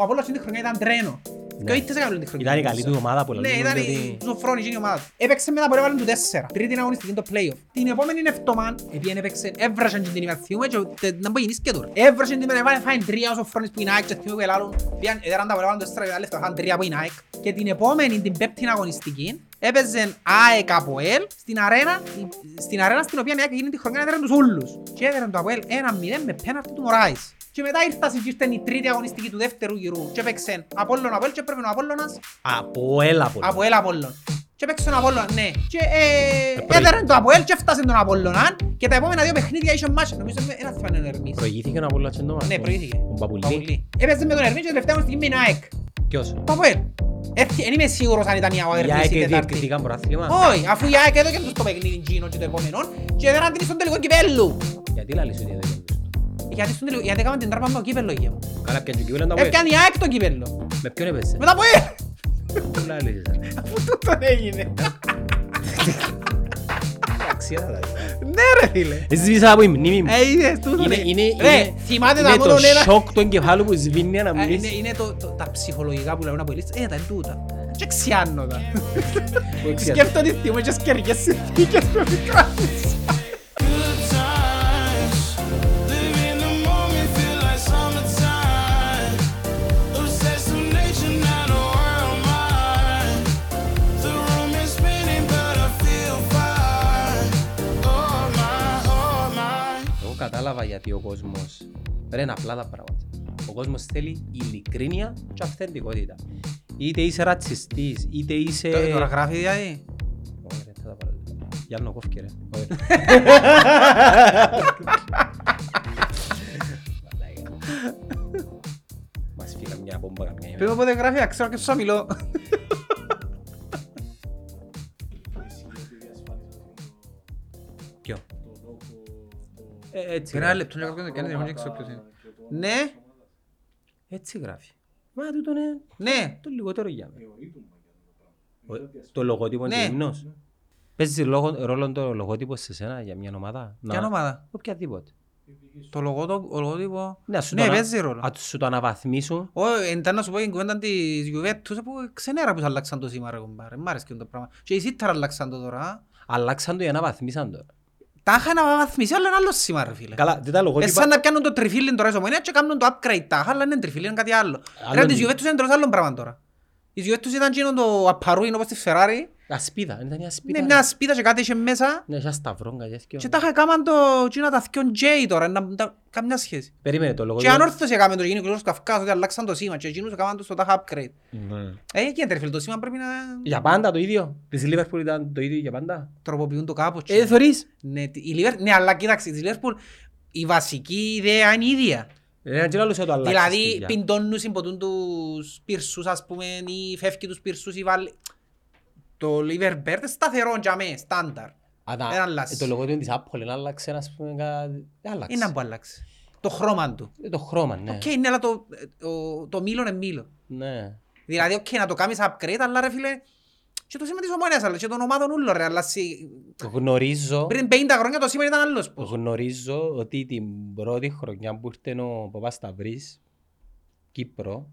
ο Απόλλωνας την χρονιά ήταν τρένο. Και ο ήττες έκαναν την χρονιά. Ήταν η καλή του ομάδα που Ναι, λαλούν ήταν ότι- η Σοφρόνη η ομάδα του. Έπαιξε μετά από έβαλαν του 4. Τρίτη αγωνιστική το play-off. Την επόμενη εβδομάδα, επειδή έπαιξε, έβρασαν και την ημερθιούμε και τε- να μπορεί και τώρα. Έβρασαν την ημέρα, έβαλε φάιν τρία ο Σοφρόνης που είναι ΑΕΚ και θυμούμε που ελάλουν. Πήγαν, έδεραν τα έβαλαν το 4 και τα λεφτά, φάιν τρία που είναι ΑΕΚ. Και την επόμενη, την πέπτη αγωνιστική, έπαιζε ΑΕΚ από ΕΛ στην αρένα, στην αρένα στην οποία η ΑΕΚ γίνει τη χρονιά έδεραν τους ούλους. Και έδεραν το από ΕΛ 1-0 με πέναρτη του Μωράης. Και μετά ήρθα και ήρθε η τρίτη αγωνιστική του δεύτερου γυρού και έπαιξε Απόλλων Απόλλων και έπρεπε ο Απόλλωνας Από έλα από από ελ Απόλλων. Και παίξε τον Απόλλωνα, ναι. Και ε, πρωί. έδεραν το Αποέλ και έφτασε τον Απόλλωνα και τα επόμενα δύο παιχνίδια είχε μάτς. Νομίζω ένας θέμα είναι ο Ερμής. Προηγήθηκε ο Απόλλωνας και το μάτς. Ναι, προηγήθηκε. Ο Παπουλή. Παπουλή. Έπαιζε με τον Ερμή και τελευταία μου στιγμή με την ΑΕΚ. Ποιος; Το Αποέλ. Έτσι, Δεν είμαι σίγουρος αν ήταν η Η Ερμής ΑΕΚ ή η Τετάρτη. διεκδικήκαν πρωτάθλημα. Όχι, αφού η ΑΕΚ έδωκε τους το παιχνίδι Τζίνο και το επόμενο και έδεραν την στον τελικό κυπέλλου. Γιατί λαλείς ότι δεν είναι Γιατί στον τελικό, γιατί έκαμε την τράπα με το κύπελλο γεια μου. Καλά πιάνε και κύβελαν τα Αποέλ. Έπιανε η ΑΕΚ το κύπελλο. Με ποιον έπαιζε. Με το Αποέλ. Πού λαλείς. Αφού τούτον έγινε. Εντάξει, έλα, λαλείς. Ναι ρε φίλε. Εσβήσα από η μνήμη μου. Ε, είδες τούτο. Είναι- ρε. είναι- Ρε, είναι- θυμάται τα Είναι μόνο το λέει σοκ του εγκεφάλου που σβήνει ένα Ε, Είναι, μιλήσει. είναι το, το, τα ψυχολογικά που λέμε από ελίστες. Ε, τα είναι τούτα. Και ξιάνω τα. Σκέφτομαι ότι θυμούμαι και σκερικές συνθήκες που μικράνεις. Κατάλαβα γιατί ο κόσμος... Ρε είναι απλά τα πράγματα. Ο κόσμος θέλει ειλικρίνεια και αυθεντικότητα. Είτε είσαι ρατσιστής, είτε είσαι... Τώρα γράφει δηλαδή. Όχι, ρε, θα τα πάρω. Γιάννο κόφκε ρε. Όχι. Μαλάκα. Μας φύγα μια μπόμπα καμιά ημέρα. Πρέπει πότε γράφει, ξέρω και σου μιλώ. Έτσι Ένα γράφει. λεπτό να κάποιος να κάνει τηλεφωνία, ξέρω ποιος είναι. Ναι, Έτσι γράφει. Μα τούτο είναι ναι. το λιγότερο για μένα. Ο- Το λογότυπο είναι Ναι. ύμνος. Παίζει λόγο- ρόλο το λογότυπο σε σένα για μια ομάδα; Ποια Να- ομάδα; Οποιαδήποτε. Το λογότο- ο λογότυπο. Ναι, ας σου Ναι, το ανα- παίζει ρόλο. ας σου το αναβαθμίσουν. Όχι, ήταν να σου πω την κουβέντα της Γιουβέτους που ξενέρα που αλλάξαν το σήμα ρε κομπάρε. Μ' άρεσε και το πράγμα. Και οι Σίτταρα αλλάξαν το τώρα. Αλλάξαν το ή αναβαθμίσαν το. Τα είχαν αναβαθμίσει, αλλά είναι άλλο σήμα ρε φίλε. Καλά, δεν τα Ε, λογότυπα... σαν να πιάνουν το τριφύλιν τώρα ισομονία και κάνουν το upgrade τα, αλλά είναι τριφύλιν, είναι κάτι άλλο. Άλλο Ρε, είναι. τις Juventus είναι εντελώς άλλο πράγμα τώρα. Οι Juventus ήταν εκείνο το απαρούιν όπως τη Ferrari. Ασπίδα, ήταν μια ασπίδα. Είναι ρε. μια σπίτα και κάτι είχε μέσα. Ναι, σαν σταυρόν κάτι Και τα είχα κάμαν το εκείνα τα θκιον J τώρα, να- τα- καμιά σχέση. Περίμενε το Και λογότυπο. ανόρθωση έκαμε το εκείνο κλήρος Καυκάς ότι αλλάξαν το σήμα και εκείνους έκαναν το στο τάχα upgrade. Ναι. Ε, εκεί είναι ρε φίλε, το σήμα πρέπει να Για πάντα το ίδιο. Της Liverpool ήταν το ίδιο για πάντα. τροποποιούν το κάπως. Ε, θωρείς. Ναι, τι- η Liverpool- ναι, αλλά κοίταξε, η Liverpool η βασική ιδέα είναι η ίδια. Ένα και άλλος θα το αλλάξεις. Δηλαδή παιδιά. πιντώνουν, συμποτούν τους πυρσούς ας πούμε ή φεύγει τους πυρσούς ή βάλει... Το Liverbird είναι σταθερό για μέ, στάνταρ. Α, τα- δεν αλλάζει. ε, Το λογότυπο της Apple να άλλαξε, ας πούμε, κάτι- δεν άλλαξε. Είναι να που αλλάξει. Το χρώμα του. Ε, Το χρώμα, ναι. Οκ, ναι, αλλά το, το, το μήλο είναι μήλο. Ναι. Δηλαδή, οκ, να το κάνεις upgrade, αλλά ρε φίλε, και το σήμα της Ομόνοιας, αλλά και των ομάδων ούλων ρε, αλλά σι- Γνωρίζω, πριν 50 χρόνια το σήμα ήταν αλλώς πως. γνωρίζω ότι την πρώτη χρονιά που ήρθε ο Παπασταύρου, Κύπρο,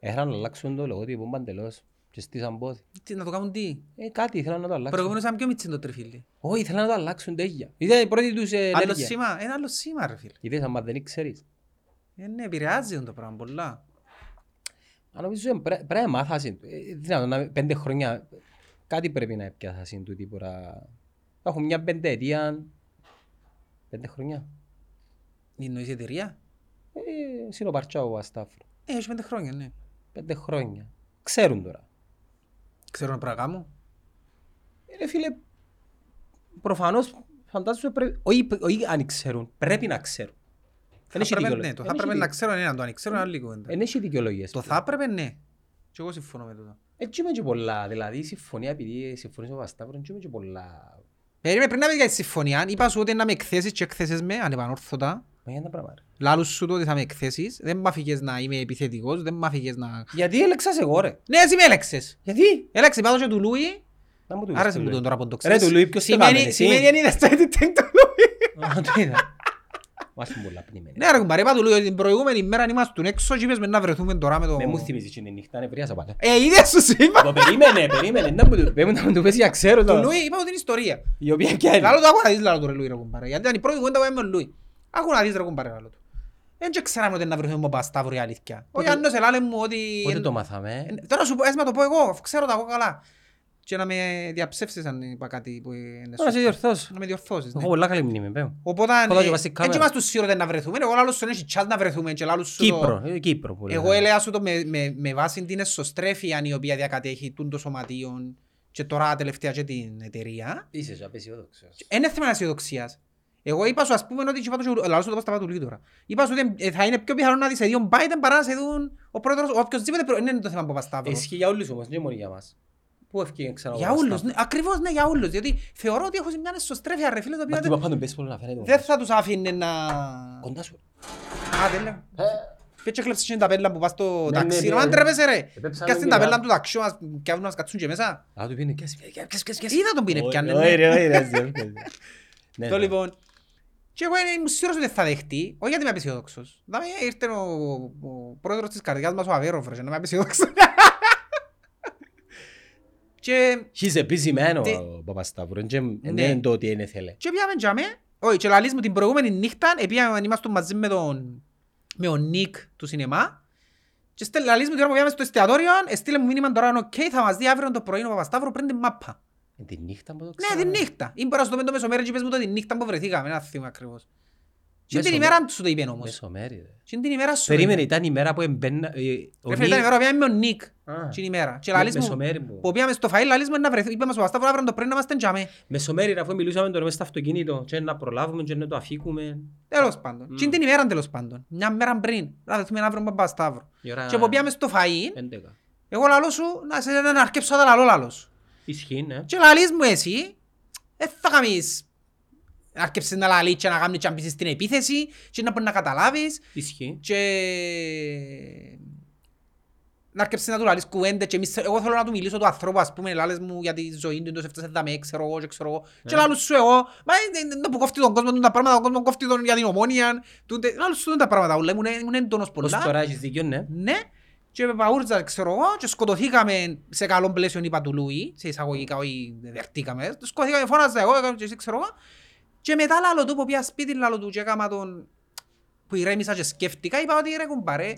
έχαναν να αλλάξουν το λογότυπο παντελώς και στήσαν πόδι. Τι, να το κάνουν τι; Ε, κάτι ήθελαν να το αλλάξουν. Προηγούμενος ήταν πιο μίτσι το τριφύλλι. Όχι, ήθελαν να το αλλάξουν τέτοια. Ήταν η πρώτη τους ε, Άλλο ενέργεια. σήμα, ένα άλλο σήμα ρε φίλε. Είδες, άμα δεν ξέρεις. Ε, ναι, επηρεάζει το πράγμα πολλά. Αν νομίζω ε, πρέ- πρέπει να μάθασαι. Ε, τι να δω, να- Πέντε χρόνια κάτι πρέπει να πιάσασαι του τύπου. να- Έχω μια πενταετία. Πέντε χρόνια. Είναι η εταιρεία; Ε, συνοπαρτσά ο Αστάφρο. Ε, έχει πέντε χρόνια, ναι. Πέντε χρόνια. Ξέρουν τώρα. Ξέρω να πράγμα μου. Ε, ρε φίλε, προφανώς φαντάζομαι πρέπει, όχι, όχι αν ξέρουν, πρέπει να ξέρουν. Δεν έχει Θα έπρεπε, δικαιολογία. ναι, το θα Δεν έπρεπε έχει να δι- ξέρω έναν, το αν ξέρω είναι άλλη κουβέντα. Δεν έχει δικαιολογίες. Το θα έπρεπε, ναι. Και εγώ συμφωνώ με τούτο. Έτσι είμαι και πολλά, δηλαδή η συμφωνία επειδή συμφωνείς με ο Αστάφρο, έτσι είμαι και πολλά. Περίμενε, πριν να πει για τη συμφωνία, είπα σου ότι να με εκθέσεις και εκθέσεις με, ανεπανόρθωτα. Μα για ένα πράγμα. ρε. Λάλους σου το ότι θα με εκθέσεις. Δεν μ' αφήγες να είμαι επιθετικός, δεν μ' αφήγες να... Γιατί έλεξας εγώ ρε. Ναι, εσύ με έλεξες. Γιατί; Έλεξε πάνω και του Λούι. Να μου το Άρεσε μου πεις, τον τώρα που το Ρε, ξέρεις. του Λούι ποιος το Σημαίνει- κάμενε, εσύ; Σημαίνει αν είδες το editing του Λούι. Α, το είδα. Είμαστε πολλά πνιγμένοι. Ναι ρε κουμπάρε, είπα του λέω την προηγούμενη μέρα ήμασταν έξω και είπες με να βρεθούμε τώρα με το... Με μου θυμίζεις και την νύχτα, νευρίασα πάλι. Ε, είδες σου σου είπα. Το περίμενε, περίμενε. Να μου το- πέ μου να μου το πες για ξέρω Του το. Λουί είπα μου την ιστορία. Η οποία ποια είναι. Λάλο του άκου να δεις λάλο του ρε Λουί ρε κουμπάρε. Γιατί ήταν η πρώτη κουβέντα που έκαμε με τον Λουί. Άκου να δεις ρε κουμπάρε λάλο του. Δεν και ξέραμε ότι να βρεθούμε με ο Πασταύρου η αλήθεια. Ο Πότε- Γιάννος ελάλε μου ότι... Πότε το μάθαμε. Ε, Τώρα σου πω, ας με το πω εγώ, αφού ξέρω τα εγώ καλά. Και να με διαψεύσεις αν είπα κάτι που είναι Τώρα σε σωστό. διορθώσω. Να με διορθώσεις. Έχω ναι. πολλά καλή μνήμη, πέ μου. Οπότε, Φωτά και ε, βάζει στην έτσι κάμερα. είμαστε σίγουροι ότι να βρεθούμε. Εγώ λάλλον σου έχει τσάς να βρεθούμε και λάλλον σου το- Κύπρο, ε, Κύπρο που Εγώ λέμε. έλεγα σου το με, με, με βάση την εσωστρέφεια η οποία διακατέχει τούν το σωματείο και τώρα τελευταία και την εταιρεία. Είσαι και απεσιόδοξος. Είναι θέμα αισιοδοξίας. Εγώ είπα σου ας πούμε ότι και είπα του- λαλό σου το πω στα πάτου του τώρα. Είπα σου ότι ε, θα είναι πιο πιθανό να δεις σε δύο Biden παρά να σε δουν ο πρόεδρος, ο οποιοσδήποτε προ- είναι το θέμα που είπα Σταύρο. Ισχύει για όλους όμως, δεν μόνο για μας. Πού έφυγε ξανά ο Για Παπασταύρου. όλους, ναι, ακριβώς ναι για όλους. Γιατί θεωρώ ότι έχω σε μια εσωστρέφεια ρε φίλε το οποίο Μα τι δεν- παπά τον baseball να φαίνεται. δεν θα τους άφηνε να... Κοντά σου. Α, δεν λέω. Ποιος έκλεψες και την ταπέλα που πας στο Ναι, ταξί, ναι, ρε ναι. μαν τρέπεσαι ρε. Επέψαμε Κάτσε την μια. ταπέλα του ταξιού μας και να μας κάτσουν και μέσα. Α, του πήγαινε και ας- και ας- και ας- και ας- Είδα τον πίνε πιάνε. Όχι, ναι. ρε, όχι, ρε, ας- Ναι, Το ναι. λοιπόν. Και εγώ ήμουν σίγουρος ότι θα δεχτεί, όχι γιατί είμαι απαισιόδοξος. Δηλαδή ήρθε ο, ο πρόεδρος της καρδιάς μας ο Αβέροφ, ρε, και να είμαι απαισιόδοξος. και, He's a busy man Τι- ο Παπασταύρου. Δεν Ναι. δεν είναι το ότι είναι θέλε. και πήγαμε τζάμε. Όχι, και λαλείς μου την προηγούμενη νύχτα, πήγαμε, ήμασταν μαζί με τον, με τον Νίκ του σινεμά. Και στέλ- λαλείς μου την ώρα που πήγαμε στο εστιατόριο, έστειλε μου μήνυμα τώρα, οκ, θα μας δει αύριο το πρωί ο Παπασταύρου πριν την μάπα. Ε, Τη νύχτα που το Ναι, ξέρω. την νύχτα. Ή μπορώ να σου το πέντε το μεσομέρι και πες μου το την νύχτα που βρεθήκαμε, ένα θύμα ακριβώς. Και την Μεσομέρι. ημέρα σου το είπε όμως. Μεσομέρι, ρε. Και την ημέρα σου το Περίμενε, είπε. ήταν η μέρα που εμπαίνα... ε, ο Ρε φίλε, ήταν η Νίκ- μέρα που πήγαμε με τον Νίκ. Α. Την ημέρα. Και Με- λαλείς μου, Μεσομέρι μου. που πήγαμε στο φαΐλ, λαλείς μου να βρεθούμε. Είπαμε στο Παπασταύρο αύριο το πρωί να είμαστε τζάμε. Μεσομέρι, ρε, αφού μιλούσαμε τώρα μες στο αυτοκίνητο και να προλάβουμε και να το αφήκουμε. Τέλος πάντων. Μμ. Και την ημέρα τέλος πάντων. Μια μέρα πριν. Να βρεθούμε αύριο με τον Παπασταύρο. Η ώρα Και που πήγαμε στο φαΐν, 11. εγώ λαλώ σου, να σε να αρκέψω τα λαλό λαλός σου. Ισχύει, ναι. Και λαλείς μου εσύ, δεν θα κάνεις να αρκέψεις να λαλείς και να κάνεις και να μπεις στην επίθεση και να μπορεί να καταλάβεις Ισχύει. και να αρκέψεις να του λαλείς κουβέντες και εμείς, εγώ θέλω να του μιλήσω του ανθρώπου ας πούμε λάλες μου για τη ζωή του, εντός έφτασε δάμε, ξέρω εγώ και ξέρω εγώ και Ναι. λάλους σου εγώ, μα είναι το που κόφτει τον κόσμο του τα πράγματα, ο κόσμος κόφτει τον για την ομόνια τούτε- λάλους σου τα πράγματα, ούλα, ήμουν ήμουν έντονος Ως πολλά τώρα έχεις δίκιο, ναι. ναι, και με παούρτζα, ξέρω εγώ, και σκοτωθήκαμε σε καλό πλαίσιο, είπα του Λούι, σε εισαγωγικά, όχι δεχτήκαμε, σκοτωθήκαμε, φώναζα εγώ, έκανα και εσύ, ξέρω εγώ, και μετά λάλο του, που πήγα σπίτι, λάλο του, και έκαμα τον, που ηρέμησα και σκέφτηκα, είπα ότι ρε κουμπάρε,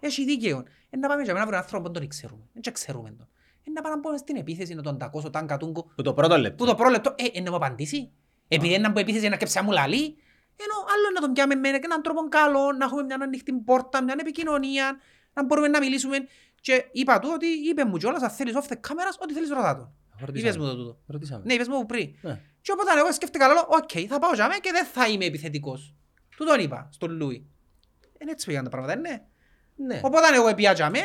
έχει δίκαιο, ε, να πάμε και να βρούμε έναν άνθρωπο που τον ξέρουμε, δεν και ξέρουμε τον. Ε, να πάμε να πούμε στην επίθεση, να τον τακώσω, ταν κατούγκο, Που το πρώτο λεπτό. που το πρόλεπτο, ε, ε, να μου απαντήσει. Επειδή έναν που επίθεση να κέψει μου λαλεί, ενώ άλλο να τον πιάμε με έναν τρόπο καλό, να έχουμε μια ανοιχτή πόρτα, μια επικοινωνία, να μπορούμε να μιλήσουμε. Και είπα του ότι είπε μου κιόλας, αν θέλεις off the cameras, ό,τι θέλεις ρώτα τον. Ρωτήσαμε. Είπες μου το τούτο. Ρωτήσαμε. Ναι, είπες μου πριν. Ναι. Και οπότε εγώ σκέφτηκα λέω, οκ, θα πάω για και δεν θα είμαι επιθετικός. Του τον είπα, στον Λούι. Είναι έτσι πήγαν τα πράγματα, ναι. Ναι. Οπότε εγώ πήγα για με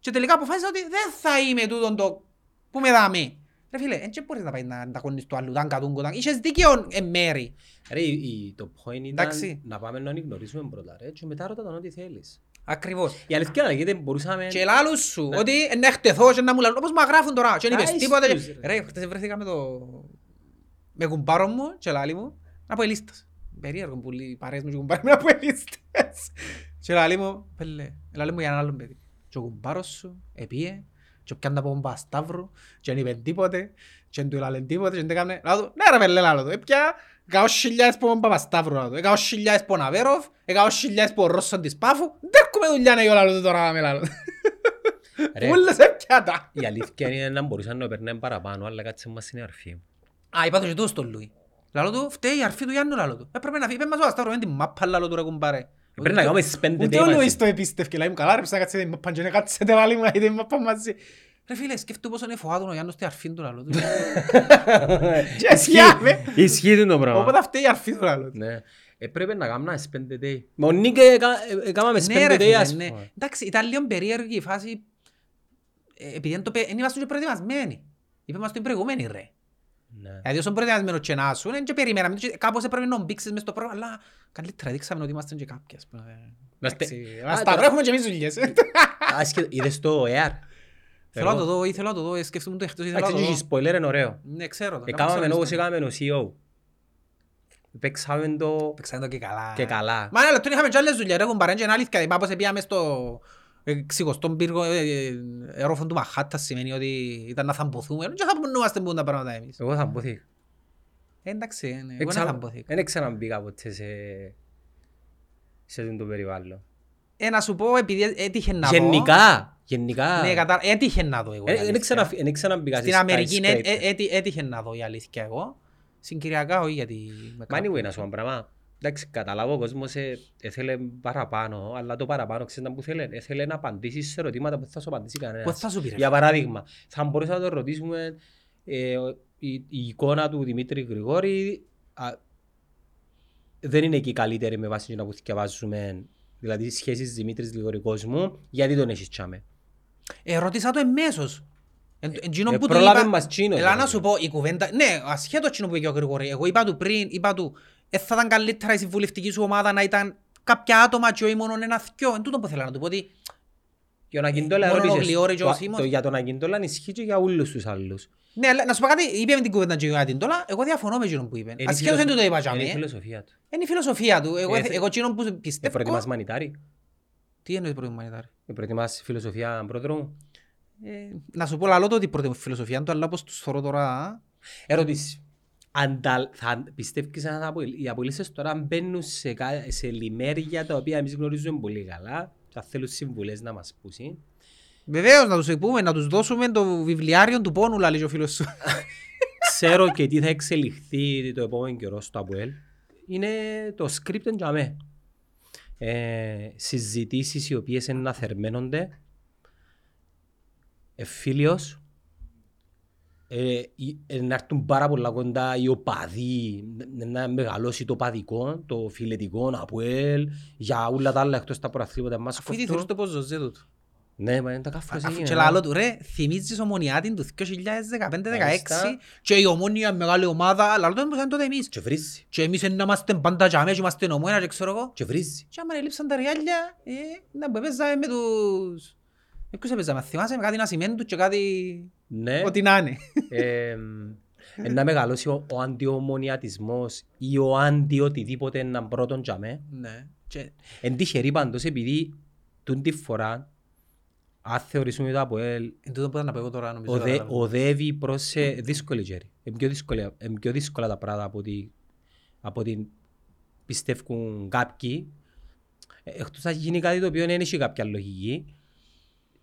και τελικά αποφάσισα ότι δεν θα είμαι τούτον το που με δάμε. Ρε φίλε, έτσι μπορείς να πάει να ανταγωνίσεις το άλλο, ταν κατούγκο, ταν. Είχες δίκαιο εν μέρη. Ρε, η- η- το point ήταν Εντάξει. να πάμε να γνωρίσουμε πρώτα, ρε, και μετά ρώτα τον ό,τι θέλεις. Ακριβώς. Η αλήθεια είναι γιατί μπορούσαμε... Και λάλλους σου, Ναι. ότι ε, να εκτεθώ και να μου λαλούν, όπως μου γράφουν τώρα. Και δεν είπες Άι, τίποτε. στους, ρε. Ρε, χτες βρέθηκα με το... Με κουμπάρο μου και λάλη μου, από ελίστας. Περίεργο που λέει παρέες μου και κουμπάρι μου από ελίστας. Και λάλη μου, πέλε, λάλη μου για έναν άλλον παιδί. Και ο κουμπάρος σου, επίε, και πιάνε από τον Πασταύρου, και δεν είπε τίποτε, και δεν του έλαλε τίποτε, και δεν έκαμε... Λάλο του, ναι ρε πέλε, λάλο του, έπια, εκατό χιλιάδες από τον Παπασταύρου, λάλο του, εκατό χιλιάδες από τον Αβέροφ, εκατό χιλιάδες από τον Ρώσον της Πάφου, δεν έχουμε δουλειά να γιώ, λάλο του τώρα, με λάλο του. Ρε, Ούλες έπια τα. η αλήθεια είναι να μπορούσαν να περνάνε παραπάνω, αλλά κάτσε μας είναι αρφή. Α, είπα το και τούτο στον Λουί. Λάλο του, φταίει η αρφή του Γιάννου λάλο του. Έπρεπε να φύγει, είπαμε μας ο Ασταύρο, με την μάπα λάλο του ρε κουμπάρε. Πρέπει να κάνουμε στις πέντε Ούτε ο day Λουίς μαζί. το επίστευκε, λέει μου καλά ρε πες να κάτσετε την μάπα και να κάτσετε βάλει μου να δείτε την μάπα μαζί. Ρε φίλε, σκέφτου πόσο είναι φοβάτον ο Γιάννος στη αρφή του λάλο του. Και σιάμε. Ισχύει το Οπότε πράγμα. φταίει η αρφή του λάλο του. Ναι. Έπρεπε να κάνουμε στις πέντε day. Με ο Νίκ έκα- ε, έκαναμε στις Ναι ρε πέντε day, ας φίλε, ναι. πούμε. Εντάξει, ήταν λίγο περίεργη η φάση. ε, Επειδή δεν το πε- δεν ήμασταν και προετοιμασμένοι. Είπε μας την προηγούμενη ρε. Ναι. Δηλαδή όσον προετοιμασμένος και να σου, δεν και περιμέναμε. και Κάπως έπρεπε να μπήξεις μες στο πρόγραμμα, αλλά καλύτερα δείξαμε ότι είμαστε και κάποιοι. ας πούμε. Είμαστε- Εντάξει, Α, Μας τα τώρα- βρέχουμε και εμείς δουλειές. Άσχε- Είδες το AR. Θέλω να το δω, ήθελα να το δω, ε, σκέφτομαι το εχθές, ήθελα να Εντάξει, το και δω. η spoiler είναι ωραίο. Ναι, ξέρω το. Εκάμαμε όπως έκαμε ο CEO. παίξαμε το Παίξαμε το και καλά. και καλά. Μα ένα λεπτό είχαμε και άλλες δουλειές, ρε κουμπάρε, και είναι αλήθεια. Είπα πως πήγαμε στο εξικοστόν πύργο, ε, ε, αερόφων του Μαχάτα σημαίνει ότι ήταν να θαμποθούμε. Και θα πονούμαστε που τα πράγματα εμείς. Εγώ θα μπούθηκα. Ε, Εντάξει, ε, ναι, Δεν εγώ να ξα- θαμποθήκα. Δεν ξαναμπήκα ποτέ σε σε αυτό το περιβάλλον. Ε, να σου πω, επειδή έτυχε να δω. Γενικά, γενικά. Ναι, κατα... έτυχε να δω εγώ. η Ε, Δεν αλήθεια. ξανα- δεν ξαναμπήκα σε Στην Αμερική ε, skyscraper. ε, έτι- έτυχε να δω η αλήθεια εγώ. Συγκυριακά όχι γιατί... με Μα κάπου- anyway, να σου πω ένα πράγμα. Εντάξει, καταλάβω ο κόσμος ε, έθελε παραπάνω, αλλά το παραπάνω ξέρεις να που θέλει. Έθελε να απαντήσεις σε ερωτήματα που δεν θα σου απαντήσει κανένας. Πώς θα σου πει ρε. Για παράδειγμα, θα μπορούσαμε να το ρωτήσουμε ε, ο- η, η εικόνα του Δημήτρη Γρηγόρη α, δεν είναι και η καλύτερη με βάση να που διαβάζουμε δηλαδή οι σχέσεις Δημήτρης Γρηγόρη κόσμου, γιατί τον έχεις τσάμε; Ε, ρωτήσα το εμέσως. Εν- Εντζήνο Ε, που του πρόλαβε είπα- μας τσίνο, Έλα να δηλαδή. σου πω, η κουβέντα... Ναι, ασχέτως τσίνο που είπε και ο Γρηγόρη. Εγώ είπα του πριν, είπα του, ε, θα ήταν καλύτερα η συμβουλευτική σου ομάδα να ήταν κάποια άτομα και όχι μόνο ένα θκιο. Εν τούτο που θέλω να του πω ότι Για τον Ακιντόλα μόνο ο ρώτησες, Γλιόρη και ο το- Σίμος. το- για τον Ακιντόλα ισχύει και για όλους τους άλλους. Ναι, αλλά να σου πω κάτι, είπε με την κουβέντα και για την τώρα, εγώ διαφωνώ με εκείνον που είπε. Είναι η Ασχέτως δεν φιλοσο- του το είπα Είναι η τζάμε. φιλοσοφία του. Είναι η φιλοσοφία του. Εγώ, Ε, θε- εγώ εκείνον που Ε, πιστεύω... Προετοιμάς μανιτάρι. Τι εννοείς πρώτη μανιτάρι; Ε, Προετοιμάς φιλοσοφία πρόδρομου. Ε, να σου πω λαλό το ότι πρώτη μου φιλοσοφία του, αλλά όπως τους θωρώ τώρα... Ερώτηση. Αν τα, θα πιστεύεις αν τα απολύ- οι απολύσεις τώρα μπαίνουν σε, κα- σε λιμέρια τα οποία εμείς γνωρίζουμε πολύ καλά θα θέλουν συμβουλές να μας πούσουν. Βεβαίως, να τους πούμε, να τους δώσουμε το βιβλιάριο του πόνου, λέει ο φίλος σου. Ξέρω και τι θα εξελιχθεί το επόμενο καιρό στο ΑΠΟΕΛ. Είναι το script εν τζαμέ. Ε, συζητήσεις οι οποίες είναι να θερμαίνονται. Εφίλιος. Ε, ή- ε, να έρθουν πάρα πολλά κοντά οι οπαδοί, να- να μεγαλώσει το παδικό, το φιλετικό, ΑΠΟΕΛ, για όλα τα άλλα εκτός τα προαθλήματα μας Αφού ήδη θεωρείς το πώς ζωζέ του. Ναι, μα είναι τα καφρός Αφού έγινε, και ναι. λαλό του, ρε, θυμίζεις ομονιάτη του 2015-16 Μάλιστα. και η ομόνια μεγάλη ομάδα, λαλό του όπως ήταν τότε εμείς. Και βρίζει, Και εμείς είναι να είμαστε πάντα τζαμέ και είμαστε ομόνα και ξέρω εγώ. και βρίζει. Και άμα ελείψαν τα ριάλια, ε, να που παίζαμε με τους... Με ποιους έπαιζαμε, θυμάσαι, με κάτι Νασιμέντου και κάτι... Ναι. Ό,τι να είναι. ε, ε, να μεγαλώσει ο, ο αντιομονιατισμός ή ο αντι-οτιδήποτε έναν πρώτον τζαμέ. Ναι. Και Εν τυχερή πάντως επειδή τούν τη φορά αν θεωρήσουμε το ΑΠΟΕΛ εν τούτο που ήταν να πω εγώ τώρα νομίζω. οδε, καταλάβω. οδεύει προς σε δύσκολη γέρη. Είναι πιο, δύσκολα, είναι πιο δύσκολα τα πράγματα από ότι, από ότι πιστεύουν κάποιοι. Ε, Εκτός να γίνει κάτι το οποίο δεν έχει κάποια λογική.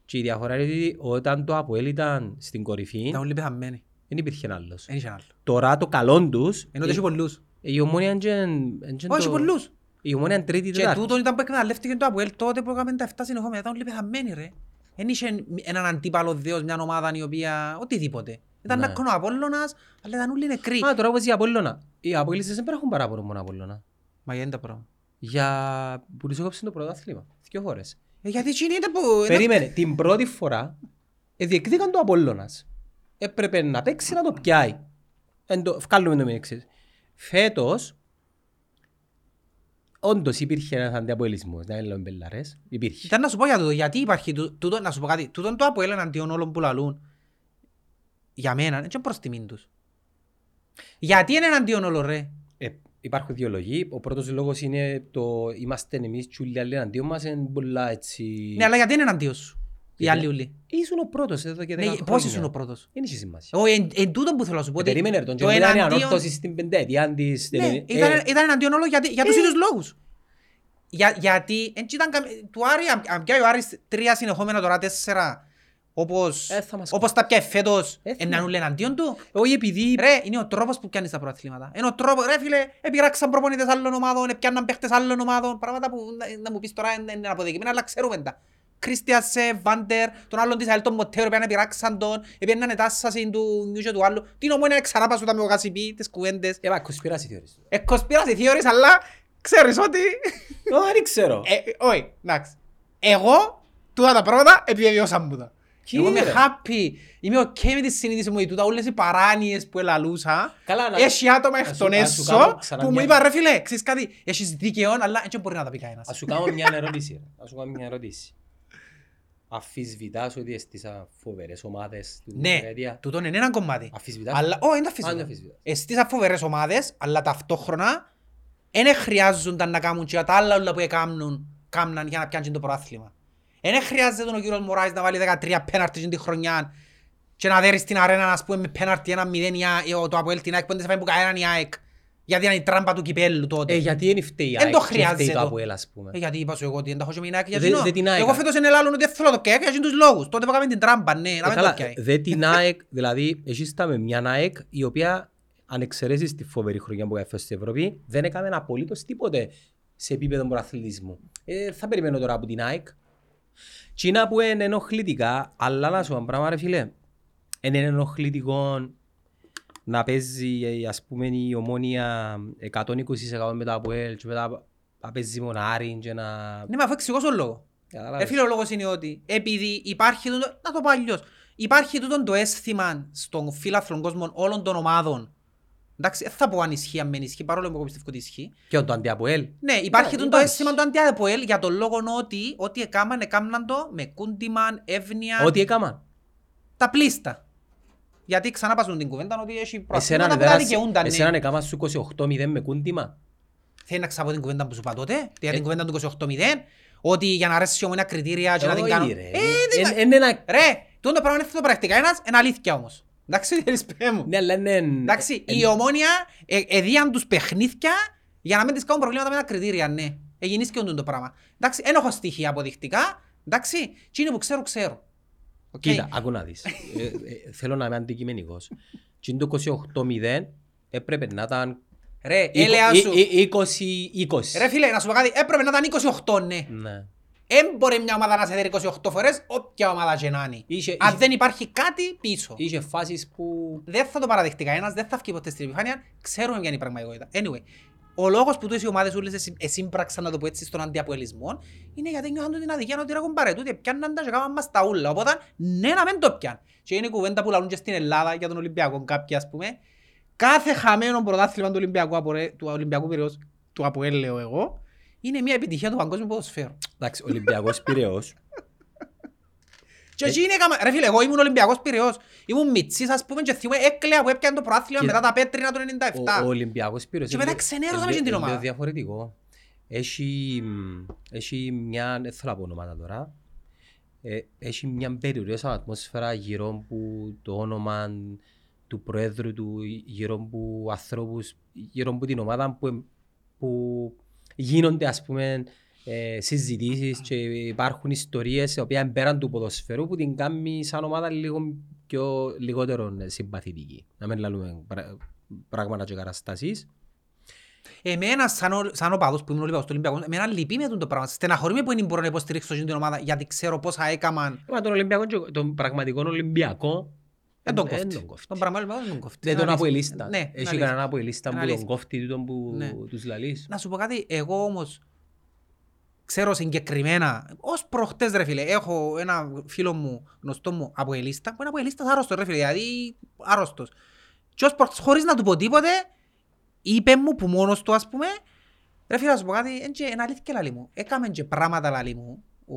Και η διαφορά είναι ότι όταν το ΑΠΟΕΛ ήταν στην κορυφή Ήταν όλοι πεθαμένοι. δεν υπήρχε άλλος. Δεν είχε άλλο. Τώρα το καλό τους Ενώ είχε πολλούς. η ομόνια είναι και- Όχι, πολλούς. η ομόνια είναι τρίτη Και τετάρτη. τούτον ήταν που εκμεταλλεύτηκε το Αποέλ τότε που έκαμε τα 7 συνεχόμενα. Ήταν όλοι πεθαμένοι ρε. Δεν είχε έναν αντίπαλο δέος, μια ομάδα η οποία οτιδήποτε. Ήταν Ναι. να ο Απόλλωνας, αλλά ήταν όλοι νεκροί. Α, τώρα όπως η Απόλλωνα. Οι Απόλλητες δεν πρέπει να έχουν παράπονο μόνο Απόλλωνα. Μα γιατί είναι τα πράγματα. Για που τους έκοψαν το πρωτάθλημα. Δύο φορές. Ε, Γιατί εκείνοι είναι που... Περίμενε, την πρώτη φορά ε, διεκδίκαν το Απόλλωνας. Έπρεπε να παίξει να το πιάει. Εν το, βγάλουμε το μην εξής. Φέτος, όντως υπήρχε ένας αντιαποελισμός. Να λέμε μπελαρές. Υπήρχε. Ήταν να σου πω για τούτο, γιατί υπάρχει τού- τούτο, να σου πω κάτι, τούτον το Αποέλ εναντίον όλων που λαλούν, για μένα, είναι και προς τιμήν τους. Γιατί είναι εναντίον όλων ρε; Ε, υπάρχουν δύο λόγοι. Ο πρώτος λόγος είναι το είμαστε εμείς και όλοι οι άλλοι εναντίον μας. Είναι πολλά έτσι... Ναι, αλλά γιατί είναι εναντίον σου, οι Γιατί- άλλοι ούλοι. Ήσουν ο πρώτος εδώ και δέκα Ναι, χρόνια. πώς ήσουν ο πρώτος; Δεν είχε σημασία. Όχι, εν, εν τούτον που θέλω να σου πω. Ε, ότι Περίμενε ρε, τον το και ήταν η εναντίον- ανόρθωση στην πενταετία της. Ναι, ε, ήταν, ε, ήταν εναντίον όλων γιατί, για τους ίδιους λόγους. Για, γιατί, εν ήταν, καμ- του Άρη, αν- αν πιάει ο Άρης τρία συνεχόμενα τώρα τέσσερα, όπως, Ε, θα μας όπως τα πιάει φέτος, Ε, θα ε, να μας- νουλε εναντίον του. Όχι επειδή... Ρε, είναι ο τρόπος που πιάνεις τα προαθλήματα. Είναι ο τρόπος, ρε φίλε, επειράξαν προπονητές άλλων ομάδων, επιάνναν παίχτες άλλων ομάδων, πράγματα που να, να μου πεις τώρα είναι, είναι αποδεδειγμένα, αλλά ξέρουμε τα. Κρίστιασε, Βάντερ, τον άλλον της ΑΕΛ, τον Μοτέρο, επιάνε πειράξαν τον, επιάνε ετάσσασιν του νιου και του άλλου. Τι νομό ξανά πας όταν με ο Γασιπί, τις κουβέντες. Ε, μα, conspiracy theories. Ε, conspiracy theories, αλλά ξέρεις ότι... Ω, δεν ξέρω. Ε, όχι, εντάξει. Εγώ, τούτα τα πράγματα επιβεβαιώσα μου τα. Τι Εγώ είμαι είναι, ρε; happy. Είμαι ok με τη συνείδηση μου ότι τούτα όλες οι παράνοιες που ελαλούσα. Καλά, να- Έχει άτομα εκ ας των σου- ας σου έσω κάνω ξανά που μου μια- είπαν ρε φίλε, ξέρεις κάτι, έχεις δίκαιο, αλλά έτσι μπορεί να τα πει κανένας. Ας σου κάνω μια ερώτηση. ρε. Ας σου κάνω μια ερώτηση. Αφισβητάς ότι στις φοβερές ομάδες του Ναι, δεκαετία. τούτον είναι ένα κομμάτι. Αφισβητάς; Αλλά, όχι, δεν τα Α, δεν αφισβητώ. αφισβητάς. Εστίσα φοβερές ομάδες, αλλά ταυτόχρονα Εν χρειάζονταν να κάνουν και τα άλλα όλα που έκαναν, κάμναν για να πιάνουν το πρωτάθλημα. Εν χρειάζεται ο κύριος Μωράης να βάλει 13 πέναρτι την χρονιά και να δέρει στην αρένα ας πούμε με πέναρτι ένα μηδέν η Α- η- το Αποέλ την ΑΕΚ που δεν σε φάει που κανέναν η ΑΕΚ. Γιατί είναι η τράμπα του κυπέλλου τότε. Ε, γιατί είναι φταίει η Εν το ΑΕΚ και φταίει χρειάζεται το το. Αποέλ, ας πούμε. Ε, γιατί είπα σου εγώ ότι δεν τα έχω και με την ΑΕΚ για Δε- εκείνο. δε την ΑΕΚ. Εγώ φέτος είναι λάλλον ότι δεν θέλω το ΚΕΚ για τους λόγους. Τότε που έκαμε την τράμπα, ναι, να Ε, μην το καλά, πιάει. Δε την ΑΕΚ, δηλαδή, εσείς με μια ΑΕΚ η οποία αν εξαιρέσεις τη φοβερή χρονιά που έφερε στην Ευρώπη, δεν έκαμε απολύτως τίποτε σε επίπεδο πρωταθλητισμού. Ε, θα περιμένω τώρα από την ΑΕΚ. Τσίνα που είναι ενοχλητικά, αλλά να σου πω ένα πράγμα ρε φίλε, είναι ενοχλητικό να παίζει ε, ας πούμε η ομόνια 120% μετά από ελ και μετά να παίζει μονάρι και να... Ναι, μα αφού εξηγώ στον λόγος. Καταλάβες. Ε, φίλε, ο λόγος είναι ότι επειδή υπάρχει τούτο, να το πω αλλιώς, υπάρχει τούτο το αίσθημα στον φίλαθλον κόσμο όλων των ομάδων. Εντάξει, δεν θα πω αν ισχύει, αν δεν ισχύει, παρόλο που εγώ πιστεύω ότι ισχύει. Και το αντιαποέλ. Ναι, υπάρχει τούτο το υπάρχει. αίσθημα του αντιάδεποελ για τον λόγο ότι ό,τι έκαναν, έκαναν το με κούντιμαν, εύνοια, Ό,τι έκανα. τα πλήστα. Γιατί ξανά πάσουν την κουβέντα ότι έχει Εσένα προαθλήματα που τα δικαιούνταν. εσένα ναι. έκανα σου 28-0 με κούντιμα. Θέλει να ξαπώ την κουβέντα που σου είπα τότε, για Ε. την κουβέντα του 28-0, ότι για να αρέσει η ομονία κριτήρια και να την Όχι, κάνουν. ρε. Ε, Εν- δεν- εν ένα- Ρε, τούτο το πράγμα είναι θετοπρακτικά ένας, είναι αλήθεια όμως. Εντάξει, δεν σπέ μου. Ναι, αλλά είναι... Εντάξει, εν- η ομόνια ε, εδίαν τους παιχνίδια για να μην της κάνουν προβλήματα με τα κριτήρια, ναι. Εγινείς και το πράγμα. Εντάξει, δεν έχω στοιχεία αποδεικτικά, εντάξει, τι είναι που ξέρω, ξέρω. Οκ. Κοίτα, άκου να δεις. Ε, ε, Θέλω να είμαι αντικειμενικός. Τι είναι το 28-0 έπρεπε να ήταν Ρε, έλεα σου. 20-20. Ρε φίλε, να σου πω κάτι, έπρεπε να ήταν 28, ναι. Ναι. Εν μπορεί μια ομάδα να σε δέρει 28 φορές, όποια ομάδα και να είναι. Είχε- Αν είχε- δεν υπάρχει κάτι πίσω. Είχε φάσεις που... δεν θα το παραδεχτεί κανένας, δεν θα βγει ποτέ στην επιφάνεια, ξέρουμε ποια είναι η πραγματικότητα. Anyway, ο λόγος που τούτες οι ομάδες όλες εσύ- εσύμπραξαν, να το πω έτσι, στον αντιαποελισμό, είναι γιατί νιώθαν την αδικία ότι έχουν παρετούτοι, πιάνναν τα και κάναν μας τα ούλα. Οπότε, ναι, να μην το πιάνουν. Και είναι η κουβέντα που λαλούν και στην Ελλάδα για τον Ολυμπιακό κάποιοι, ας πούμε. Κάθε χαμένο πρωτάθλημα του Ολυμπιακού, Απορέ- του Ολυμπιακού Πυραιός, του Αποέλ, λέω εγώ, είναι μια επιτυχία του παγκόσμιου ποδοσφαίρου. Εντάξει, Ολυμπιακός Πειραιός. Και εκεί είναι καμα- Ρε φίλε, εγώ ήμουν Ολυμπιακός Πυραιός. Ήμουν μητσής, ας πούμε, και θυμούμαι έκλαια που έπιανε το πρωτάθλημα Κοίτα. μετά τα πέτρινα του 97. Ο, ο Ολυμπιακός Πύρος Και μετά ξενέρωσα μες την ομάδα. διαφορετικό. Έχει, μ, έχει μια, δεν θέλω να πω ονόματα τώρα, ε, έχει μια περιορίωσα ατμόσφαιρα γύρω από το όνομα του Προέδρου του, γύρω από ανθρώπους, γύρω από την ομάδα που, εμ- που γίνονται ας πούμε ε, συζητήσεις και υπάρχουν ιστορίες οι οποίες είναι πέραν του ποδοσφαιρού που την κάνει σαν ομάδα λίγο πιο, λιγότερο συμπαθητική. Να μην λαλούμε πρα- πράγματα και καταστάσεις. Εμένα, σαν, ο, σαν οπαδός που ήμουν Ολυμπιακός του Ολυμπιακού, εμένα λυπεί με το πράγμα. Στεναχωρεί με που δεν μπορώ να υποστηρίξω την ομάδα, γιατί ξέρω πόσα έκαμαν. Μα τον Ολυμπιακό, και τον πραγματικό Ολυμπιακό Δεν τον εν- εν κόφτει. τον κόφτει. Τον πραγματικό δεν τον κόφτει. Δεν τον Είναι αλήθεια. αποελίστα. Ναι, είναι Έχει αλήθεια. κανένα αποελίστα Είναι που τον αλήθεια. κόφτει τούτον που Ναι. τους λαλείς. Να σου πω κάτι, εγώ όμως ξέρω συγκεκριμένα, ως προχτές ρε φίλε, έχω ένα φίλο μου, γνωστό μου, από ελίστα, που είναι από ελίστας άρρωστος ρε φίλε, δηλαδή άρρωστος. Και ως προχτές, χωρίς να του πω τίποτε, είπε μου που μόνος του ας πούμε, ρε φίλε να σου πω κάτι, είναι και- είναι αλήθεια λαλί μου, έκαμε και πράγματα λαλί μου, ο,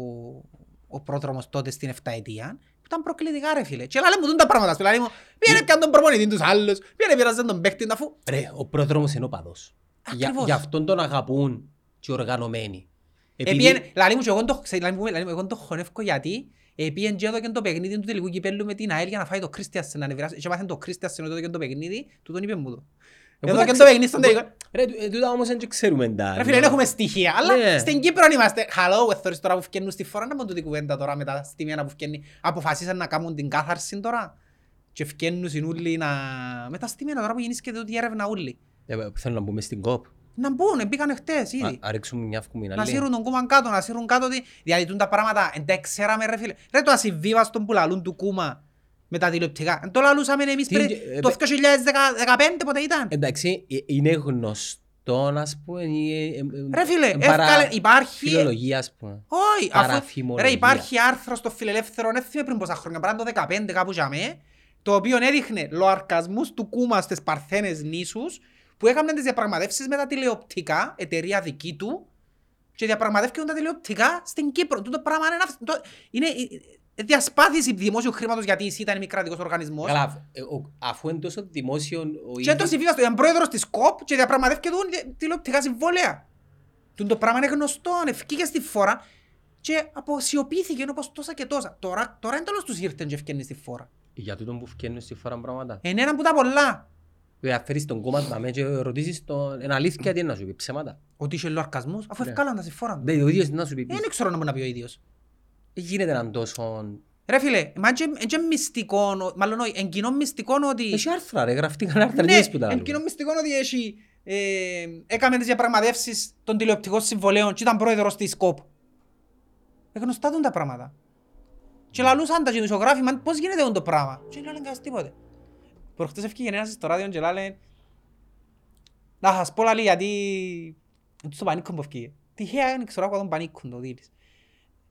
ο πρόδρομος τότε στην 7 ετία, που ήταν προκλητικά ρε φίλε. Και λαλί μου δουν τα πράγματα, σου λαλί μου, πήγαινε πιάνε τον προπονητή τους άλλους, πήγαινε πειράζαν τον παίκτη, αφού Ρε, ο πρόδρομος είναι ο παδός. Για, Ακριβώς. για αυτόν τον αγαπούν και οργανωμένοι. Επίεν, λαλί μου και εγώ το, ξέρεις, λαλί μου, λαλί μου, εγώ το χωνεύκω γιατί επίεν και έδωκεν το παιχνίδι του τελικού κυπέλλου με την ΑΕΛ για να φάει το Κρίστιασεν να ανεβιράσει. Και μάθεν το Κρίστιασεν ότι έδωκεν το παιχνίδι, του τον είπε μου το. Εγώ Έδωκεν τα το ξε- παιχνίδι στον τελικό. Ρε, τού- ε, τούτα όμως δεν ξέρουμε τα. Ρε φίλε, δεν έχουμε στοιχεία, αλλά Ναι. στην Κύπρο αν είμαστε. Hello, εθώρεις τώρα που φκένουν στη φορά να πω τούτη κουβέντα τώρα με τα στιμένα που φκένει. Αποφασίσαν να κάνουν την κάθαρση τώρα. Και φκένουν συνούλοι να... Με τα στιμένα τώρα που γεννήσκεται τούτη έρευνα ούλοι. Ε, Θέλω να μπούμε στην κόπ. Να μπουν, μπήκαν χτες ήδη. Α- Να ρίξουμε μια φκούμη Να σύρουν τον κούμα κάτω, να σύρουν κάτω ότι διαδιτούν τα πράγματα, εν τα ξέραμε ρε φίλε. Ρε το ασυμβίβαστον που λαλούν του κούμα με τα τηλεοπτικά. Εν το λαλούσαμε εμείς Τι πριν, είναι, ε, το παι- 2015 πότε ήταν. Εντάξει, ε, είναι γνωστό, ας πούμε, ή, ε, ε, Ρε φίλε, ε, παρα- εύκαλε, υπάρχει... Φιλολογία, ας πούμε. Όχι, αφού... παραφημολογία. Ρε υπάρχει άρθρος στο φιλελεύθερο, δεν θυμάμαι πριν πόσα χρόνια, πράγμα το 15 κάπου για με, το οποίο έδειχνε λοαρκασμούς του κούμα στις Παρθένες νήσους, που έκαναν τις διαπραγματεύσεις με τα τηλεοπτικά, εταιρεία δική του, και διαπραγματεύκαν τα τηλεοπτικά στην Κύπρο. Τούτο πράγμα είναι, αυ- το- είναι, ε, διασπάθηση δημόσιου χρήματος γιατί η ΣΥΤΑ είναι μη κρατικός οργανισμός. Καλά, ε, ο- αφού είναι τόσο δημόσιο ο Και το ίδιος- συμβίβαστο, ήταν πρόεδρος της ΚΟΠ και διαπραγματεύκεται του τηλεοπτικά συμβόλαια. Του το πράγμα είναι γνωστό, ευκήκε στη φορά και αποσιωπήθηκε όπως τόσα και τόσα. Τώρα, τώρα είναι τέλος τους ήρθε και ευκαινεί στη φορά. Για τούτον που φκένουν στη φορά πράγματα. Είναι ένα που τα πολλά. Ε, φέρεις τον κόμμα να με και ρωτήσεις τον... Είναι αλήθεια τι είναι να σου πει, ψέματα. Ότι είχε λοαρκασμούς, αφού Ναι. ευκάλαν τα στη φορά. Δεν, ο ίδιος να σου πει. Δεν ξέρω να μου να πει ο ίδιος. Δεν γίνεται να είναι τόσο... Ρε φίλε, μα είναι μυστικό, μάλλον όχι, εν κοινό μυστικό ότι... Έχει άρθρα ρε, γραφτήκαν άρθρα, Ναι, τι που τα εν άλλα. κοινό μυστικό ότι έχει... Ε, έκαμε τις διαπραγματεύσεις των τηλεοπτικών συμβολέων και ήταν πρόεδρος της ΚΟΠ. Ε, γνωστά τον τα πράγματα. Και λαλούσαν τα και τους ζωγράφοι, μα πώς γίνεται αυτό το πράγμα. Και δεν λένε κανένας τίποτε. Προχτές έφυγε ένας στο ράδιο και λένε να σας πω λαλή γιατί... Είναι στο πανίκο που έφυγε. Τυχαία δεν ξέρω ακόμα τον πανίκο το δίλης.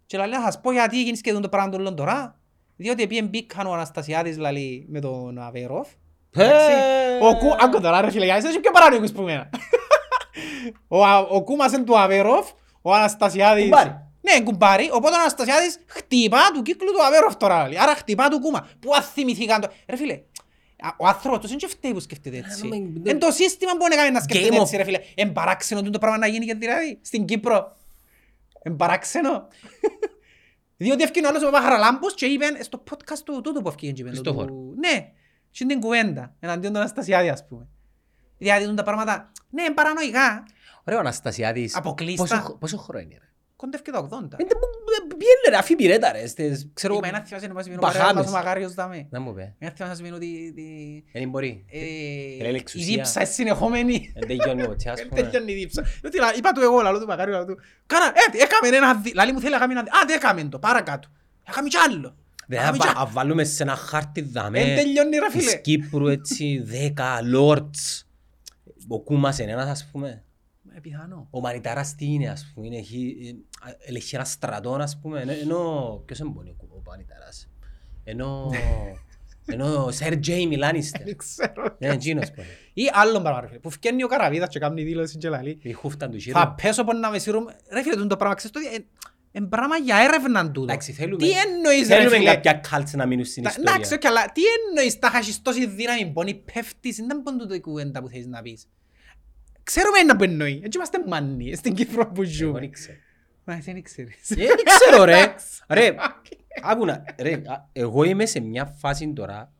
Και λέει να σας πω γιατί γίνεις και το πράγμα το τώρα. Διότι επειδή μπήκαν ο Αναστασιάδης λαλή με τον Αβέροφ. Εντάξει. Ο Κου... Άκου τώρα ρε φίλε, γιατί είσαι πιο παράνοικος που εμένα. Ο, Α- ο Κούμας είναι του Αβέροφ, ο Αναστασιάδης... Κουμπάρι. Ναι, κουμπάρι. Οπότε ο Αναστασιάδης χτυπά του κύκλου του Αβέροφ τώρα. λαλή. Άρα χτυπά του Κούμα. Πού αθυμηθήκαν το... Ρε φίλε, α- ο άνθρωπος τους είναι και φταίει που σκέφτεται έτσι. Ε, μα, Είναι το σύστημα που είναι να σκέφτεται Game of- έτσι ρε φίλε. Εν παράξενο το πράγμα να γίνει και δηλαδή στην Κύπρο. Εν παράξενο. Διότι έφυγε ο άλλος ο Παπαχαραλάμπους και είπε στο podcast του τούτο που έφυγε. και είπε, το Χριστόφορο. του- Ναι, και είναι την κουβέντα εναντίον των Αναστασιάδη ας πούμε. Δηλαδή τούν τα πράγματα, ναι, είναι παρανοϊκά. Ωραία, ο Αναστασιάδης. Αποκλείστα. Πόσο, πόσο χρόνο είναι ρε. Κοντεύει τα 80. Ε, δεν μου- ε, Πιένε ρε, αφή πειρέτα ρε. στις- Ξέρω... Είπα ένα θυμάσαι να μας πει ο Μπαχάμες. παρέας μας ο Μακάριος δάμε. Να μου πει. Ένα θυμάσαι να σας πει ότι τη- Δεν μπορεί. ε, Ρε, η εξουσία. δίψα είναι συνεχόμενη. Δεν τελειώνει ο τσιάς Δεν πούμε. τελειώνει η δίψα. Διότι λα- είπα του εγώ, λαλό του Μακάριου, λαλό του. Κάνα, ε, έκαμε ένα δι... Λαλή μου θέλει να κάνει ένα δι... Α, δεν έκαμε το, παρακάτω. Έκαμε κι άλλο. Δεν Έκαμε θα κι βα- άλλο. α, βάλουμε σε ένα χάρτη δαμέ. Εν τελειώνει ρε Της φίλε. Κύπρου έτσι δέκα λόρτς. Ο Κούμας είναι ένας ας πούμε. Ε, πιθανό. Ο Μανιτάρας τι είναι ας πούμε. Είναι, έχει- ε, ελεγχεί ένα στρατόν ας πούμε. Ενώ- Ενώ... Ποιος είναι μπορεί ο Μανιτάρας; Ενώ... Ενώ ο Σερ Τζέιμι Λάνιστερ. Δεν ξέρω. Είναι εκείνος που είναι. Ή άλλον πράγμα ρε φίλε. Που φκένει ο Καραβίδας και κάνει δήλωση και λαλεί. Η χούφτα του Θα Σύρου. πέσω από να με σύρουμε. Ρε φίλε, τούτο το πράγμα ξέρεις το ότι είναι πράγμα για έρευνα τούτο. Εντάξει, θέλουμε- Τι εννοείς ρε Θέλουμε φίλε; κάποια κάλτς να μείνουν στην Τα- ιστορία. Εντάξει, οκ, αλλά τι εννοείς τα χάσεις τόση δύναμη πόνοι πέφτεις, δεν είναι τούτο η κουβέντα που θέλεις να πεις. Ξέρουμε ένα που εννοεί, έτσι είμαστε μάνοι στην Κύπρο που Εγώ ζούμε. δεν ξέρω. Μα εσύ δεν ξέρεις. Ε, Δεν ξέρω ρε. Ρε, άκου να, ρε, α, εγώ είμαι σε μια φάση τώρα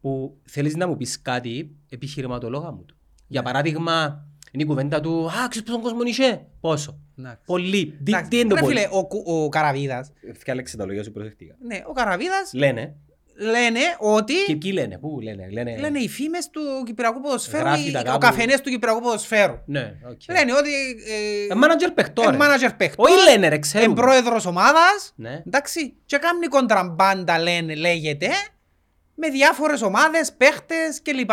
που θέλεις να μου πεις κάτι επιχειρηματολόγα μου. Για παράδειγμα, είναι η κουβέντα του «Α, ξέρεις πόσον κόσμο είσαι» Πόσο. Εντάξει. Πολύ. Τι, Εντάξει, τι είναι το ρε πολύ; φίλε, ο, Κου- ο Καραβίδας, Φτιάλεξε τα λόγια σου προσεκτικά. ναι, ο Καραβίδας Λένε. Λένε ότι Και ποιοι λένε, πού λένε. Λένε, λένε οι φήμες του Κυπριακού ποδοσφαίρου, Γράφει οι- τα ο κάπου. καφενές του Κυπριακού ποδοσφαίρου. Ναι, οκ. Λένε ότι Ε, manager παιχτό, ε, ρε. manager παιχτών, Όχι λένε ρε, εν ξέρουμε. πρόεδρος ομάδας, Ναι. εντάξει, και κάνει κοντραμπάντα λένε, λέγεται, με διάφορες ομάδες, παίχτες κλπ.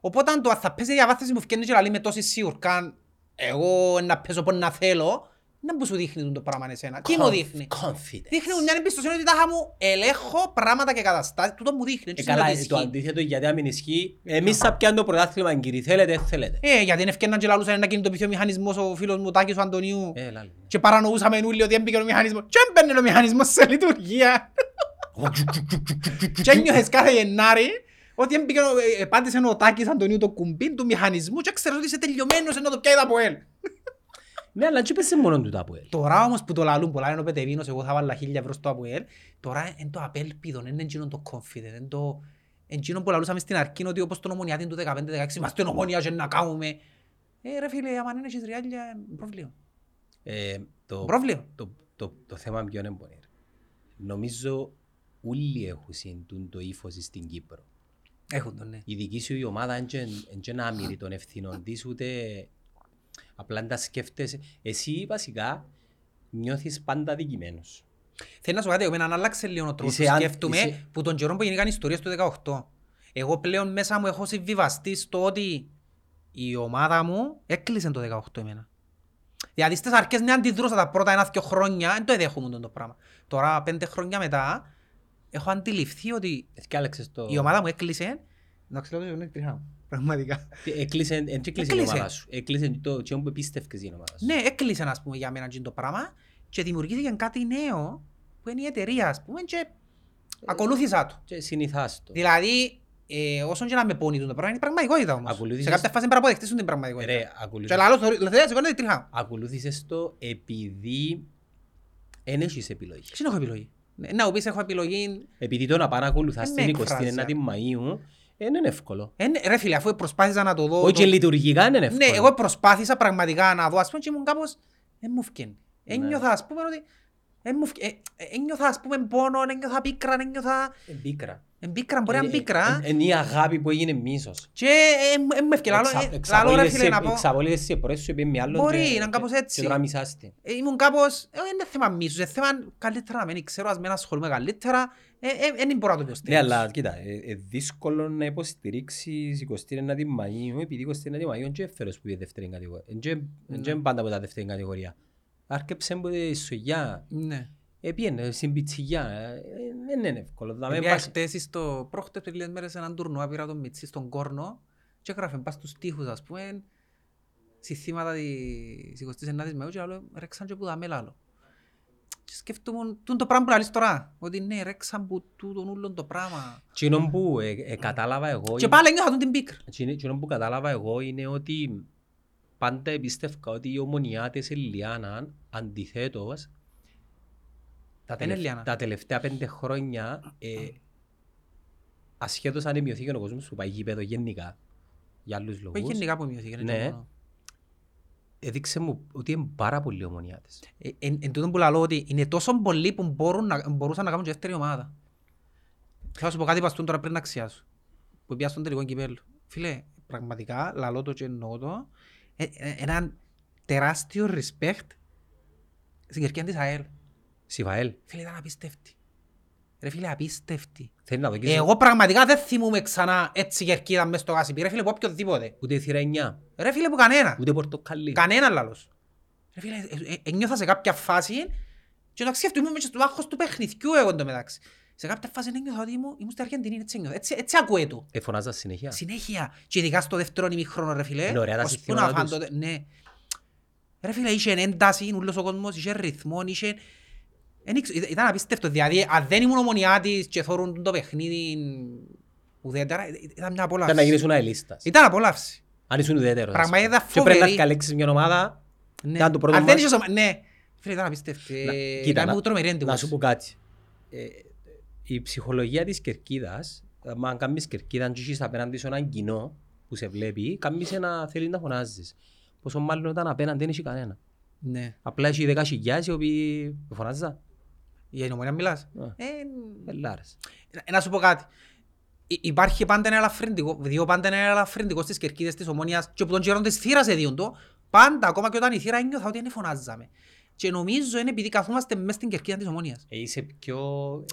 Οπότε αν το θα παίζει διαβάθμιση μου φκένει και λαλεί με τόση σιουρκάν, εγώ να παίζω που να θέλω, να μου σου δείχνει το πράγμα εσένα. Τι μου Conf- δείχνει; Confidence. Δείχνει μου μια εμπιστοσύνη ότι τάχα μου ελέγχω πράγματα και καταστάσεις. Τούτο μου δείχνει. Ε, έτσι καλά, σημαίνει ότι το ισχύει. αντίθετο γιατί αν μην ισχύει, εμείς θα πιάνουμε το πρωτάθλημα, κύριε, θέλετε, δεν θέλετε. Ε, γιατί είναι ευκαιρνά και λαλούσαν να κινητοποιηθεί ο μηχανισμός ο φίλος μου Τάκης ο Αντωνίου Ε, λάλη. και παρανοούσαμε όλοι ότι έμπηκε ο μηχανισμός και έμπαινε ο μηχανισμός σε λειτουργία. Και ένιωθες κάθε Γενάρη ότι έμπηκε, ο- ε, πάτησε ο Τάκης Αντωνίου το κουμπί του μηχανισμού και ξέρεις ότι είσαι τελειωμένος ενώ το πιάει τα από ελ. Ναι, αλλά τι πέσε μόνο του τα από ελ. Τώρα όμως που το λαλούν πολλά είναι ο Πετεβίνος, εγώ θα βάλω χίλια ευρώ στο ΑΠΟΕΛ, τώρα είναι το απέλπιδο, είναι εκείνο το confident, είναι το... Εκείνο που λαλούσαμε στην αρχή ότι όπως τον ομονιάτη του 15-16 είμαστε ομονία και να κάνουμε. Ε, ρε φίλε, άμα είναι έχεις ριάλια, πρόβλημα. Ε, το, Πρόβλημα. το, το, το θέμα ποιο είναι μπορεί. Νομίζω όλοι έχουν συντούν το ύφος στην Κύπρο. Έχουν τον, ναι. Η δική σου η ομάδα είναι και να άμυρη των ευθυνών της, ούτε απλά να τα σκέφτεσαι. Εσύ βασικά νιώθεις πάντα δικημένος. Θέλω να σου πω κάτι, εμένα άλλαξε λίγο ο τρόπος Είσαι που αν- σκέφτομαι είσαι- που τον καιρό που γίνηκαν οι ιστορίες του 18. Εγώ πλέον μέσα μου έχω συμβιβαστεί στο ότι η ομάδα μου έκλεισε το 18 εμένα. Δηλαδή στις αρχές ναι αντιδρούσα τα πρώτα ένα-δυο χρόνια, δεν το εδέχομαι το πράγμα. Τώρα πέντε χρόνια μετά έχω αντιληφθεί ότι Έφτιαλεξες το... η ομάδα μου έκλεισε. Εντάξει, λέω ότι δεν υπήρχαν. Πραγματικά. Τι- Έκλεισε, εν έκλεισε η Έκλεισε. ομάδα σου. Έκλεισε το τσιόν που πίστευκες η ομάδα σου. Ναι, έκλεισε ας πούμε για μένα εκείνο το πράγμα και δημιουργήθηκε κάτι νέο που είναι η εταιρεία ας πούμε και Ακολούθησα το. Και συνηθάς το. Δηλαδή, ε, όσον και να με πόνει το πράγμα, είναι η πραγματικότητα όμως. Ακολούθησες- Σε κάποια φάση πρέπει να αποδεχτείς την πραγματικότητα. Ρε, Και ακολούθησες- λαλό, θεωρείς, σηκώνεται τρίχα. ακολούθησες το επειδή δεν έχεις επιλογή. Δεν έχω επιλογή. Ναι, Να μου πεις έχω επιλογή. Επειδή το να πάνε να ακολουθάς Ε, την με 29η Μαΐου δεν είναι εύκολο. Ε, ναι, Ρε φίλε, αφού προσπάθησα να το δω. Όχι το- και λειτουργικά είναι Ναι, εύκολο. εγώ προσπάθησα πραγματικά να δω, ας πούμε, και ήμουν κάπως, δεν μου φκένει. Ναι. Ένιωθα, ας πούμε, ότι, δεν μου φκ- ε, ε, ένιωθα, ας πούμε, πόνο, ένιωθα πίκρα, ένιωθα, Ε, πίκρα. ε, πίκρα, μπορεί να Ε, είναι ε, πίκρα. ε, Είναι η αγάπη που έγινε μίσος. Και ε, ε, ε, μου έφκε, λαλό, ε, λαλό, ρε φίλε, να πω, Εξαπολύτες σε πρώτη σου με άλλον Μπορεί, και- να είναι κάπως και- έτσι. Και τώρα μισάστε. ε, ήμουν κάπως, ε, είναι θέμα μίσους, είναι θέμα καλύτερα να μην ξέρω, ας μην ασχολούμαι καλύτερα, ε, ε, δεν μπορώ να το Ναι, υποστηρίξω. αλλά κοίτα, ε, ε, δύσκολο να υποστηρίξεις 29η Μαΐου επειδή 29η Μαΐου είναι και έφερος που είναι δεύτερη κατηγορία. Είναι και- είναι και πάντα από τα δεύτερη κατηγορία. Άρκεψε από τη σογιά, Ναι. έπιανε στην πιτσιγιά. ε, ε, Δεν είναι εύκολο. Δηλαδή, Επειδή πας- χτες στο προχτές πριν λίγες μέρες έναν τουρνουά πήρα τον Μιτσί στον κόρνο και έγραφε πας στους τοίχους ας πούμε συστήματα της 29ης Μαΐου και λέω ρέξαν και που δάμε λάλο. Και σκέφτομαι τούν το πράγμα που λαλείς τώρα ότι ναι ρέξαν που τούτον ούλον το πράγμα. Εκείνο που ε, ε, κατάλαβα εγώ Και είναι- πάλι ένιωθα τούν την πίκρα. εκείνο- εκείνο που κατάλαβα εγώ είναι ότι πάντα εμπίστευκα ότι οι ομονιάτες Ελιάναν αντιθέτως τα, Είναι τελευ- Ελιάνα. τα τελευταία πέντε χρόνια ε, ασχέτως αν μειωθεί και ο κόσμος που πάει γήπεδο γενικά για άλλους Όχι λόγους γενικά που μειώθηκε. είναι Ναι. και μόνο. Έδειξε μου ότι είναι πάρα πολλοί ομονιάτες. Ε, Εν εν τούτον που λαλώ ότι είναι τόσο πολλοί που μπορούν να, μπορούσαν να κάνουν και δεύτερη ομάδα. Θα σου πω κάτι παστούν τώρα πριν να αξιάσω. Που πιάσουν τον τελικό κυπέλλο. Φίλε, πραγματικά, λαλώ το και εννοώ το, ε, ε, έναν τεράστιο respect στην κερκία της ΑΕΛ. Σιβαέλ, Φίλε, ήταν απίστευτη. Ρε φίλε, απίστευτη. θέλεις να δοκίσει Εγώ πραγματικά δεν θυμούμαι ξανά έτσι κερκίδα μες στο γάσιπι. Ρε φίλε, που οποιοδήποτε. ούτε θύρα 9, Ρε φίλε, που κανένα. ούτε πορτοκαλί. Κανέναν λαλός. Ρε φίλε, ε, ε, ένιωθα σε κάποια φάση και το σκέφτομαι ήμουν μέσα στο άγχος του παιχνιδιού εγώ εντωμεταξύ. Σε κάποια φάση ένιωθα ότι ήμουν, ήμουν στην Αργεντινή, έτσι ένιωθα. Έτσι, έτσι ακούε του. Εφωνάζα συνέχεια. Συνέχεια. Και ειδικά στο δεύτερο ημίχρονο ρε φίλε. Είναι ωραία τα ώσπου συστήματα να φάνε τους. τότε- Ναι. Ρε φίλε, είχε ένταση, ούλος ο κόσμος, είχε ρυθμό, είχε... Εν ήξε- ήταν- Ήταν απίστευτο, δηλαδή αν δεν ήμουν ομονιάτης και θωρούν το παιχνίδι ουδέτερα, ήταν μια απόλαυση. Ήταν να γίνεις ένα ελίστας. Ήταν απόλαυση. Αν ήσουν ουδέτερος. Πραγματικά ήταν Και πρέπει να φοβερή. καλέξεις μια ομάδα. Ναι. Ήταν το πρώτο Αν δεν μάτς. είχες ομα- Ναι. Φίλε, ήταν απίστευτο. Να- Ε, κοίτα, Ήταν να- μου τρομερή Να εντύπωση. σου πω κάτι. Ε, η ψυχολογία της κερκίδας, αν κάνεις κερκίδα και έχεις απέναντι σε έναν κοινό που σε βλέπει, κάνεις να θέλεις να φωνάζεις. Πόσο μάλλον όταν απέναντι δεν έχει κανένα. Ναι. Απλά έχει δέκα χιλιάδες οι οποίοι φωνάζα. Για την ομονία μιλάς. Α. Ε, Ελάρες. ε, Να σου πω κάτι. Υ- Υπάρχει πάντα ένα ελαφρυντικό, διότι πάντα ένα ελαφρυντικό στις κερκίδες της ομόνιας και από τον καιρό της θύρας εδίον το, πάντα, ακόμα και όταν η θύρα ένιωθα ότι δεν φωνάζαμε. Και νομίζω είναι επειδή καθόμαστε μέσα στην κερκίδα της ομόνιας. Ε, Είσαι πιο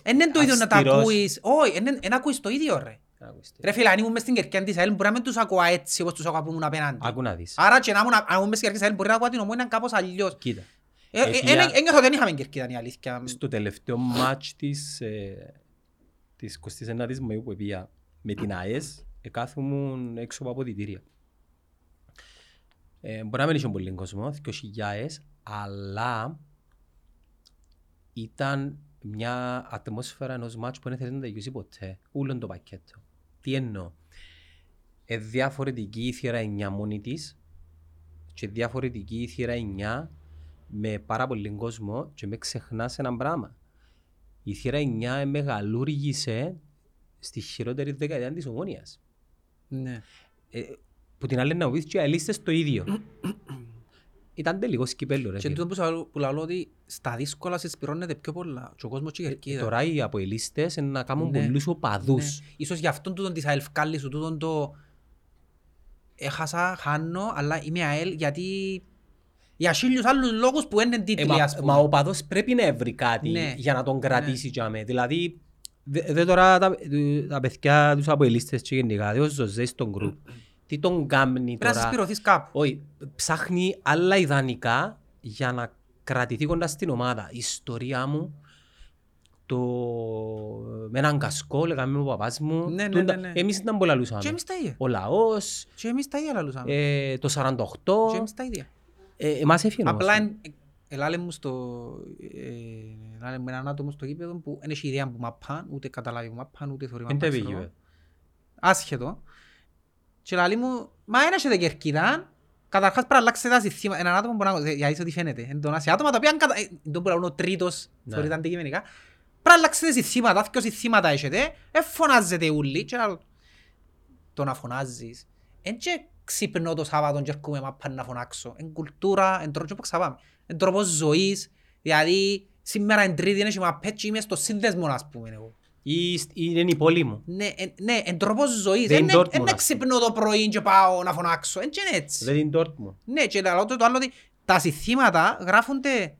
Εν είναι το ίδιο να τα αυστηρός. ακούεις. Όχι, εν- εν ακούεις το ίδιο ρε. Ακούστε. Ρε φίλε, αν ήμουν μες στην κερκίδα της ΑΕΛ μπορεί να μην τους ακούω έτσι όπως τους ακούω που ήμουν απέναντι. Άκου να δεις. Άρα και να ήμουν, αν ήμουν μες στην κερκίδα της ΑΕΛ μπορεί να ακούω την ομόνια κάπως αλλιώς. Κοίτα. Ε, ε, Επία- ε, Ένιωθα ότι δεν είχαμε κερκίδα η αλήθεια. στο τελευταίο μάτς της, ε, της 29ης Μαΐου που πήγα με την ΑΕΣ, εκάθομουν έξω από αποδητήρια. Ε, μπορεί να μην είχε πολύ κόσμο, 2.000, αλλά ήταν μια ατμόσφαιρα ενός μάτς που δεν θέλει να τελειώσει ποτέ. Ούλον το πακέτο. Τι εννοώ; Ε, διαφορετική η θύρα 9 μόνη της και διαφορετική η θύρα 9 με πάρα πολύ κόσμο και με ξεχνάς ένα πράγμα. Η θύρα 9 μεγαλούργησε στη χειρότερη δεκαετία της ομόνιας. Ναι. Ε, που την άλλη να μου πεις και οι αελίστες το ίδιο. Ήταν τελικό σκυπέλλο ρε Και φίλε. τούτο που σου- που λαλώ ότι στα δύσκολα συσπυρώνεται πιο πολλά. Και ο κόσμος και η Ε, κερκίδα. Τώρα οι αποελίστες είναι να κάνουν Ναι. πολλούς οπαδούς. Ναι. Ίσως γι' αυτόν τούτον της ΑΕΛ φκάλει σου, τούτον το έχασα, χάνω, αλλά είμαι ΑΕΛ γιατί για χίλιους άλλους λόγους που είναι Ε, τίτλοι μα, ας πούμε. μα ο παδός πρέπει να βρει κάτι Ναι. για να τον κρατήσει για με. Δηλαδή, δε, δε τώρα τα, τα παιδιά τους αποελίστες και γενικά, δε ο Ζωζέ στον γκρουπ, τι τον κάνει Πρέπει να τώρα; συσπυρωθείς κάπου. Όχι, ψάχνει άλλα ιδανικά για να κρατηθεί κοντά στην ομάδα. Η ιστορία μου, το... με έναν κασκό, λέγαμε ο παπάς μου. Ναι, ναι, τούντα- ναι, ναι. Εμείς ήταν πολλά λούσαμε. Και εμείς τα ίδια. Ο λαός, Και εμείς τα ίδια λαλούσαμε. ε, το 48, Και εμείς τα ίδια. Ε, εμάς έφυγε όμως. Απλά εν- Ελάλε μου στο... ε, Ελάλε μου έναν άτομο στο γήπεδο που δεν έχει ιδέα που μαπάν, ούτε καταλάβει που μαπάν, ούτε θωρεί Δεν μαπάν. τα ξέρω πήγε. εγώ. Άσχετο. Και λέει μου, μα δεν έχετε κερκίδα. Καταρχάς πρέπει να αλλάξετε τα συστήματα. Έναν άτομο μπορεί να... Για ό,τι φαίνεται. Εντονά σε άτομα τα οποία... αν κατα- ε, Δεν μπορεί να είναι ο τρίτος, Ναι. θεωρείται αντικειμενικά. Πρέπει να αλλάξετε συστήματα, δυο συστήματα έχετε. Ε, φωνάζετε ούλοι. Και να- το να φωνάζεις. Εν και ξυπνώ το Σάββατο και έρχομαι μάπα να φωνάξω. Εν κουλτούρα, εν τρόπος που ξαπάμε. Εν τρόπος ζωής. Δηλαδή, σήμερα εν τρίτη είναι και μαπές και είμαι στο σύνδεσμο, ας πούμε εγώ. Ή σ- ή είναι η πόλη μου. Ναι, εν- ναι, εν τρόπος ζωής. Δεν Εν είναι εν- Dortmund, εν ας να ξυπνώ το πρωί και πάω να φωνάξω. Εν και είναι έτσι. Δεν είναι Dortmund. Ναι, και λέω το, το άλλο ότι τα συστήματα γράφονται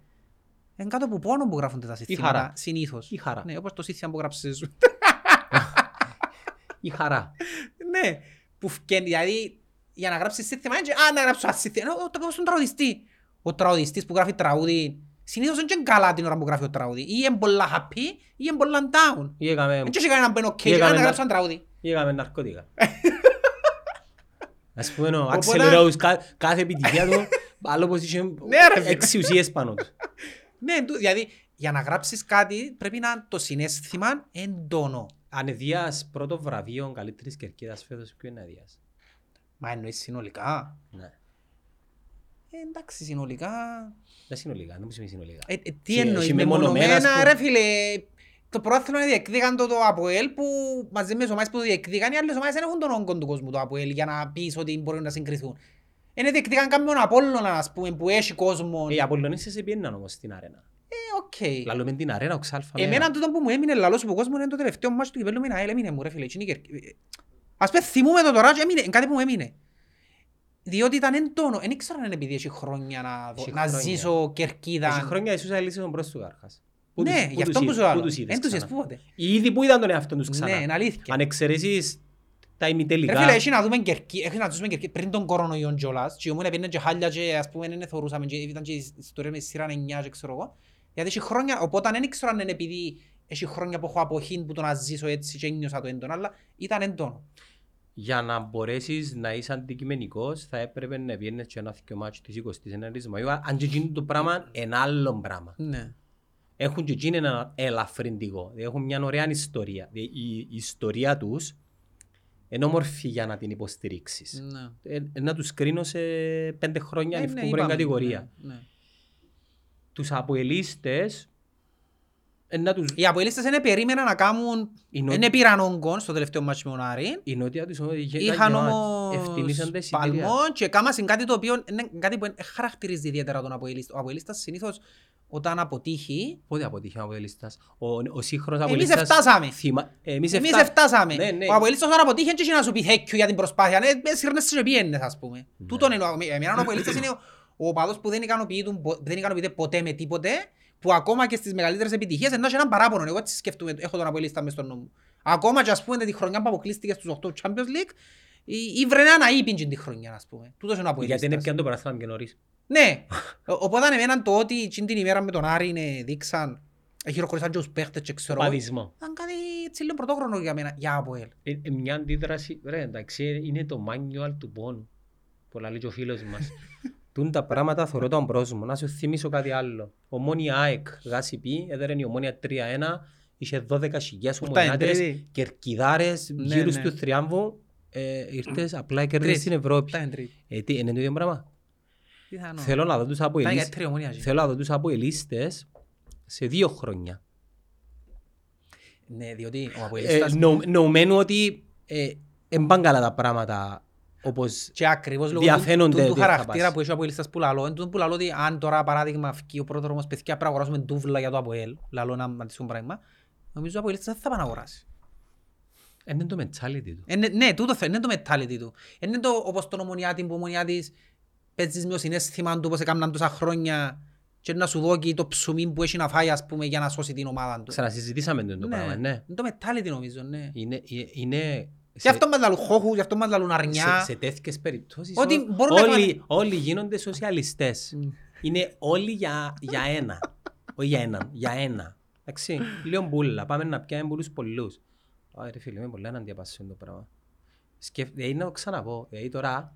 εν κάτω από πόνο που γράφονται τα συστήματα. χαρά. Συνήθως. Η χαρά. Ναι, όπως το σύστημα που γράψες σου. Η χαρά. ναι, που φκένει, δηλαδή για να γράψεις σύστημα, είναι και, α, να γράψω ένα σύστημα. Ε, Το κάνω στον τραγουδιστή. Ο τραγουδιστής που γράφει τραγούδι, συνήθως είναι και καλά την ώρα που γράφει το τραγούδι. Ή είναι πολλά happy, ή είναι πολλά down. Ή έκαμε- Δεν έχει κανέναν που είναι ok, Ή και έκαμε να να- γράψω ένα τραγούδι. ή έκαμε ναρκωτικά. Ας πούμε ο Οπότε- Axel Rose κα- κάθε επιτυχία του άλλο πως είχε Ναι, ρε, φίλε. έξι ουσίες πάνω του. Ναι, του- δηλαδή για να γράψεις κάτι πρέπει να είναι το συνέστημα έντονο. Αν εδίας πρώτο βραβείο καλύτερης κερκίδας φέτος, ποιο είναι αδείας. Μα εννοείς συνολικά; Ναι. Ε, εντάξει, συνολικά. Δεν συνολικά, δεν μου σημαίνει συνολικά. Ε, ε, τι Έχει- εννοείς, έχει με μεμονωμένα, ας μονομένα, πούμε. ρε φίλε. Το πρόθυμο διεκδίκαν το, το ΑΠΟΕΛ που μαζί με τις ομάδες που το διεκδίκαν οι άλλες ομάδες δεν έχουν τον όγκο του κόσμου το ΑΠΟΕΛ για να πεις ότι μπορούν να συγκριθούν. Είναι διεκδίκαν κάποιον Απόλλωνα, ας πούμε, που έχει κόσμο. Ε, Οι Απολλωνίσεις σε πιέναν όμως στην αρένα. Ε, οκ. Λαλούμε την αρένα, ο Ξάλφα. με Εμένα ένα. τούτο που μου έμεινε λαλός που ο κόσμος είναι το τελευταίο μάτσο του κυπέλλου με την ΑΕΛ, έμεινε μου ρε φίλε. Εκείνη η κερκ- ε, Ας πούμε θυμούμε το τώρα και έμεινε, είναι κάτι που μου έμεινε. Διότι ήταν έντονο, δεν ήξερα αν είναι επειδή έχει χρόνια να, δω- Έχει να χρόνια. ζήσω κερκίδα. Έχει χρόνια ίσως έλυσε τον προς του Κάρχας. Πού Ναι, τους- πού γι' αυτό τους που είδες, σου πού λέω. τους είδες Εν τους ξανά. είδες πότε; Ήδη που είδαν τον εαυτό τους ξανά. Ναι, είναι αλήθεια. Αν εξαιρέσεις τα Ρε ημιτελικά. φίλε, έχει να δούμε κερκί, έχει να δούμε κερκί πριν τον κορονοϊό κιόλας και ομόνια πήγαινε και χάλια και ας πούμε δεν θεωρούσαμε και ήταν και η ιστορία με σειρά 9 και ξέρω εγώ. Γιατί έχει χρόνια, οπότε δεν ήξερα αν είναι επειδή έχει χρόνια που έχω αποχή που το να ζήσω έτσι και ένιωσα το έντονο, αλλά ήταν έντονο. Για να μπορέσεις να είσαι αντικειμενικός θα έπρεπε να πιένες και ένα θεκιο μάτσος της 29ης Μαΐου αν και εκείνο το πράγμα είναι άλλο πράγμα. Ναι. Έχουν και εκείνο ένα ελαφρυντικό. Δηλαδή έχουν μια ωραία ιστορία. Δηλαδή η η ιστορία τους είναι όμορφη για να την υποστηρίξεις. Ναι. Ε, ε, να τους κρίνω σε πέντε χρόνια Ε, αν ναι, ευκούν είπαμε, πρώτη κατηγορία. ναι, ναι. Τους αποελίστες ε, να τους... Οι αποελίστες δεν περίμεναν να κάνουν, Η νο- δεν πήραν όγκον στο τελευταίο μάτσο με τον Άρη. Η νότια τους όμως είχε- Είχαν ήταν όμως ευτιμήσαν τα εισιτήρια. παλμό και κάμασαν κάτι το οποίο είναι κάτι που δεν χαρακτηρίζει ιδιαίτερα τον αποελίστα. Ο αποελίστας συνήθως όταν αποτύχει, Πότε αποτύχει ο αποελίστας. Ο, ο σύγχρονος Εμείς αποελίστας... εφτάσαμε. Θυμα... Εμείς, εμείς εφτά- εφτάσαμε. Ναι, ναι. Ο αποελίστας όταν αποτύχει δεν να σου πει thank you για την προσπάθεια. Ναι, ε, σύρνεσαι και πιένες ας πούμε. Ναι. Τούτον είναι ο- εμένα ο αποελίστας είναι ο- ο οπαδός που δεν ικανοποιείται, δεν ικανοποιείται ποτέ με τίποτε που ακόμα και στις μεγαλύτερες επιτυχίες ενώ έχει έναν παράπονο. Εγώ έτσι σκέφτομαι, έχω τον αποελίστα μες στον νου μου. Ακόμα και ας πούμε τη χρονιά που αποκλείστηκε στους 8 Champions League ή βρενά να είπιν τη χρονιά ας πούμε. Τούτος είναι ο αποελίστας. Γιατί είναι πιαν το παράθυμα και νωρίς. Ναι. Ο- Οπότε εμένα το ότι εκείνη την ημέρα με τον Άρη είναι δείξαν, χειροκροτήσαν και τους παίχτες και ξέρω. εγώ, Παδισμό. Ήταν κάτι έτσι λίγο πρωτόχρονο για μένα, για ΑΠΟΕΛ. Ε, ε, μια αντίδραση, ρε, εντάξει, είναι το manual του πόνου. Που λέει και ο φίλος μας. Τούν τα πράγματα θεωρώ τον πρόσωπο. Να σου θυμίσω κάτι άλλο. Ομόνια ΑΕΚ, γάση πι, έδερε η ομόνια 3-1, είχε 12 χιλιάς Ήρθα εν ομονιάτες, τρίτη. κερκιδάρες, Ναι, γύρω ναι. στους τριάμβου. Ε, ήρθες απλά κέρδισες Τρίτη. στην Ευρώπη. Ήταν τρίτη. Ε, τι, είναι το ίδιο πράγμα; Πιθανό. Θέλω να δω τους Ήταν αποελίστες. καλύτερη ομονία. Θέλω να δω τους αποελίστες σε δύο χρόνια. Ναι, διότι ο Ε, Αποελίστας νο- Νομμένου ότι ε, εν πάνε καλά τα πράγματα όπως και ακριβώς λόγω διαφαίνονται του, του, του ότι θα χαρακτήρα πας. που έχει ο Αποελίστας που λαλώ, είναι τούτο που λαλώ ότι αν τώρα παράδειγμα φκεί ο πρόδρομος παιδιά πρέπει να αγοράσουμε τούβλα για το Αποέλ, λαλώ ένα αντίστοιχο πράγμα, νομίζω ο Αποελίστας δεν θα πάει να αγοράσει. Ε, είναι το mentality του. Ε, ναι, ναι, τούτο θα- είναι το mentality του. Ε, Είναι το όπως τον ομονιάτη που ο ομονιάτης παίζεις με το συναίσθημα του όπως έκαναν τόσα χρόνια και να σου δώσει το ψουμί που έχει να φάει ας πούμε για να σώσει την ομάδα του. Ξανασυζητήσαμε το, το πράγμα, ναι. Είναι το mentality νομίζω, ναι. Είναι, ε, είναι Γι' αυτό μας λαλούν χώχους, γι' αυτό μας λαλούν αρνιά. σε, σε τέτοιες περιπτώσεις Ότι ό- μπορούν να όλοι, κάνουν- όλοι γίνονται σοσιαλιστές. Είναι όλοι για, για ένα. Όχι για έναν, για ένα. Εντάξει, λίγο μπουλα, πάμε να πιάμε μπουλούς πολλούς. Α, ρε φίλε, είμαι πολλά αντιαπάσσεων το πράγμα. Σκεφ... Δηλαδή να το ξαναπώ, δηλαδή τώρα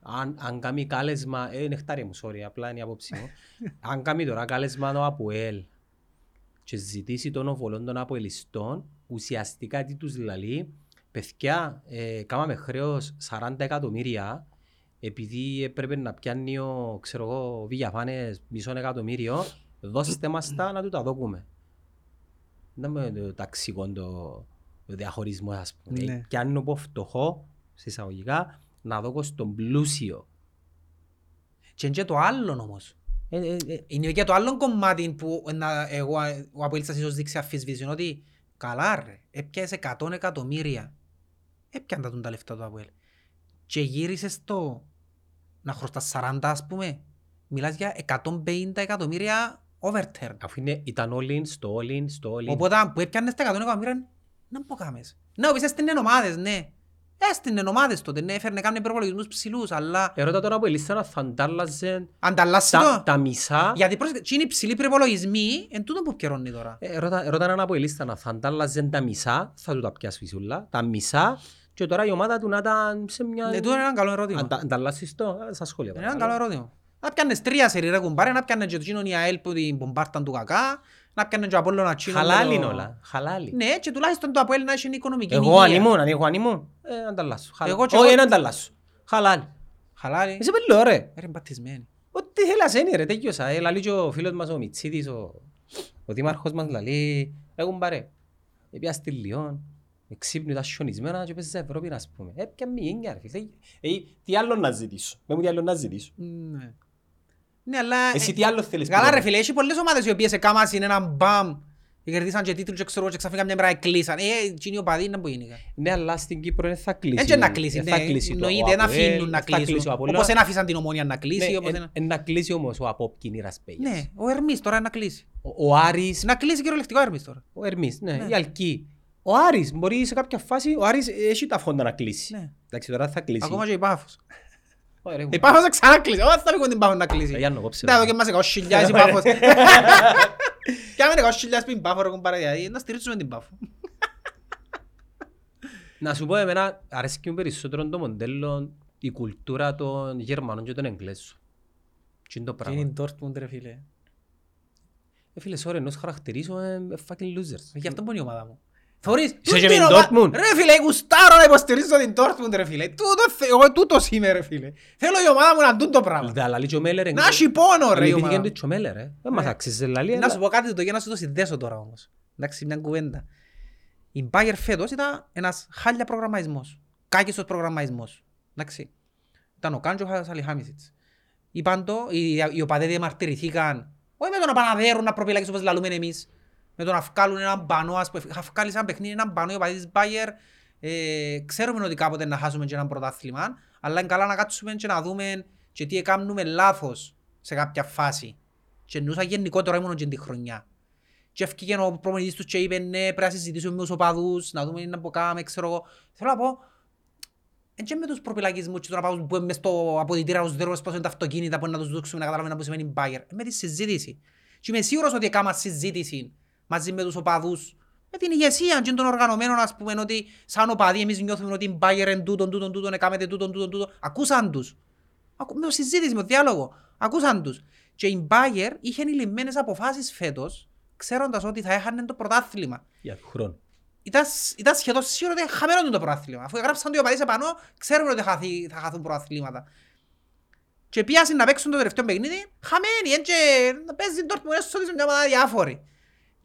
αν, αν κάνει κάλεσμα, ε, νεκτάρι μου, sorry, απλά είναι η απόψη μου. αν κάνει τώρα κάλεσμα το ΑΠΟΕΛ και ζητήσει τον οβολών των αποελιστών, ουσιαστικά τι τους λαλεί, παιδιά, ε, κάμαμε χρέος 40 εκατομμύρια, επειδή έπρεπε να πιάνει ο, ξέρω εγώ, ο Βηγιαφάνες μισό εκατομμύριο, δώστε μας τα να του τα δώκουμε. Δεν με το ταξικό το, το διαχωρισμό, ας πούμε. Ναι. Ναι. Πιάνω από φτωχό, σε εισαγωγικά, να δώκω στον πλούσιο. Και είναι και το άλλο όμως. Ε, ε, ε, Είναι και το άλλο κομμάτι που να, εγώ, ο Αποέλιστας ίσως δείξει αφισβήτηση, είναι ότι καλά ρε, έπιασες 100 εκατομμύρια. Έπιαν τα τον τα λεφτά του Αποέλ. Και γύρισες το να χρωστάς 40 ας πούμε. Μιλάς για 150 εκατομμύρια overturn. αφού είναι, ήταν all in, στο all in, στο all in. Οπότε που έπιανες τα 100 εκατομμύρια, να πω κάμες. Ναι, όπως έστεινε ομάδες, ναι. Έστεινε ομάδες τότε, ναι, έφερνε κάμουν προπολογισμούς ψηλούς, αλλά Ερώτα τώρα που η λίστα να θα αντάλλαζε ανταλλάσσει τα, το. τα μισά. Γιατί πρόσεχε, τι είναι οι ψηλοί προπολογισμοί, εν τούτο που καιρώνει τώρα. Ε, Ερώτα ερώτα έναν από η λίστα να θα αντάλλαζε τα μισά, θα του τα πιάσει φυσούλα, τα μισά και τώρα η ομάδα του να ήταν σε μια... Ναι, τούτο είναι ένα καλό ερώτημα. Αντα- Ανταλλάσσεις το, ε, στα σχόλια. Είναι ένα παρακαλώ. καλό ερώτημα. Να πιάνες τρία σερί ρε κουμπάρε, να πιάνες και το κοινωνί ΑΕΛ που την μπομπάρταν του κακά, να πιάνες και ο Απόλλωνα Τσίνο. Χαλάλι με είναι το- όλα, χαλάλι. Ναι, και τουλάχιστον το Αποέλ να έχει οικονομική Εγώ αν υγεία. ήμουν, αν εγώ αν ήμουν, ε, ανταλλάσσω. Χαλάλι. Εγώ και Όχι, εγώ- δεν ανταλλάσσω. Χαλάλι. Χαλάλι. Είσαι πελό ρε. Ρε μπατισμένοι. Ό,τι θέλας είναι ρε, τέτοιος. Ε, λαλεί και ο φίλος μας ο Μιτσίτης, ο, ο δήμαρχος μας λαλεί, έχουν πάρε. Επία στη Λιόν, εξύπνιο τα σιωνισμένα και πες σε Ευρώπη να πούμε. Ε, ποια μη έννοια ρε φίλε. Ε, τι άλλο να ζητήσω. Με μου τι άλλο να ζητήσω. Ναι. Ναι, αλλά... Εσύ ε, τι άλλο θέλεις. Καλά που ρε δεν- φίλε, έχει πολλές ομάδες οι οποίες εκάμασαν έναν μπαμ και κερδίσαν και τίτλους και ξέρω εγώ και ξαφνικά μια μέρα εκλείσαν. Ε, εκείνοι οι οπαδοί να που είναι. Ναι, αλλά στην Κύπρο δεν θα κλείσει. Έτσι να κλείσει, Δεν ναι. θα κλείσει το Εννοείται, δεν ΑΠΟΕΛ, αφήνουν να δεν θα κλείσουν. ο Απόλλωνας. Όπως δεν άφησαν την ομόνια να κλείσει. Ναι, όπως εν- δεν- εν να κλείσει όμως ο Απόπ Κινήρας Πέγιας. Ναι, ο Ερμής τώρα να κλείσει. Ο- Ο Άρης, Να κλείσει κυριολεκτικό ο Ερμής τώρα. ο Ερμής, ναι, Ναι. η Αλκή. Ο Άρης μπορεί σε κάποια φάση, ο Άρης έχει τα φόντα να κλείσει. Ναι. Εντάξει, τώρα θα κλείσει. Ακόμα και η Πάφος. Ωραία, ρε, Η Πάφος θα ξανακλείσει. Όχι, θα πήγουν την Πάφος να κλείσει. Ε, Γιάννο, κόψε, Τα ρε. εδώ και μας 20.000 η Πάφος. Και άμα είναι 20.000 πριν Πάφος ρε κουμπάρε, δηλαδή να στηρίξουμε την Πάφο. Να σου πω εμένα, αρέσει και μου περισσότερο το μοντέλο, η κουλτούρα των Γερμανών και των Εγγλέζων. Τι είναι το Τι πράγμα. είναι η Dortmund ρε φίλε. Ε, φίλε, sorry, ενός χαρακτηρίζω ε, ε, fucking losers. Γι' αυτό που είναι η ομάδα μου. Θωρείς, Είσαι τούτη και με είναι την ομάδα- Dortmund. Ρε φίλε, γουστάρω να υποστηρίζω την Dortmund ρε φίλε. Τούτο θε- Εγώ τούτος είμαι ρε φίλε. Θέλω η ομάδα μου να δουν το πράγμα. Δε, αλλά λέει και ο Μέλλερ, Να έχει πόνο ρε η ομάδα Αληθήκαν μου. και ο Μέλλερ, ε. Δεν μας Ναι. αξίζει λαλή, Να σου αλλά- πω κάτι το για να σου το συνδέσω τώρα όμως. Εντάξει, μια κουβέντα. Η Bayer φέτος ήταν ένας χάλια προγραμματισμός. Κάκιστος προγραμματισμός. Εντάξει. Ήταν ο Κάντζο Σαλιχάμισιτς. Είπαν το, οι, οι οπαδοί διαμαρτυρηθήκαν, όχι με το να παναδέρουν να προπυλάξουν όπως λαλούμε εμείς, με το να βγάλουν έναν μπανό, ας πούμε, είχα βγάλει σαν παιχνίδι έναν μπανό οι οπαδοί της Bayer. Ε, ξέρουμε ότι κάποτε να χάσουμε και έναν πρωτάθλημα, αλλά είναι καλά να κάτσουμε και να δούμε και τι έκανουμε λάθος σε κάποια φάση. Και εννοούσα γενικότερα ήμουν και τη χρονιά. Και έφυγε ο προπονητής τους και είπε ναι, πρέπει να συζητήσουμε με τους οπαδούς, να δούμε τι να κάνουμε, ξέρω εγώ. Θέλω να πω, εν και με τους προπυλακισμούς και το να πάω που είναι μες στο αποδητήρα τους δέρβες πώς είναι τα αυτοκίνητα που να τους δείξουμε να καταλάβουν να που σημαίνει Bayer. Ε, Με τη συζήτηση. Και είμαι σίγουρος ότι έκανα συζήτηση μαζί με τους οπαδούς. Με την ηγεσία και των οργανωμένων ας πούμε ότι σαν οπαδοί εμείς νιώθουμε ότι η Bayer εν τούτον, τούτον, τούτον, έκαμετε τούτον, τούτον, τούτον. Ακούσαν τους. Ακού- Με συζήτηση, με διάλογο. Ακούσαν τους. Και η Bayer είχε λυμμένες αποφάσεις φέτος ξέροντας ότι θα έχανε το πρωτάθλημα Για του χρόνου. ήταν, ήταν σχεδόν σίγουρο ότι χαμένο το πρωτάθλημα. Αφού έγραψαν το οπαδείς επάνω, ξέρουμε ότι θα, χαθεί- θα χαθούν πρωταθλήματα. Και πιάσουν να παίξουν το τελευταίο παιχνίδι, χαμένοι, έτσι, να παίζει το Dortmund, έσω ότι μια ομάδα διάφορη.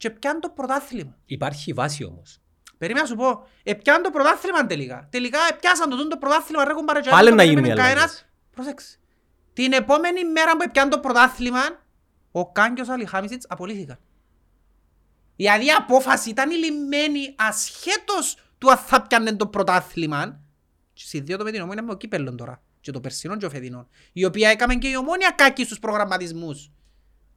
Και πιάνουν το πρωτάθλημα. Υπάρχει βάση όμως. Περίμενα να σου πω, ε, πιάνουν το πρωτάθλημα τελικά. Τελικά ε, πιάσαν το, τούτο το πρωτάθλημα, ρε κουμπάρε, και Πάλι δεν το να γίνουν περίμενε οι αλλαγές. κανένας. Πρόσεξε. Την επόμενη μέρα που πιάνουν το πρωτάθλημα, ο Κάγκιος Αλιχάμισιτς απολύθηκαν. Δηλαδή η απόφαση ήταν λυμμένη ασχέτως του αν θα πιάνε το πρωτάθλημα. Και συνδύω με την ομόνια με το κύπελλον τώρα. Και το περσινό και ο φετινό. Η οποία έκαμε και η ομόνια κάκη στους προγραμματισμούς.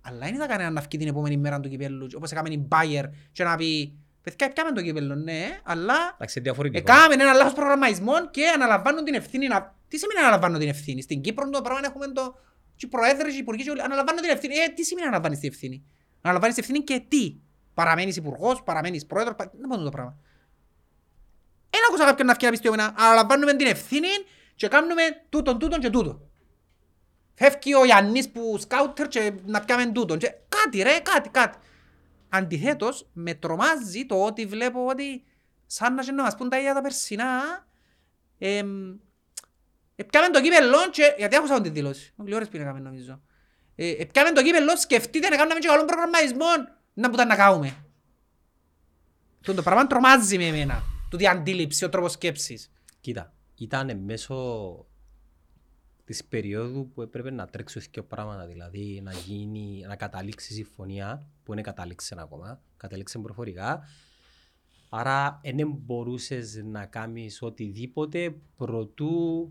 Αλλά δεν είδα κανένα να βγει την επόμενη μέρα του κυπέλλου. Όπως έκαμε η Bayer και να πει Παιδιά, πιάμε το κύπελλο, ναι, αλλά Εντάξει, διαφορετικό. Έκαμε ένα λάθος προγραμματισμό και αναλαμβάνουν την ευθύνη. Να... Τι σημαίνει αναλαμβάνω την ευθύνη; Στην Κύπρο το πράγμα έχουμε το... Και οι προέδρες, οι υπουργοί, και όλοι αναλαμβάνουν την ευθύνη. Ε, τι σημαίνει αναλαμβάνεις την ευθύνη; Αναλαμβάνεις την ευθύνη και τι; Παραμένεις υπουργός, παραμένεις πρόεδρος, πα... δεν μπορώ το πράγμα. Ένα άκουσα κάποιον να βγει να πει στο εμένα, αναλαμβάνουμε την ευθύνη και κάνουμε τούτον, τούτον και τούτον. Φεύγει ο Γιάννης που σκάουτερ και να πιάμε τούτον. Και κάτι ρε, κάτι, κάτι. Αντιθέτως, με τρομάζει το ότι βλέπω ότι σαν να και να μας πούν τα ίδια τα περσινά, εμ, ε, πιάμε το κύπελλο και, γιατί άκουσα την δήλωση, λίγο ώρες πριν έκαμε νομίζω. Ε, ε, πιάμε το κύπελλο, σκεφτείτε να κάνουμε και καλόν προγραμματισμό, να που τα να κάνουμε. Το πράγμα τρομάζει με εμένα, τούτη αντίληψη, ο τρόπος σκέψης. Κοίτα, ήταν μέσω της περίοδου που έπρεπε να τρέξουν δύο πράγματα, δηλαδή να γίνει, να καταλήξει η συμφωνία, που είναι κατάληξε ακόμα, κατάληξε προφορικά, άρα δεν μπορούσες να κάνεις οτιδήποτε προτού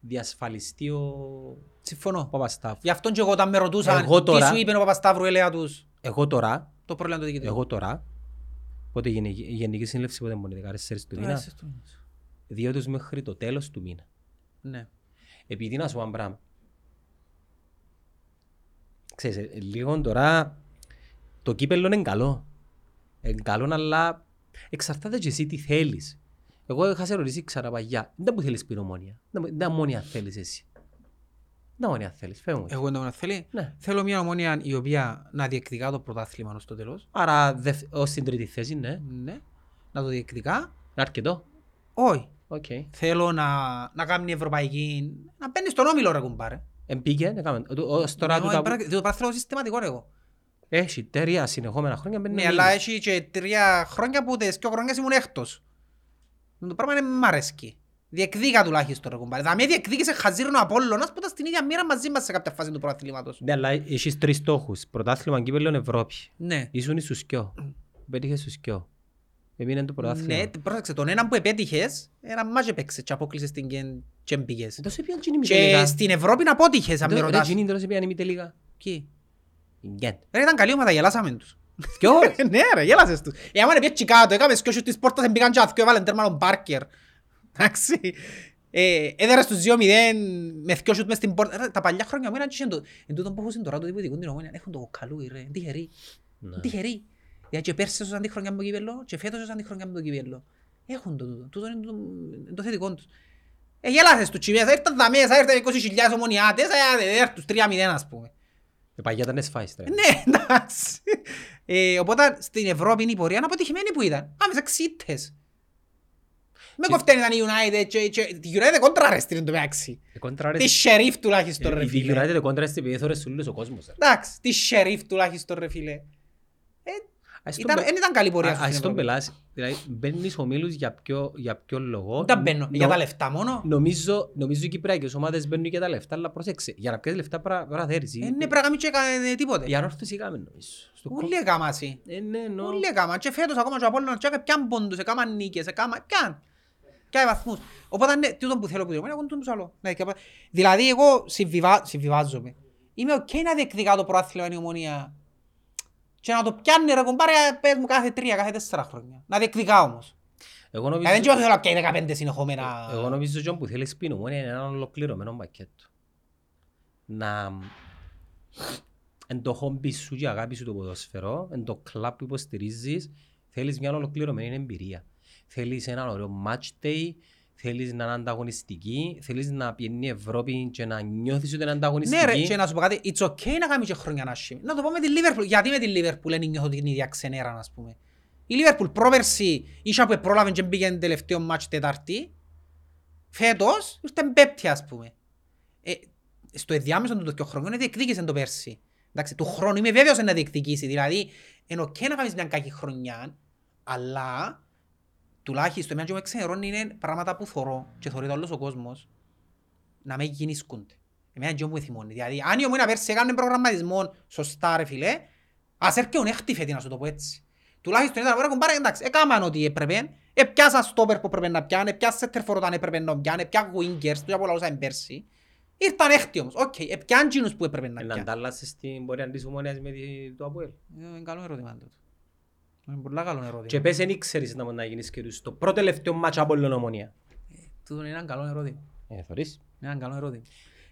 διασφαλιστεί ο Συμφωνώ. Παπασταύρου. Γι' αυτόν και εγώ όταν με ρωτούσαν Εγώ τώρα- τι σου είπε ο Παπασταύρου, έλεγα τους. Εγώ τώρα, Το πρόβλημα του διοικητικού. εγώ τώρα, πότε γίνει η Γενική Συνέλευση, πότε μπορεί, 14 του Τώρα μήνα, είσαι του- δύο τους μέχρι το τέλος του μήνα. Ναι. Επειδή να σου πω ένα πράγμα. Ξέρεις, ε, λίγο τώρα το κύπελλο είναι καλό. Είναι καλό, αλλά εξαρτάται και εσύ τι θέλεις. Εγώ είχα σε ρωτήσει ξανά παγιά. Εν που θέλεις που την Ομόνοια. Δεν δεν μόνια θέλεις εσύ. Δεν μόνια θέλεις. Φεύγω. μου. Εγώ εντωμεταξύ θέλει. Ναι. Θέλω μια Ομόνοια η οποία να διεκδικά το πρωτάθλημα ως το τέλος. Άρα δευ- ως την τρίτη θέση, ναι. Ναι. Να το διεκδικά. Είναι αρκετό. Όχι. Οκ. Θέλω να, να κάνει ευρωπαϊκή... Να μπαίνει στον όμιλο ρε κουμπάρε. Εμπήκε, έκαμε. Ο- Ως τώρα Εγώ, τούτα- πρα- Το παράθυρο συστηματικό ρε εγώ. έχει τρία συνεχόμενα χρόνια. μπαίνει Ναι, μήνυμα. αλλά έχει και τρία χρόνια που τις δυο χρόνια ήμουν έκτος. Το πράγμα είναι μ' αρέσκει. Διεκδίκα τουλάχιστον ρε κουμπάρε. Θα με διεκδίκησε χαζίρνο Απόλλωνας που ήταν στην ίδια μοίρα μαζί μας σε κάποια φάση του πρωταθλήματος. Ναι, αλλά έχεις τρεις στόχους. Πρωτάθλημα κύπελλο Ευρώπη. Ναι. Ήσουν στους κοιό. Πέτυχες στους κοιό. Έμεινε το πρωτάθλημα. Ναι, πρόσεξε, τον έναν που επέτυχες, ένα μάτς έπαιξε και απόκλεισες την Γκεν και μπήκες. Εντός έπιαν και η Και τελικά. στην Ευρώπη να απότυχες, αν με Ρε ρωτάς. Τζίνι, εντός έπιαν η τελικά. Ποιοι; Η Γκέντ. Ρε ήταν καλή ομάδα, γελάσαμε τους. Ποιος; Ναι ρε, γέλασες τους. Ε, άμα είναι πιέτσι κάτω, έκαμε σκιώσεις της πόρτας, εμπήκαν και αθκιο, έβαλαν τέρμα τον Πάρκερ. Εντάξει. Ε, Έδερες τους 2-0 με δυο σούτ μες στην πόρτα. Ρε, Τα παλιά χρόνια μου ήταν και εν τω- εν τούτον που έχουν τώρα το διποτικό την ομόνια, έχουν το κοκαλούι ρε, είναι τυχεροί. Ναι. Είναι τυχεροί. Γιατί και πέρσι έσωσαν τη χρονιά με το κύπελλο και φέτος έσωσαν τη χρονιά με το κύπελλο. Έχουν το τούτο, τούτο είναι το, είναι το θετικό τους. Ε, γέλασες τους τσιμίες, ήρθαν τα μέσα, ήρθαν 20.000 ομονιάτες, ε, ε, τους 3-0 ας πούμε. Ε, Παγιά ήταν εσφάις τώρα. Ναι, εντάξει. Ε, οπότε στην Ευρώπη είναι η πορεία αποτυχημένη που ήταν. Πάμε σε ξύτες. Με Και- κοφτέν ήταν η United και, και τη United κόντρα ρε στην το μεταξύ. Ε, κόντρα ρε- Τη Sheriff τουλάχιστον ρε Η φίλε. United κόντρα στην επειδή θωρές ούλους ο κόσμος. ρε. Εντάξει, τη Sheriff τουλάχιστον ρε φίλε. Ε, Ας τον ήταν, πε- δεν ήταν καλή πορεία α- σου Ας στην τον Ευρώπη. πελάσει. Δηλαδή μπαίνεις ομίλους για ποιο, για ποιο λόγο. Δεν μπαίνω, Νο- για τα λεφτά μόνο. Νομίζω, νομίζω οι Κυπριακές ομάδες μπαίνουν για τα λεφτά, αλλά πρόσεξε. Για να πιάσεις λεφτά πρέπει να θέλεις. Ε, ναι, πρέπει να κάνουμε και κα- τίποτε. Η ανόρθωση κάμε νομίζω. Στο κο- Ούλοι έκαμα εσύ. Ε, ναι, νο. Ούλοι έκαμα. Και φέτος ακόμα και ο Απόλλωνας και έκανα πόντους, έκανα νίκες, έκανα πιάν. Πιάνε βαθμούς. Οπότε ναι, τούτο που θέλω που διω, εγώ τούτος άλλο. Ναι, και απα- Δηλαδή εγώ συμβιβα- συμβιβάζομαι. Είμαι οκ να διεκδικά το πρωτάθλημα η Ομόνοια. Και να το πιάνει ρε κουμπάρε, πες μου κάθε τρία, κάθε τέσσερα χρόνια. Να διεκδικά όμως. Εγώ Δηλαδή νομίζω... δεν θέλω να πιάνει 15 συνεχόμενα. Εγώ νομίζω ότι που θέλεις που την Ομόνοια είναι ένα ολοκληρωμένο πακέτο. Να... Εν το χόμπι σου και η αγάπη σου το ποδοσφαιρό, εν το κλαμπ που υποστηρίζεις, θέλεις μια ολοκληρωμένη εμπειρία. Θέλεις έναν ωραίο match day, θέλεις να είναι ανταγωνιστική, θέλεις να πιένει η Ευρώπη και να νιώθεις ότι είναι ανταγωνιστική. Ναι ρε, και να σου πω κάτι, it's okay να κάνουμε και χρόνια άσχημη. Να το πω με τη Liverpool, γιατί με τη Liverpool δεν νιώθω την ίδια ξενέρα, ας πούμε; Η Liverpool πρόπερση, ίσα που πρόλαβε και μπήκε το τελευταίο μάτς τετάρτη, φέτος ήρθε πέπτη, ας πούμε. Ε, στο ενδιάμεσο του το χρόνο διεκδίκησε το πέρσι. Εντάξει, του χρόνου είμαι βέβαιος να διεκδικήσει, δηλαδή, είναι ok να κάνεις μια κακή χρονιά, αλλά τουλάχιστον μια και με ξενερώνει είναι πράγματα που θωρώ και θωρεί το όλος ο κόσμος να με γεννήσκονται. Εμένα και μου θυμώνει. Δηλαδή, αν η ομόνα πέρσι έκανε προγραμματισμό σωστά ρε φίλε, ας έρχεται έκτη φέτη να σου το πω έτσι. Τουλάχιστον ήταν ώρα πάρε εντάξει, έκαναν ό,τι έπρεπε, έπιασα στόπερ που έπρεπε να πιάνε, έπιασα σέτερφορ όταν έπρεπε να πιάνε, έπια wingers, του από λαούσα πέρσι. Ήρθαν έκτη όμως, οκ, έπιαν τζείνους που έπρεπε να Να πιάνε. αντάλλασες την πορεία της Ομόνοιας με τη- το Αποέλ. Ε, Είναι καλό ερώτημα τούτο. Είναι πολύ καλό ερώτημα. Και πες εν ήξερες να μπορεί να γίνεις και στο πρώτο τελευταίο ματς από όλη Ομόνοια. Τούτο είναι ένα καλό ερώτημα. Ε, θωρείς. Είναι ένα καλό ερώτημα.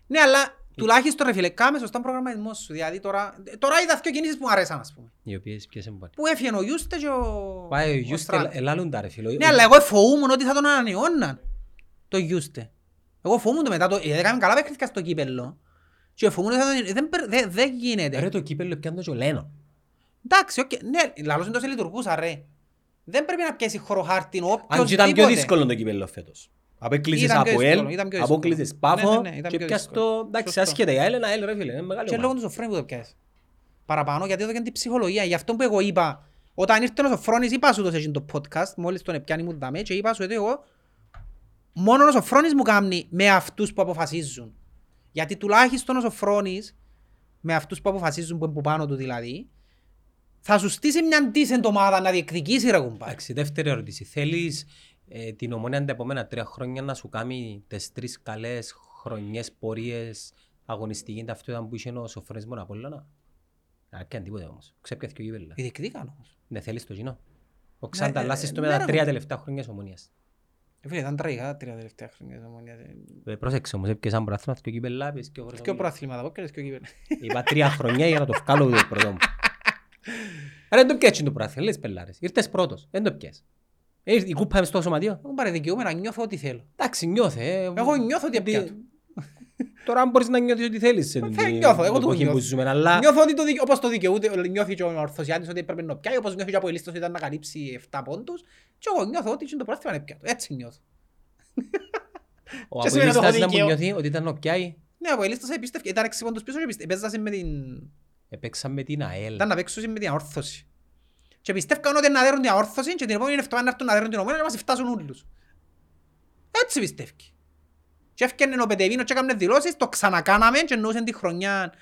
Ναι, αλλά τουλάχιστον ρε φίλε, κάμε σωστά προγραμματισμό σου. Δηλαδή τώρα, τώρα είδα δύο κινήσεις που μου αρέσαν, ας πούμε. Οι οποίες ποιες εμπάνε. Που έφυγε ο Ιούστε και ο... Πάει ο ο Γιούστε Στράτ. ελάλουν τα ρε φίλε. Ναι, αλλά εγώ φοούμουν ότι θα τον ανανεώναν. Το Ιούστε. Εγώ φοβούμαι το μετά, το, ε, έκαμε καλά παιχνίδια στο κύπελλο. Και φοβούμαι ότι θα το- δεν, περ- δεν, δεν γίνεται. Ρε το κύπελλο πιάνε το και ο Λένο. Εντάξει, οκ, ναι, λαλός εντός λειτουργούσα ρε. Δεν πρέπει να πιέσει συγχωροχάρτιν όποιος Αν και ήταν πιο τίποτε. δύσκολο το κύπελλο φέτος. Απέκλεισες Ήταν πιο από δύσκολο, ελ, ήταν πιο δύσκολο. απόκλεισες Ναι, Πάφο ναι, ναι, ήταν και πιο πιάσ' δύσκολο. το... Εντάξει, Σωστό. άσχετα η ΑΕΛ, ένα ΑΕΛ ρε φίλε, είναι μεγάλη Και ομάδα. λόγω του Σοφρόνη που το πιάσεις. Παραπάνω γιατί έδωκαν την ψυχολογία. Γι' αυτό που εγώ είπα, όταν ήρθε ο Σοφρόνης είπα σου το σε εκείνο το podcast, μόλις τον επιάνει μου δαμέ και είπα σου ότι εγώ μόνο ο Σοφρόνης μου κάνει με αυτούς που αποφασίζουν. Γιατί τουλάχιστον ο Σοφρόνης με αυτούς που αποφασίζουν που είναι που πάνω του δηλαδή θα σου στήσει μια decent ομάδα να διεκδικήσει ρε κουμπάρ. Εντάξει, δεύτερη ερώτηση. Θέλεις ε, την ομόνια τα επόμενα τρία χρόνια να σου κάνει τις τρεις καλές χρονιές, πορείες, αγωνιστική ταυτότητα που είχε ο Σοφρόνης μόνο Απόλλωνα; Α, και τίποτε όμως. Ξέπιαθε και ο Κύπελλα. Διεκδικάν όμως. Ναι, θέλεις το κοινό. Ο ε, Ξανταλάσσης το ναι, με τα ρε, τρία μου. τελευταία χρόνια της ομονίας. Ε, Φίλε, ήταν τραγικά τα τρία τελευταία χρόνια της Ομόνιας. Ε, Ε, Πρόσεξε όμως, έπιασαν πρωτάθλημα και ο Κύπελλα, έπιες και ο χωρίς Και ο ομίλιο. προαθλήματα, πότε και ο κύπελλο. Είπα τρία χρονιά για να το βγάλω το πρώτο μου. Άρα δεν το πιάτσι το πρωτάθλημα, λες πελάρες. Ήρθες πρώτος, δεν το πιάσεις. Ε, Η κούπα είναι στο σωματείο. Εγώ παρεδικαιούμαι να νιώθω ό,τι θέλω. Εντάξει, νιώθε. ε. Εγώ νιώθω ότι Τι- έπιατο. Τώρα αν μπορείς να νιώθεις ό,τι θέλεις. σε Δεν την νιώθω, εγώ το εποχή που νιώθω. ζούμε, αλλά... Νιώθω ότι το δικαι... όπως το δικαιούται, νιώθει και ο Ορθωσιάτης ότι έπρεπε να πιάει, όπως νιώθει και ο Αποελίστος ότι ήταν να καλύψει 7 πόντους και εγώ νιώθω ότι το πρόθυμα είναι πιάτο. Έτσι νιώθω. Ο Και σημαίνει ότι Αποελίστας έχω ήταν που δίκαιο. νιώθει ότι ήταν ο Πιάι. Ναι, ο Αποελίστος επίστευε, ήταν 6 πόντους πίσω και πιστε- παίζασε με την... Επέξαν με την ΑΕΛ. ήταν να παίξουν με την αόρθωση. Και πιστεύκαν ότι να δέρουν την αόρθωση και την επόμενη εβδομάδα να έρθουν να δέρουν την ομόνια και να μας φτάσουν όλους. Έτσι πιστεύει. Και έφτιανε ο Πετεβίνος και έκαμε δηλώσεις, το ξανακάναμε και εννοούσαν τη χρονιά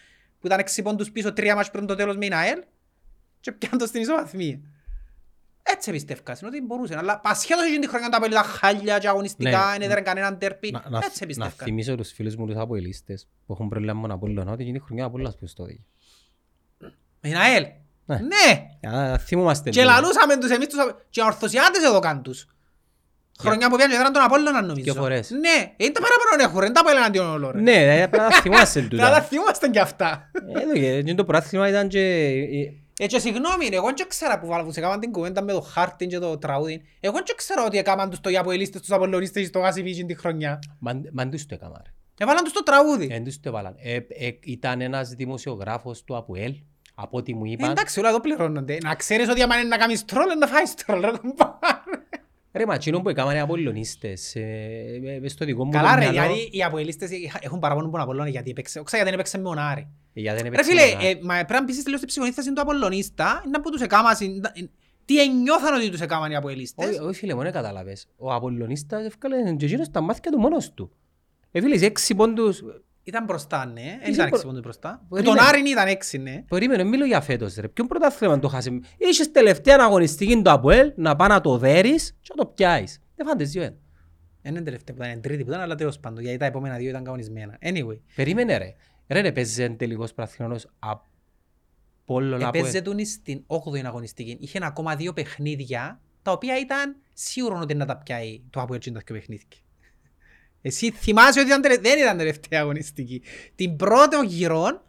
που ήταν 6 πόντους πίσω, τρία μάτς πριν το τέλος με την ΑΕΛ και πιάνε το στην ισοβαθμία. Έτσι πιστεύκασαν ότι μπορούσαν, αλλά ασχέτως εκείνη τη χρονιά τα απέλυτα χάλια και αγωνιστικά, Ναι. δεν έδεραν κανέναν τέρπι, Να- να- έτσι Να πιστεύκαν. θυμίσω τους φίλους μου τους Αποελίστες που έχουν πρόβλημα με τον Απόλλωνα ότι εκείνη η χρονιά ο Απόλλωνας που στο δίκη. Με την ΑΕΛ. Ναι. Ναι. Για να θυμούμαστε Και λίγο. λαλούσαμε τους εμείς τους απο- και ορθωσιάτες εδώ καν τους. Χρονιά που πιάνε και έδεραν τον Απόλλωνα νομίζω. Δυο φορές. Ναι, είναι τα παραπάνω έχουν, δεν τα πω εναντίον όλων. ρε. Ναι, ε, πρέπει να θυμάσαι Να τα τούτα. θυμόμαστε κι αυτά. Ε, Εδώ και εκείνο το πρωτάθλημα ήταν και... ε, Ε, και συγγνώμη, ρε, εγώ δεν ξέρα που βάλαβουν σε κάμαν την κουβέντα με το χάρτη και το τραγούδι. Εγώ δεν ξέρω ότι έκαναν τους το οι Αποελίστες, τους Απολλωνίστες στο Γάσιβι τη χρονιά. Μαν- Μαν τους το έκανα ρε. Έβαλαν τους το τραγούδι. Δεν τους το έβαλαν. Ε, ε, Ήταν ένας δημοσιογράφος του ΑΠΟΕΛ, από ό,τι μου Ε, είπαν. εντάξει, όλα εδώ πληρώνονται. Να ξέρεις ότι άμα είναι να κάνεις τρόλ, να φάεις τρόλ, ρε κουμπάρε. Ρε μα εκείνο που έκαναν οι Απολλωνίστες, ε, ε, μες στο δικό μου Καλά το ρε, μυαλό, γιατί οι Αποελίστες έχουν παραπάνω από τον Απολλώνα γιατί έπαιξε. Όξα γιατί δεν έπαιξε με τον Άρη. ε, γιατί δεν Ρε έπαιξε φίλε, μόνο. ε, μα πρέπει να πείσεις λίγο στην ψυχονίσταση του Απολλωνίστα, να που τους εκάμασαν, τι ενιώθαν ότι τους εκάμαν οι Αποελίστες. Όχι, όχι φίλε, μόνο κατάλαβες. Ο Απολλωνίστας έφκαλε και εκείνος τα μάθηκια του μόνος του. Ε, φίλε, σε έξι πόντους... Ήταν μπροστά, ναι. Δεν Είσαι ήταν προ- έξι πόντους μπροστά. Με Περίμενε. τον Άρη ήταν έξι, ναι. Περίμενε, μιλώ για φέτος ρε. Ποιον πρωτάθλημα το χάσε. Είχες τελευταία αγωνιστική του ΑΠΟΕΛ να πάει να το δέρεις και να το πιάσεις. Δεν φάντες δύο ένα. Δεν είναι τελευταία που ήταν, είναι τρίτη που ήταν, αλλά τέλος πάντων, γιατί τα επόμενα δύο ήταν κανονισμένα. Anyway, Περίμενε ρε. Ρε ρε παίζε τελικός πρωταθλημός Απόλλωνα ΑΠΟΕΛ. έπαιζε τον στην 8η αγωνιστική. Είχε ακόμα δύο παιχνίδια, τα οποία ήταν σίγουρο ότι να τα πιάει το από έτσι τα δύο παιχνίδια. Εσύ θυμάσαι ότι ήταν, τελε- δεν ήταν τελευταία αγωνιστική. Την πρώτη γυρών,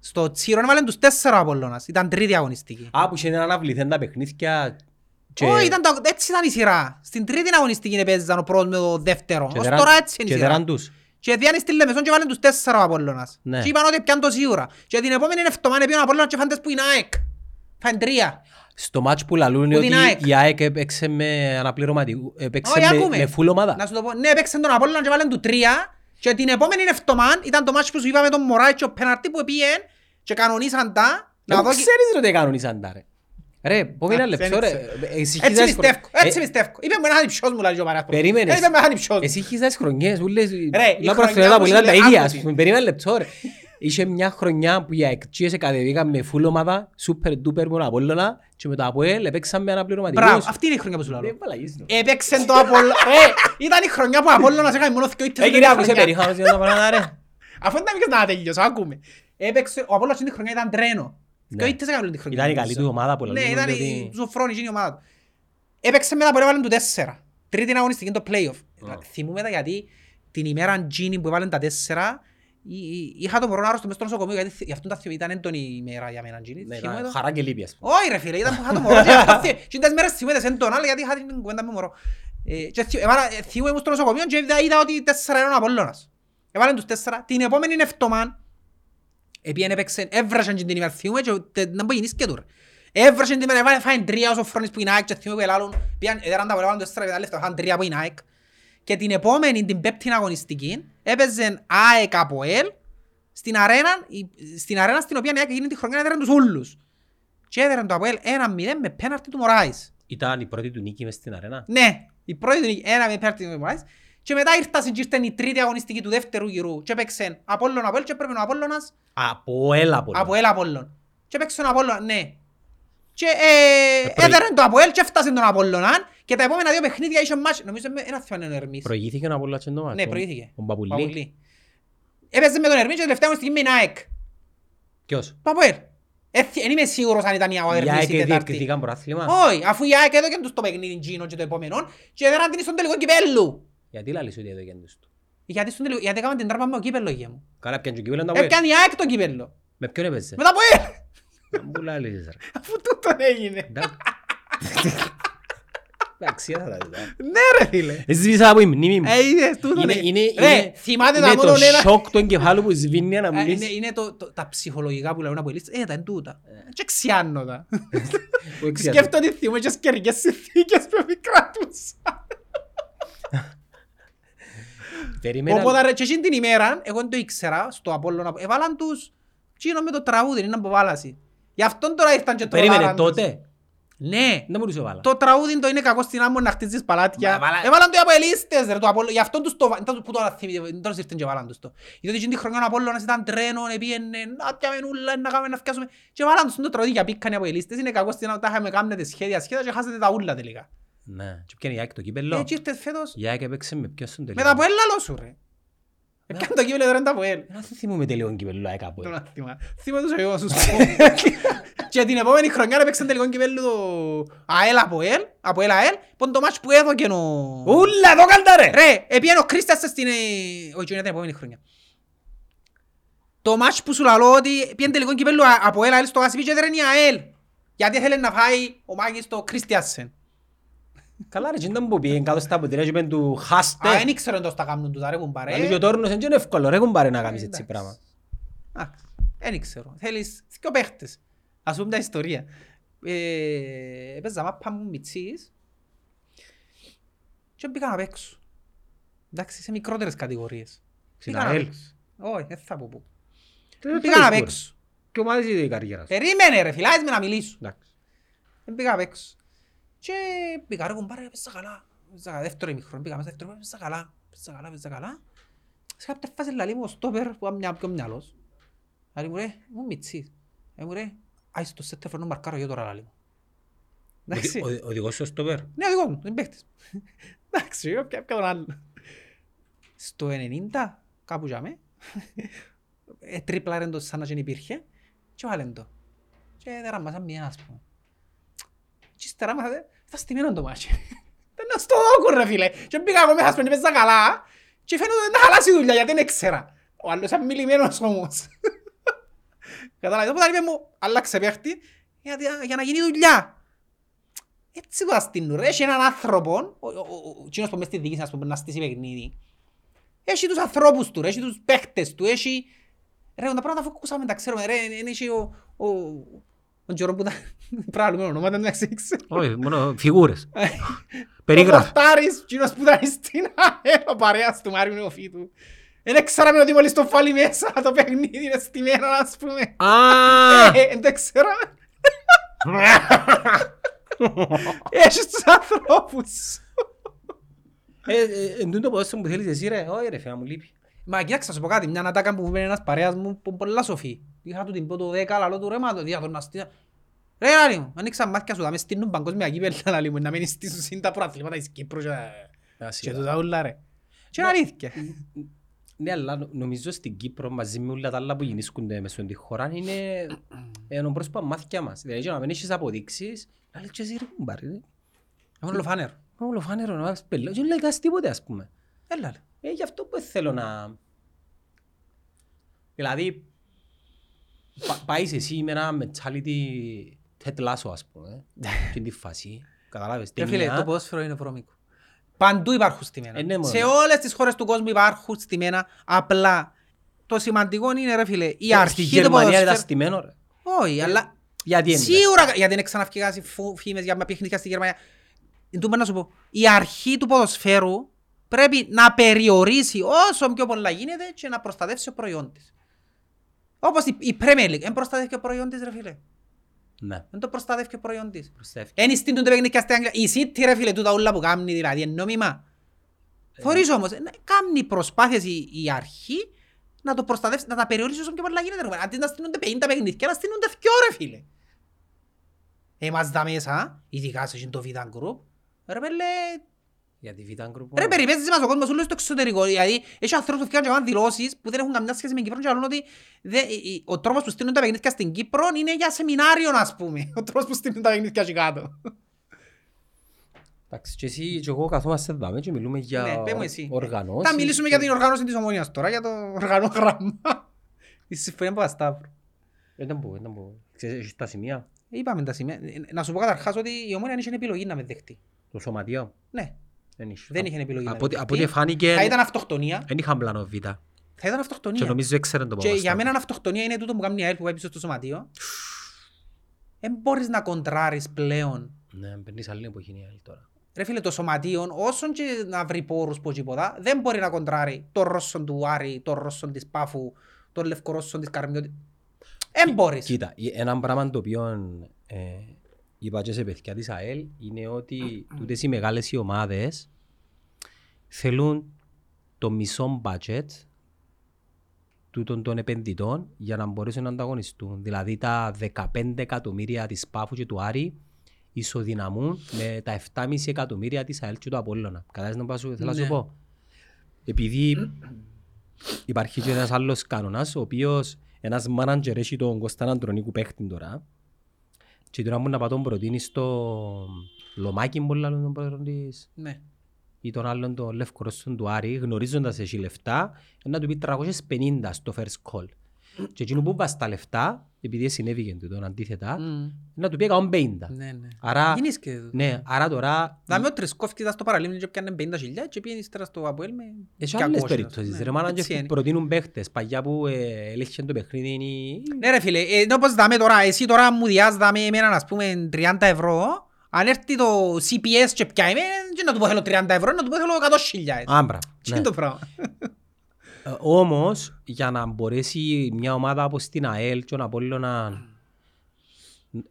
στο Τσίρο έβαλαν τους τέσσερα Απολλώνας. Ήταν τρίτη αγωνιστική. Α, που είχε να αναβληθούν τα παιχνίδια και... Όχι, ήταν τα- έτσι ήταν η σειρά. Στην τρίτη αγωνιστική έπαιζαν ο πρώτος με το δεύτερο. και Ως δεραν- τώρα έτσι είναι και η σειρά. δεραν τους. Και διάνε στη Λεμεσόν και βάλουν τους τέσσερα ο Απόλλωνας. Ναι. Και είπαν ότι πιάνε το σίγουρα. Και την επόμενη εβδομάδα πήγαν ο Απόλλωνας και φάντες που είναι ΑΕΚ. Φάνε τρία. Στο μάτς που λαλούν Που την ότι ΑΕΚ. η ΑΕΚ έπαιξε με αναπληρωματικού, έπαιξε Όχι, με, ακούμε. με full ομάδα. Να σου το πω. Ναι, παίξαν τον Απόλλωνα και βάλαν του τρία. Και την επόμενη εβδομάδα ήταν το μάτς που σου είπαμε τον Μωράη και ο πέναρτι που πήγαν και κανονίσαν τα. Να Δεν δω και- ξέρεις ρε τι κανονίσαν τα ρε. Ρε, πω Α, ένα δεν λεπτό ρε. ξέρω. Εσύ Έτσι χίζας πιστεύω, χρο- έτσι Ε, πιστεύω. Είπε μου έναν υψιός μου λέει ο Μαράς. Περίμενες. Ε, Είπε με έναν υψιός μου. Εσύ χίζας χρονιές, ούλες, η να χρονιά προσφέρω μου που ήταν τα σου λέει, ίδια. άκουσε. ας πούμε. Περίμενε λεπτό ρε. Είχε μια χρονιά που οι αεκτζίες κατεβήκαν με full ομάδα, super duper μόνο Απόλλωνα και με το ΑΠΟΕΛ έπαιξαν με αναπληρωματικούς. Μπράβο, αυτή είναι η χρονιά που σου λέω. Δεν παλαγείς, ρε. Έπαιξε το Απόλλωνα. Ρε, ήταν η χρονιά που ο Απόλλωνας έκανε μόνο δύο ήττες Ε, στην κύριε, άκουσε χρονιά. περίχανος για τα πράγματα ρε. Αφού δεν ήταν να τελειώσω, άκουμε. Έπαιξε, ο Απόλλωνας την χρονιά ήταν τρένο. Ναι. Και ήττες έκαμε όλη τη χρονιά. Ήταν η καλή του ομάδα που Ναι, λαλούν ήταν ότι- η Ζοφρόνη, η ομάδα του. Έπαιξε μετά που έβαλαν του τέσσερα. Τρίτη αγωνιστική είναι το play-off. Θυμούμαι τα γιατί την ημέρα Gini που έβαλαν τα τέσσερα εί- εί- είχα το μωρό άρρωστο μες στο νοσοκομείο γιατί θυ- γι' αυτό τα θυμ- ήταν έντονη ημέρα για μένα Gini. Ναι, Θυμούμαι ήταν το. Χαρά και λύπη ας πούμε. Όχι ρε φίλε, ήταν που είχα το μωρό και αυτό θυ- και τις μέρες θυμούμαι τις έντονα αλλά γιατί είχα την κουβέντα με μωρό. Ε, και θυ- έβαλα- ε, θύμω ήμουν στο νοσοκομείο και είδα- είδα ότι τέσσερα είναι ο Απόλλωνας. Έβαλαν τους τέσσερα. Την επόμενη εβδομάδα Επίεν έπαιξε, έβρασαν και την ημέρα θυμούμε και τε- να μπορεί γίνεις και τώρα. Έβρασαν την ημέρα, έβαλε φάιν τρία όσο φρόνες που είναι ΑΕΚ και θυμούμε που ελάλουν. Πήγαν, έδεραν τα πολλά τέσσερα πέντε λεφτά, φάιν τρία που είναι ΑΕΚ. Και την επόμενη, την πέπτη αγωνιστική, έπαιζε ΑΕΚ από ΕΛ στην αρένα, η- στην αρένα στην οποία η ΑΕΚ εκείνη τη χρονιά έδεραν τους ούλους. Και έδεραν το ΑΠΟΕΛ 1-0 με πέναρτη του Μωράης. Ήταν η πρώτη του νίκη μες στην αρένα. Ναι, η πρώτη του νίκη, ένα με πέναρτη του Μωράης. Και μετά ήρθαν και ήρθαν η τρίτη αγωνιστική του δεύτερου γυρού και έπαιξε Απόλλων Απόλλων και έπρεπε ο Απόλλωνας Από έλα πολλά. από ελ Απόλλων. Και παίξε τον Απόλλωνα, ναι. Και ε, Ε, προηγεί- έδεραν το Απόελ και έφτασε τον Απόλλωνα και τα επόμενα δύο παιχνίδια είχε μάτς. Νομίζω με ένα θέμα είναι ο Ερμής. Προηγήθηκε ο Απόλλωνας και το μάτς. Ναι, Ο- προηγήθηκε. Ο Μπαπουλή. Παπουλή. Έπαιζε με τον Ερμής και τελευταία μου στιγμή με την ΑΕΚ. Ποιος; Το Απόελ. Ε, Δεν είμαι σίγουρος αν ήταν η Η Ερμής ΑΕΚ η Τετάρτη. διεκδικήκαν πρωτάθλημα. Όχι, αφού η ΑΕΚ έδωκε τους το παιχνίδι Τζίνο και το επόμενο και έδεραν την στον τελικό κυπέλλου. Γιατί λαλείς ότι έδωκε τους του. Γιατί, στον τελικό, γιατί έκαμε την τράπα με το κύπελλο γεια μου. Καλά πιάνε και κύπελλον τα Αποέλ. Έπιανε η ΑΕΚ το κύπελλο. Με ποιον έπαιζε; Με το Απόελ. Να μου λαλείς ρε. Αφού τούτον έγινε. Εντάξει. Εντάξει, θα τα δεις, ε. Ναι ρε φίλε. Εσβήσα από η μνήμη μου. Ε, είδες τούτον. Είναι, ε. είναι, Ρε, είναι, θυμάται τα είναι το μόνος ένα... σοκ του εγκεφάλου που σβήνει να Ε, μιλήσεις. Είναι, είναι το, το, τα ψυχολογικά που λέουν από ελίστες. Ε, τα είναι τούτα. Και ξιάνω τα. Που εξιάζει. Σκέφτομαι ότι θυμούμαι και σκερικές συνθήκες που επικράτουσα. Περίμενα- Οπότε ρε, και εκείνη την ημέρα, εγώ δεν το ήξερα, στο Απόλλωνα, έβαλαν τους τσίνο με το τραγούδι, είναι από βάλαση. Γι' αυτόν τώρα ήρθαν και Περίμενε τρολάραν τους. τότε. Ναι. Δεν μπορούσε να βάλα. Το τραγούδι το είναι κακό στην άμμο να χτίζεις παλάτια. Μα, βάλα- Έβαλαν το οι Αποελίστες ρε, το Απόλλω. Γι' αυτόν τους το... βα- ήταν Που τώρα θυμηθείτε, τώρα ήρθαν και βάλαν τους το. Γιατί εκείνη τη χρονιά ο Απόλλωνας ήταν τρένο, επίενε, να πιάμε νουλα, να κάνουμε να φτιάσουμε. Και βάλαν τους το τραγούδι για πίκαν οι Αποελίστες. Είναι κακό στην άμμο, τα είχαμε κάνετε σχέδια, σχέδια και χάσετε τα ούλα τελικά. Ναι. Και πιάνε η ΑΕΚ το κύπελλο. Έτσι ήρθες φέτος, Η ΑΕΚ έπαιξε με ποιον στον με τελικό. τα Αποέλ λαλό σου ρε. Έκανε το κύπελο τώρα είναι τα Αποέλ. Να δεν θυμούμαι τελικό κύπελλο ΑΕΚ από Τον ελ. άθιμα. Θυμάμαι τους εγώ σου πω. Και την επόμενη χρονιά έπαιξαν τελικό κυπέλλου το ΑΕΛ Αποέλ, Αποέλ ΑΕΛ, που είναι το μάτς που έδωκε ο... Ούλα, το κάντα ρε! Ρε, επίεν ο Κρίστας στην... ε, Όχι, είναι την επόμενη χρονιά. Το μάτς που σου λαλώ ότι πήγαινε τελικό κυπέλλου Α- Αποέλ ΑΕΛ στο Γασιπί και έδερνε η ΑΕΛ. Γιατί θέλει να φάει ο Μάκης το Κριστιάσεν. Καλά ρε, δεν που πήγαινε κάτω στα ποτήρια και είπαν του χάστε. Α, δεν ήξερε εντός τα κάνουν τούτα ρε κουμπάρε. Δηλαδή και ο τόρνος δεν είναι εύκολο ρε κουμπάρε να κάνεις έτσι εντάξει. πράγμα. Εντάξει, δεν ξέρω. Θέλεις δυο παίχτες. Ας πούμε τα ιστορία. Ε, Έπαιζα μάπα μου μητσής και μπήκα να παίξω. Εντάξει, σε μικρότερες κατηγορίες. Στην Μπήκα να ΑΕΛ. παίξω. Όχι, δεν θα πω πού. Δεν Μπήκα να θέλεις παίξω. Και ομάδες είδε η καριέρα σου. Περίμενε ρε φιλά, με να μιλήσω. Εντάξει. Δεν πήγα απ' έξω. Και πήγα ρε κουμπάρε, έπαιζα καλά. Έπαιζα καλά, δεύτερο ημίχρονο, πήγα μέσα δεύτερο, έπαιζα καλά. Έπαιζα καλά, έπαιζα καλά. Σε κάποια φάση λαλεί μου ο στόπερ που ήταν μια πιο μυαλός. Λαλεί μου ρε, μου μητσής. Ε μου ρε, άι στο σέτε φρονό μαρκάρω εγώ τώρα λαλεί μου. Εντάξει. Ο- ο- Ο δικός σου στο πέρ. Ναι, ο δικός μου, είναι παίχτης. Εντάξει, εγώ πια πια τον άλλο. Στο 90, κάπου για με, ε, τρίπλαρεν το σαν να δεν υπήρχε και βάλεν το. Και δεν ραμμάσαν μία, ας πούμε. Και ύστερα μάθατε, ήταν στημένο το μάτσι. Δεν είναι στο δόκο ρε φίλε. Και πήγα εγώ μέσα σπίτι, παίζα καλά και φαίνεται να χαλάσει η δουλειά γιατί δεν έξερα. Ο άλλος ήταν μιλημένος όμως. Καταλάβεις, οπότε είπε μου, άλλαξε παίχτη για, για να γίνει δουλειά. Έτσι το αστυνούν ρε, έχει έναν άνθρωπο, ο- ο- ο- ο- εκείνος που μες στη διοίκηση, ας πούμε, να στήσει παιχνίδι. Έχει τους ανθρώπους του, ρε, έχει τους παίχτες του, έχει... Ρε, τα πράγματα αφού ακούσαμε τα ξέρουμε, ρε, είναι έχει ο... ο... ο Τζορό που ήταν πράγμα ονόματα, δεν ξέρω. Όχι, μόνο φιγούρες. Ο Περίγραφα. Πορτάρης, εκείνος που ήταν στην ΑΕΛ, ο παρέας του Μάριου Νεοφίτου. Δεν ξέραμε ότι μόλις το φάλει μέσα το παιχνίδι είναι στημένο, ας πούμε. Α! Ε, Δεν το ξέραμε. Έχεις τους ανθρώπους. Ε, ε, Εν τούτο ποδόσφαιρο που θέλεις εσύ ρε. Όχι ρε φίλα μου λείπει. Μα κοίταξε να σου πω κάτι, μια ατάκα που είπε ένας παρέας μου που πολλά σοφή. Είχα του την πω το δέκα, λαλό του ρε, μα το διάδω να στείλω. Ρε λάλη μου, ανοίξα μάτια σου, θα μες στείλουν παγκόσμια κύπελα λάλη μου, να μην στήσουν συν τα προαθλήματα της Κύπρου και- και τούτα ούλα ρε. Και είναι αλήθεια. Ναι, αλλά νο- νομίζω στην Κύπρο μαζί με όλα τα άλλα που γεννήσκονται μες στην χώρα είναι ένα πρόσωπα μάθηκια μας. Δηλαδή, και να μην έχεις αποδείξεις, να λες και εσύ ρε κουμπάρε. ρε. Εγώ είναι φάνερ. Μα ολοφάνερο να βάζεις πελό. Και δεν λέει κάτι τίποτε ας πούμε. Έλα ρε. Ε, γι' αυτό που θέλω να... Δηλαδή, πα- πάεις εσύ με ένα mentality Ted Lasso, ας πούμε, και την φάση, καταλάβες, Ρε φίλε, ταινία. το ποδόσφαιρο είναι βρώμικο. Παντού υπάρχουν στημένα. Ε, ναι, μόνο. Σε όλες τις χώρες του κόσμου υπάρχουν στημένα. Απλά το σημαντικό είναι ρε φίλε, η Ε, Στη αρχή του Γερμανία ήταν ποδοσφαίρου. στημένο ρε. Όχι, αλλά Γιατί είναι. σίγουρα γιατί δεν ξαναφυγάσει φήμες για παιχνίδια στη Γερμανία. Εν τούτο να σου πω, η αρχή του ποδοσφαίρου πρέπει να περιορίσει όσο πιο πολλά γίνεται και να προστατεύσει το προϊόν της. Όπως η, η Premier League, δεν προστατεύει το προϊόν της ρε φίλε. Ναι. Δεν το προστατεύει το προϊόν της. Προστεύει. Εν στείλουν το παιχνίδια στην Αγγλία. Η City ρε φίλε, τούτα όλα που κάνει δηλαδή, είναι νόμιμα. Θωρείς όμως, να κάνει προσπάθειες η, η αρχή να το προστατεύσει, να τα περιορίσει όσο πιο πολλά γίνεται. ρε. Αντί να στείλονται 50 παιχνίδια, να στείλονται δυο ρε φίλε. Εμάς τα μέσα, ειδικά σε το Vidan Group, ρε πέλε, Γιατί Β' Group. ρε περιπέζεις μας ο κόσμος όλο στο εξωτερικό. Δηλαδή, έχει ανθρώπους που φτιάχνουν και κάνουν δηλώσεις που δεν έχουν καμιά σχέση με Κύπρο και λένε ότι δε- η- η- ο τρόπος που στείλουν τα παιχνίδια στην Κύπρο είναι για σεμινάριο, ας πούμε. Ο τρόπος που στείλουν τα παιχνίδια εκεί κάτω. Εντάξει, και εσύ και εγώ καθόμαστε εδώ και μιλούμε για Ναι, πες μου εσύ. οργανώσεις. Θα μιλήσουμε για την οργάνωση της ομονίας τώρα, για το οργανόγραμμα. Η συμφωνία Παπασταύρου. Δεν τα πω, δεν τα πω. Ξέρεις, έχεις τα σημεία; Είπαμε τα σημεία. Να σου πω καταρχάς ότι η ομόνια είχε επιλογή να με δεχτεί. Το σωματείο; Ναι, Δεν είχε. δεν είχε επιλογή να Από με ό,τι- Από δεχτεί. ό,τι φάνηκε, Θα ήταν αυτοκτονία. δεν είχαν πλάνο Β. Θα ήταν Και αυτοκτονία. νομίζω έξεραν το Και για Παπασταύρο. μένα αυτοκτονία είναι τούτο που κάνει η ΑΕΛ που πάει πίσω στο σωματείο. Δεν μπορείς να κοντράρεις πλέον. Ναι, παίρνεις άλλη εποχή είναι η άλλη τώρα. Ρε φίλε, το σωματείο, όσον και να βρει πόρους που τίποτα, δεν μπορεί να κοντράρει το Ρώσον του Άρη, το Ρώσον της Πάφου, το Λευκορώσον της Καρμιώτη. Δεν μπορείς. Κοίτα, η- ένα πράγμα το οποίο ε, είπα και σε παιδιά της ΑΕΛ είναι ότι τούτες οι μεγάλες οι ομάδες θέλουν το μισό budget τούτων των επενδυτών για να μπορέσουν να ανταγωνιστούν. Δηλαδή τα 15 εκατομμύρια της Πάφου και του Άρη ισοδυναμούν με τα 7,5 εκατομμύρια της ΑΕΛ και του Απόλλωνα. Κατάλαβες να σου θέλω να σου Ναι. πω; Επειδή υπάρχει και ένας άλλος κανόνας, ο οποίος ένας μάναντζερ έχει τον Κώσταν Αντρονίκου παίχτη τώρα και τώρα μου να πάω τον προτείνει στο Λομάκι που λάλλον τον πρόεδρο της Ναι. ή τον άλλον τον Λεύκο Ρώσον του Άρη γνωρίζοντας εσύ λεφτά να του πει 350 στο first call. Και εκείνο που βάζει τα λεφτά, επειδή συνέβη και τούτο αντίθετα, Μμ. να του πει 150. Ναι, ναι. Άρα, Γίνεις και τούτο. ναι, άρα τώρα Δάμε ο Τρισκόφκι ήταν στο παραλίμνη και πιάνε 50 χιλιά και πήγαινες ύστερα στο Αποέλ με έχει 200. άλλες περιπτώσεις. Ναι, Ρε μάνατζερ έτσι που είναι. προτείνουν παίχτες, παγιά που ε, ελέγχαν το παιχνίδι είναι... Ναι ρε φίλε, ε, ενώ πως δάμε τώρα, εσύ τώρα μου διάς δάμε εμένα ας πούμε 30 ευρώ, αν έρθει το CPS και πια εμένα, και να του πω θέλω 30 ευρώ, να του πω θέλω 100 χιλιάδες. Άμπρα. Τι ναι. είναι το πράγμα; Ε, Όμως, για να μπορέσει μια ομάδα όπως την ΑΕΛ και ο Απόλλωνα,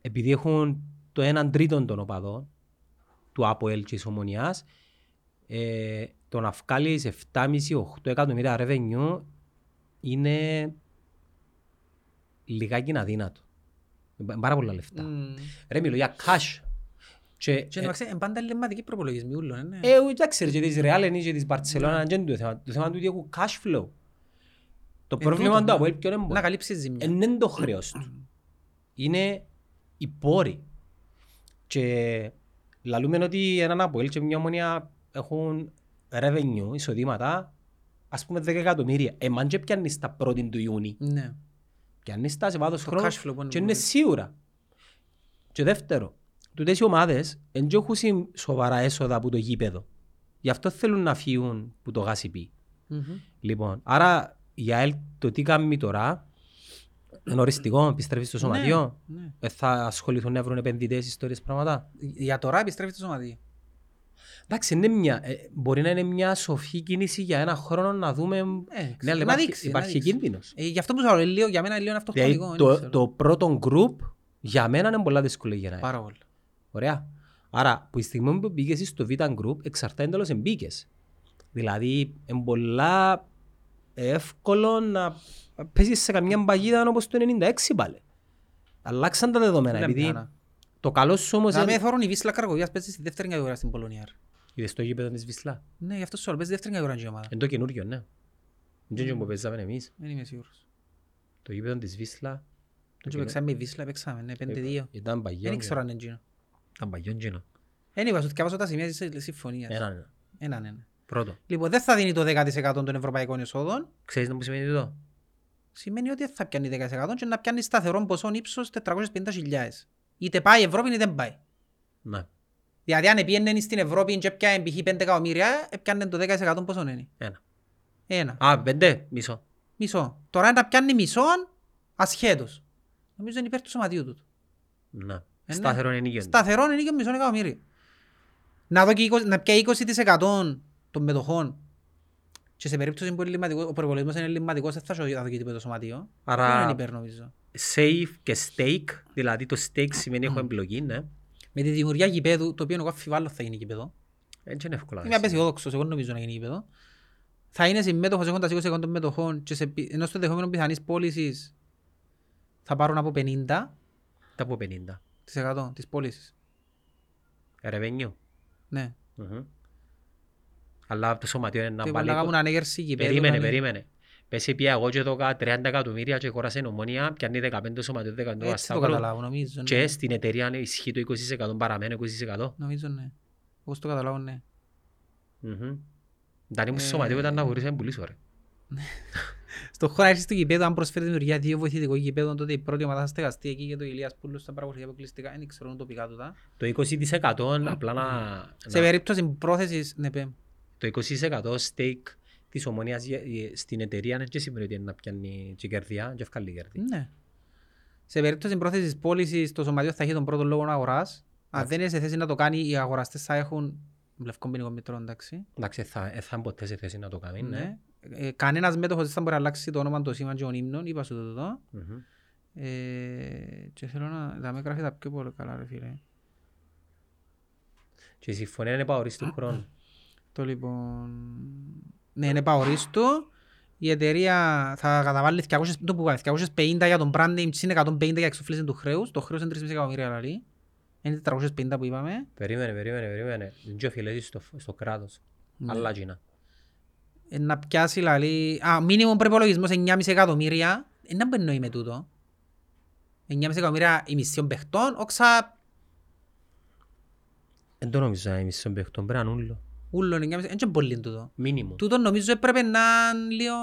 επειδή έχουν το έναν τρίτον των οπαδών του ΑΠΟΕΛ και της Ομονιάς, ε, το να βγάλεις 7,5-8 εκατομμύρια revenue είναι λιγάκι αδύνατο. Είναι πάρα πολλά λεφτά. Μμ. Ρε μιλώ για cash. Και, Και εντάξει, είναι πάντα ελληματικοί προπολογισμοί ούλων, ναι. ε, εντάξει, ρε, και της Real είναι και της Barcelona δεν είναι το θέμα. Το θέμα είναι ότι έχουν cash flow. Το Ε, πρόβλημα τούτο, του ναι. ΑΠΟΕΛ ποιο είναι Να καλύψεις ζημιά. δεν είναι το χρέος του. Είναι οι πόροι. Και λαλούμε ότι έναν ΑΠΟΕΛ και μια ομονία έχουν revenue, εισοδήματα, ας πούμε 10 εκατομμύρια. Εμάν και πιάνεις τα πρώτη του Ιούνιου. Ναι. Πιάνεις τα σε βάθος Το χρόνου cash flow που είναι και είναι πολύ. σίγουρα. Και δεύτερο, τούτες οι ομάδες δεν έχουν σοβαρά έσοδα από το γήπεδο. Γι' αυτό θέλουν να φύγουν που το γάσιπι. Μμμ. Λοιπόν, άρα η ΑΕΛ το τι κάνει τώρα είναι οριστικό, επιστρέφει στο σωματείο. Ναι. Ε, θα ασχοληθούν να βρουν επενδυτές ιστορίες πράγματα. Για τώρα επιστρέφει στο σωματείο. Εντάξει, είναι μια, ε, μπορεί να είναι μια σοφή κίνηση για ένα χρόνο να δούμε. Ε, ναι, αλλά να υπάρχει, δείξει, να υπάρχει δείξει. κίνδυνος. Ε, Γι' αυτό που σου λέω, λίγο, για μένα λίγο είναι Δηλαδή αυτοκτονικό. δεν το, ξέρω. το πρώτο group για μένα είναι πολλά δύσκολο για να είναι. Πάρα πολύ. Ωραία. Άρα, που η στιγμή που μπήκες εσύ στο β' group, εξαρτάται εντελώς εμπίκες. Δηλαδή, είναι πολλά εύκολο να πέσεις σε καμιά παγίδα όπως το 96 πάλι. Αλλάξαν τα δεδομένα, Δεν επειδή πιάνα. το καλό σου όμως Να με είναι... θωρούν η Βίσλα Καρκοβιάς παίζει στη δεύτερη κατηγορία στην Πολωνία. ρε. Είδες το γήπεδο της Βυσλά. Ναι, γι' αυτό σου λέω, παίζει στη δεύτερη κατηγορία η ομάδα. Είναι το καινούριο, ναι. Είναι το που παίζαμε εμείς. Δεν είμαι σίγουρος. Το γήπεδο της Βυσλά Δεν παίξαμε η Βίσλα, παίξαμε, ναι, 5-2. ήταν παγιό. Δεν ξέρω αν είναι εκείνο. Ήταν παγιό γίνο. Δεν είπα, σου διαβάσω τα σημεία της συμφωνίας. Έναν, ένα. Έναν, ένα. Πρώτο. Λοιπόν, δεν θα δίνει το 10% των ευρωπαϊκών εσόδων. Ξέρεις να μου σημαίνει αυτό; Σημαίνει ότι δεν θα πιάνει 10% και να πιάνει σταθερό ποσό ύψος 450.000. Είτε πάει η Ευρώπη είτε δεν πάει. Ναι. Δηλαδή αν έπιανε στην Ευρώπη και έπιανε π.χ. 5 εκατομμύρια, έπιανε το 10% πόσο είναι. Ένα. Ένα. Α, πέντε, μισό. Μισό. Τώρα αν τα πιάνει μισό, ασχέτως. Νομίζω είναι υπέρ του σωματίου του. Ναι. Ναι. Σταθερό είναι η Σταθερό είναι και μισό εκατομμύριο. Να, δω και 20, να πιάει 20% των μετοχών και σε περίπτωση που είναι ελληματικός- ο προπολογισμός είναι ελληματικός, δεν θα σου δω και τίποτα το σωματείο. Άρα- Δεν είναι υπέρ νομίζω. Safe και stake, δηλαδή το stake σημαίνει έχω εμπλοκή, ναι. Με τη δημιουργία γηπέδου, το οποίο εγώ αμφιβάλλω θα γίνει γηπέδο. Έτσι είναι εύκολα. Είμαι απεσιόδοξος, εγώ νομίζω να γίνει γήπεδο. Θα είναι συμμέτοχος έχοντας 20% των μετοχών και σε, πι- ενώ στο δεχόμενο πιθανής πώλησης θα πάρουν από 50% Τα από 50. Της πώλησης. Revenue. Ναι. Μμμ. Αλλά το σωματείο είναι να Και μπορεί να βάλει... κάνουν ανέγερση γηπέδου. Περίμενε, να είναι- περίμενε. Πες πια εγώ και δώκα 30 εκατομμύρια και αγόρασε η νομόνια, πιάνει 15 σωματείο, 15 Έτσι το Σταύρο. καταλάβω, νομίζω. Και ναι. στην εταιρεία ισχύει το 20% παραμένει 20%. Νομίζω ναι. Όπως το καταλάβω ναι. Μμμ. Αν ήμουν Ε, σωματείο ήταν να μπορούσα να πουλήσω ρε. Στο χώρο έρχεσαι στο γηπέδο, αν προσφέρει δημιουργία δύο βοηθητικό γηπέδο, τότε η πρώτη ομάδα θα στεγαστεί εκεί και το Ηλίας Πούλος θα παραγωγεί αποκλειστικά. Δεν ξέρω τοπικά του τα. Το 20% απλά να... Σε να- περίπτωση πρόθεσης, ναι πέ. Το 20% stake της ομονίας για- ε, στην εταιρεία είναι και σημαίνει ότι είναι να πιάνει και κερδιά και ευκάλλει κερδί. Ναι. Σε περίπτωση πρόθεσης πώλησης, το σωματείο θα έχει τον πρώτο λόγο αγοράς. Αν δεν είναι σε θέση να το κάνει, οι αγοραστές θα έχουν λευκό ποινικό μητρό, εντάξει. Εντάξει, θα, ε, θα είναι ποτέ σε θέση να το κάνει, ναι. Ναι. Ε, κανένας μέτοχος δεν θα μπορεί να αλλάξει το όνομα, το σήμα και τον ύμνο, είπα σου το εδώ. Μμμ. Ε, και θέλω να... Θα με γράφει τα πιο πολύ καλά ρε φίλε. Και η συμφωνία είναι παορίστου χρόνου. Το λοιπόν... Ναι, είναι παορίστο. Η εταιρεία θα καταβάλει 200, το που πάει, 250 για τον brand name, συν 150 για εξοφλήση του χρέους. Το χρέος είναι 3,5 εκατομμύρια λαλή. Είναι 450 που είπαμε. Περίμενε, περίμενε, περίμενε. Δεν και οφειλέσεις στο, στο κράτος. Ναι. Άλλα γίνα. Ε, να πιάσει λαλή... Α, μήνυμο προϋπολογισμός 9,5 εκατομμύρια. Ε, να μπαινόει με τούτο. 9,5 εκατομμύρια ημισίων παιχτών, όξα Δεν το νομίζω να είναι μισό παιχτών, πρέπει να είναι ούλο. ούλων 9,5... Είναι και πολύ τούτο. Μίνιμουμ. Τούτο νομίζω έπρεπε να είναι λίγο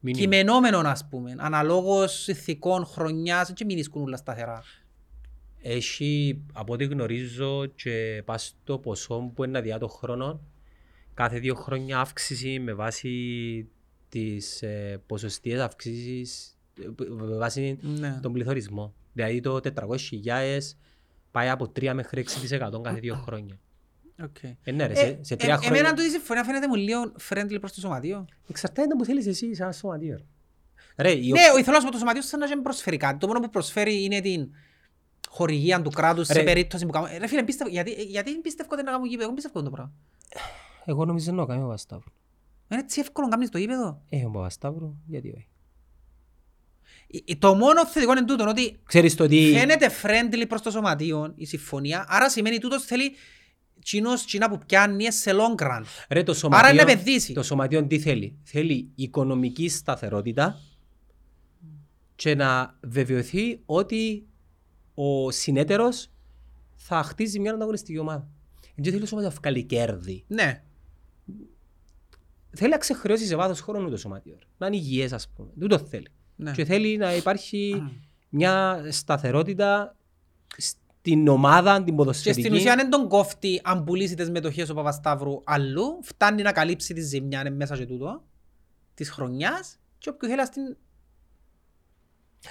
Μίνιμουμ. κειμενόμενο, ας πούμε. Αναλόγως ηθικών χρονιάς, και μην ισκούν όλα σταθερά. Έχει, από ό,τι γνωρίζω και πας στο ποσό που είναι να διά το χρόνο, κάθε δύο χρόνια αύξηση με βάση τις ε, ποσοστίες αυξήσεις, ε, με βάση Ναι. τον πληθωρισμό. Δηλαδή το 400.000 πάει από 3 μέχρι 6% κάθε δύο χρόνια. Οκ. Ε, ναι ρε, Ε, σε, σε τρία ε, χρόνια... Εμένα τούτη συμφωνία φαίνεται μου λίγο friendly προς το σωματείο. Εξαρτάται που θέλεις εσύ σαν σωματείο. ρε. Ρε, η Ναι, ο ηθελός από το σωματείο σαν να μην προσφέρει κάτι. Το μόνο που προσφέρει είναι την χορηγία του κράτους σε Ρε. περίπτωση που κάνουμε. Ρε φίλε, πίστευ- γιατί, γιατί πιστεύω ότι να κάνουμε γήπεδο. Εγώ πιστεύω το πράγμα. Εγώ νομίζω να κάνω Παπασταύρου. Είναι έτσι εύκολο να κάνεις το γήπεδο. Ε, ο Παπασταύρου, γιατί όχι. Ε, ε, Το μόνο θετικό είναι τούτο, ότι Ξέρεις το τι... φαίνεται friendly προς το σωματείο η συμφωνία, άρα σημαίνει τούτος θέλει τσινός, τσινά που πιάνει σε long run. Ρε, το Άρα σωματείο, είναι επενδύσει. το σωματείο τι θέλει; Θέλει οικονομική σταθερότητα και να βεβαιωθεί ότι ο συνέτερος θα χτίζει μια ανταγωνιστική ομάδα. Δεν θέλει το σωματείο να βγάλει κέρδη. Ναι. Θέλει να ξεχρεώσει σε βάθος χρόνου το σωματείο. ρε. Να είναι υγιές ας πούμε. Δεν το θέλει. ναι. Και θέλει να υπάρχει μια σταθερότητα στην ομάδα, την Και ποδοσφαιρική. στην ουσία δεν τον κόφτει αν πουλήσει τις μετοχές ο Παπασταύρου αλλού, φτάνει να καλύψει τη ζημιά είναι μέσα σε τούτο της χρονιάς και όποιο θέλει να στην...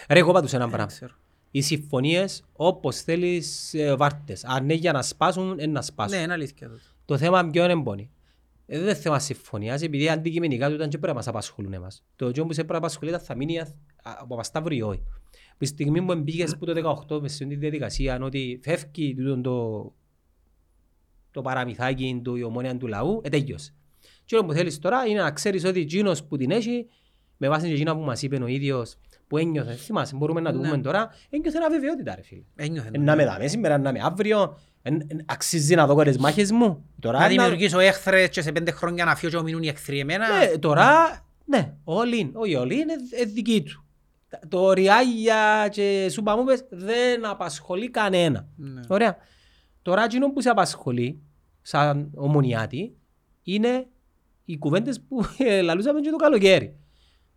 Ρε, εγώ πάντως ένα Δεν πράγμα. ξέρω. Οι συμφωνίες όπως θέλεις ε, βάρτες. Αν είναι για να σπάσουν, είναι να σπάσουν. Ναι, είναι αλήθεια τούτο. Το θέμα ποιο είναι εμπόνι. Ε, δεν είναι θέμα συμφωνίας, επειδή αντικειμενικά του ήταν και πρέπει να μας απασχολούν εμάς. Το οποίο που σε πρέπει να απασχολεί ήταν θα μείνει α- α- από Παπασταύρου ή όχι. Τη στιγμή που μπήκες που το 18 μες στην διαδικασία είναι ότι φεύγει τούτο το, το παραμυθάκι του η ομόνια του λαού, ε, τέλειωσε. Και όλο που θέλεις τώρα είναι να ξέρεις ότι εκείνος που την έχει, με βάση και εκείνα που μας είπε ο ίδιος, που ένιωθες, θυμάσαι, μπορούμε να το Ναι. πούμε τώρα, ένιωθε αβεβαιότητα ρε φίλε. Ένιωθε. Ε, Να με δάμε σήμερα, να με αύριο, εν- εν- αξίζει να δω τις μάχες μου. Τώρα, Να να- δημιουργήσω έχθρες και σε πέντε χρόνια να φύγω και να μείνουν οι εχθροί εμένα. ναι, τώρα, ναι, all in. Όχι all in, είναι ε, δική του. Τα- Το ριάγια και σου παμούπες δεν απασχολεί κανένα. Ναι. Ωραία. Τώρα εκείνο που σε απασχολεί, σαν ομονιάτη, είναι οι κουβέντες που ε, λαλούσαμε και το καλοκαίρι.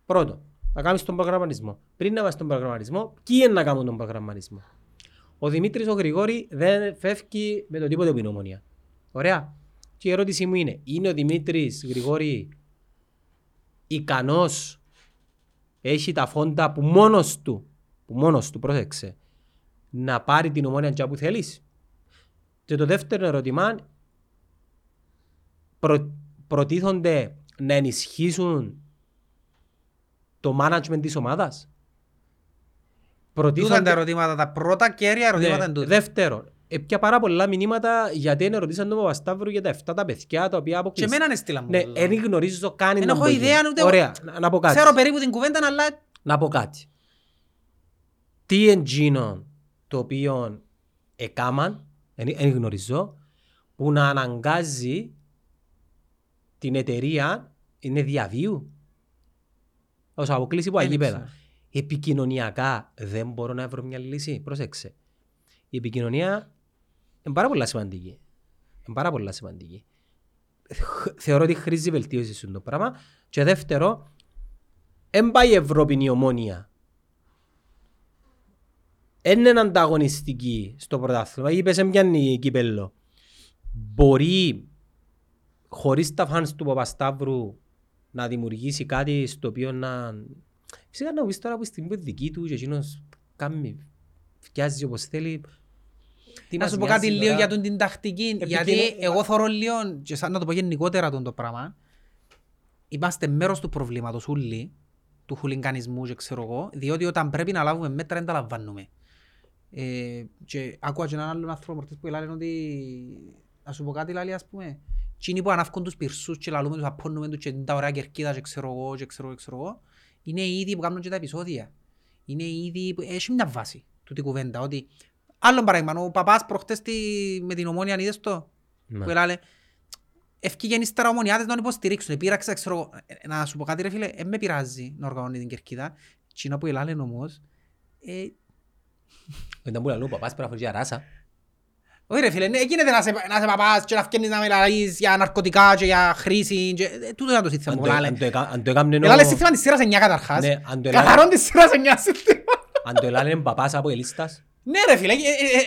Πρώτον, να κάνεις τον προγραμματισμό. Πριν να βάζεις τον προγραμματισμό, ποιοι είναι να κάνουν τον προγραμματισμό; Ο Δημήτρης ο Γρηγόρη δεν φεύγει με το τίποτε που είναι ομονία. Ωραία. Και η ερώτησή μου είναι, είναι ο Δημήτρης Γρηγόρη ικανός, έχει τα φόντα που μόνος του, που μόνος του, πρόσεξε, να πάρει την ομόνια τζά που θέλεις; Και το δεύτερο ερώτημα, προ, προτίθονται να ενισχύσουν το management της ομάδας. Τούτα είναι τα ερωτήματα, τα πρώτα κέρια ερωτήματα Ναι, είναι τούτα. Δεύτερον, έπια πάρα πολλά μηνύματα γιατί είναι ρωτήσαν τον Παπασταύρου για τα 7 τα παιδιά τα οποία Και αποκλείστηκαν. εμένα είναι στείλα μου. Ναι, τούτο. δεν γνωρίζω καν Δεν να έχω μπω εκεί. ιδέα ούτε- Ωραία, να, να πω κάτι. Ξέρω περίπου την κουβέντα, αλλά Να πω κάτι. Τι εντζήνο το οποίο εκάμαν, δεν γνωρίζω, που να αναγκάζει την εταιρεία, είναι διαβίου. Ως αποκλείσει από Δεν αγίπεδα. ξέρω. Επικοινωνιακά δεν μπορώ να βρω μια λύση. Πρόσεξε. Η επικοινωνία είναι πάρα πολύ σημαντική. Είναι πάρα πολύ σημαντική. Χ- Θεωρώ ότι χρήζει βελτίωση σε αυτό το πράγμα. Και δεύτερο, δεν πάει η Ευρώπη η ομόνια. Δεν είναι ανταγωνιστική στο πρωτάθλημα. Είπες σε πιάνει κύπελλο. Μπορεί χωρίς τα φανς του Παπασταύρου να δημιουργήσει κάτι στο οποίο να... Φυσικά να πεις τώρα που στην δική του και εκείνος κάνει, φτιάζει όπως θέλει. Τι να μας σου πω νοιάζει κάτι λίγο τώρα; για τον την τακτική. Επικοινω- Γιατί εγώ θωρώ λίγο, και σαν να το πω γενικότερα τον το πράγμα, είμαστε μέρος του προβλήματος όλοι, του χουλιγκανισμού και ξέρω εγώ, διότι όταν πρέπει να λάβουμε μέτρα δεν τα λαμβάνουμε. Ε, και άκουα και έναν άλλον άνθρωπο προχτές που λένε ότι να σου πω κάτι λάλη ας πούμε εκείνοι που ανάφκουν τους πυρσούς και λαλούμε τους απώνουμε τους και είναι τα ωραία κερκίδα και ξέρω εγώ και ξέρω εγώ και ξέρω εγώ είναι οι ίδιοι που κάνουν και τα επεισόδια είναι οι ίδιοι που έχει μια βάση τούτη κουβέντα ότι άλλον παράδειγμα ο παπάς προχτές στη- με την ομόνια είδες το; Ναι. που έλαλε ευκήγεν ύστερα ομονιάτες να τον υποστηρίξουν. Πήραξα, ξέρω, εγώ, ε, να σου πω κάτι ρε φίλε, δεν με πειράζει να οργανώνει την κερκίδα. Τσίνα που έλαλε όμως, ε, Ήταν που λαλού, ο παπάς πρέπει να φορεί για ράσα. Όχι ρε φίλε, ναι, γίνεται να σε, να σε παπάς και να φκένεις να μιλάς για ναρκωτικά και για χρήση. Και, ε, τούτος ήταν το σύστημα Αν που το- λάλε. αν το εκα- αν το έκαμνε ο- Έλαλε σύστημα της σειράς 9 καταρχάς. Ναι, αν το έλα- Καθαρόν της σειράς 9 σύστημα. αν το έλαλε παπάς από ελίστας. Ναι ρε φίλε,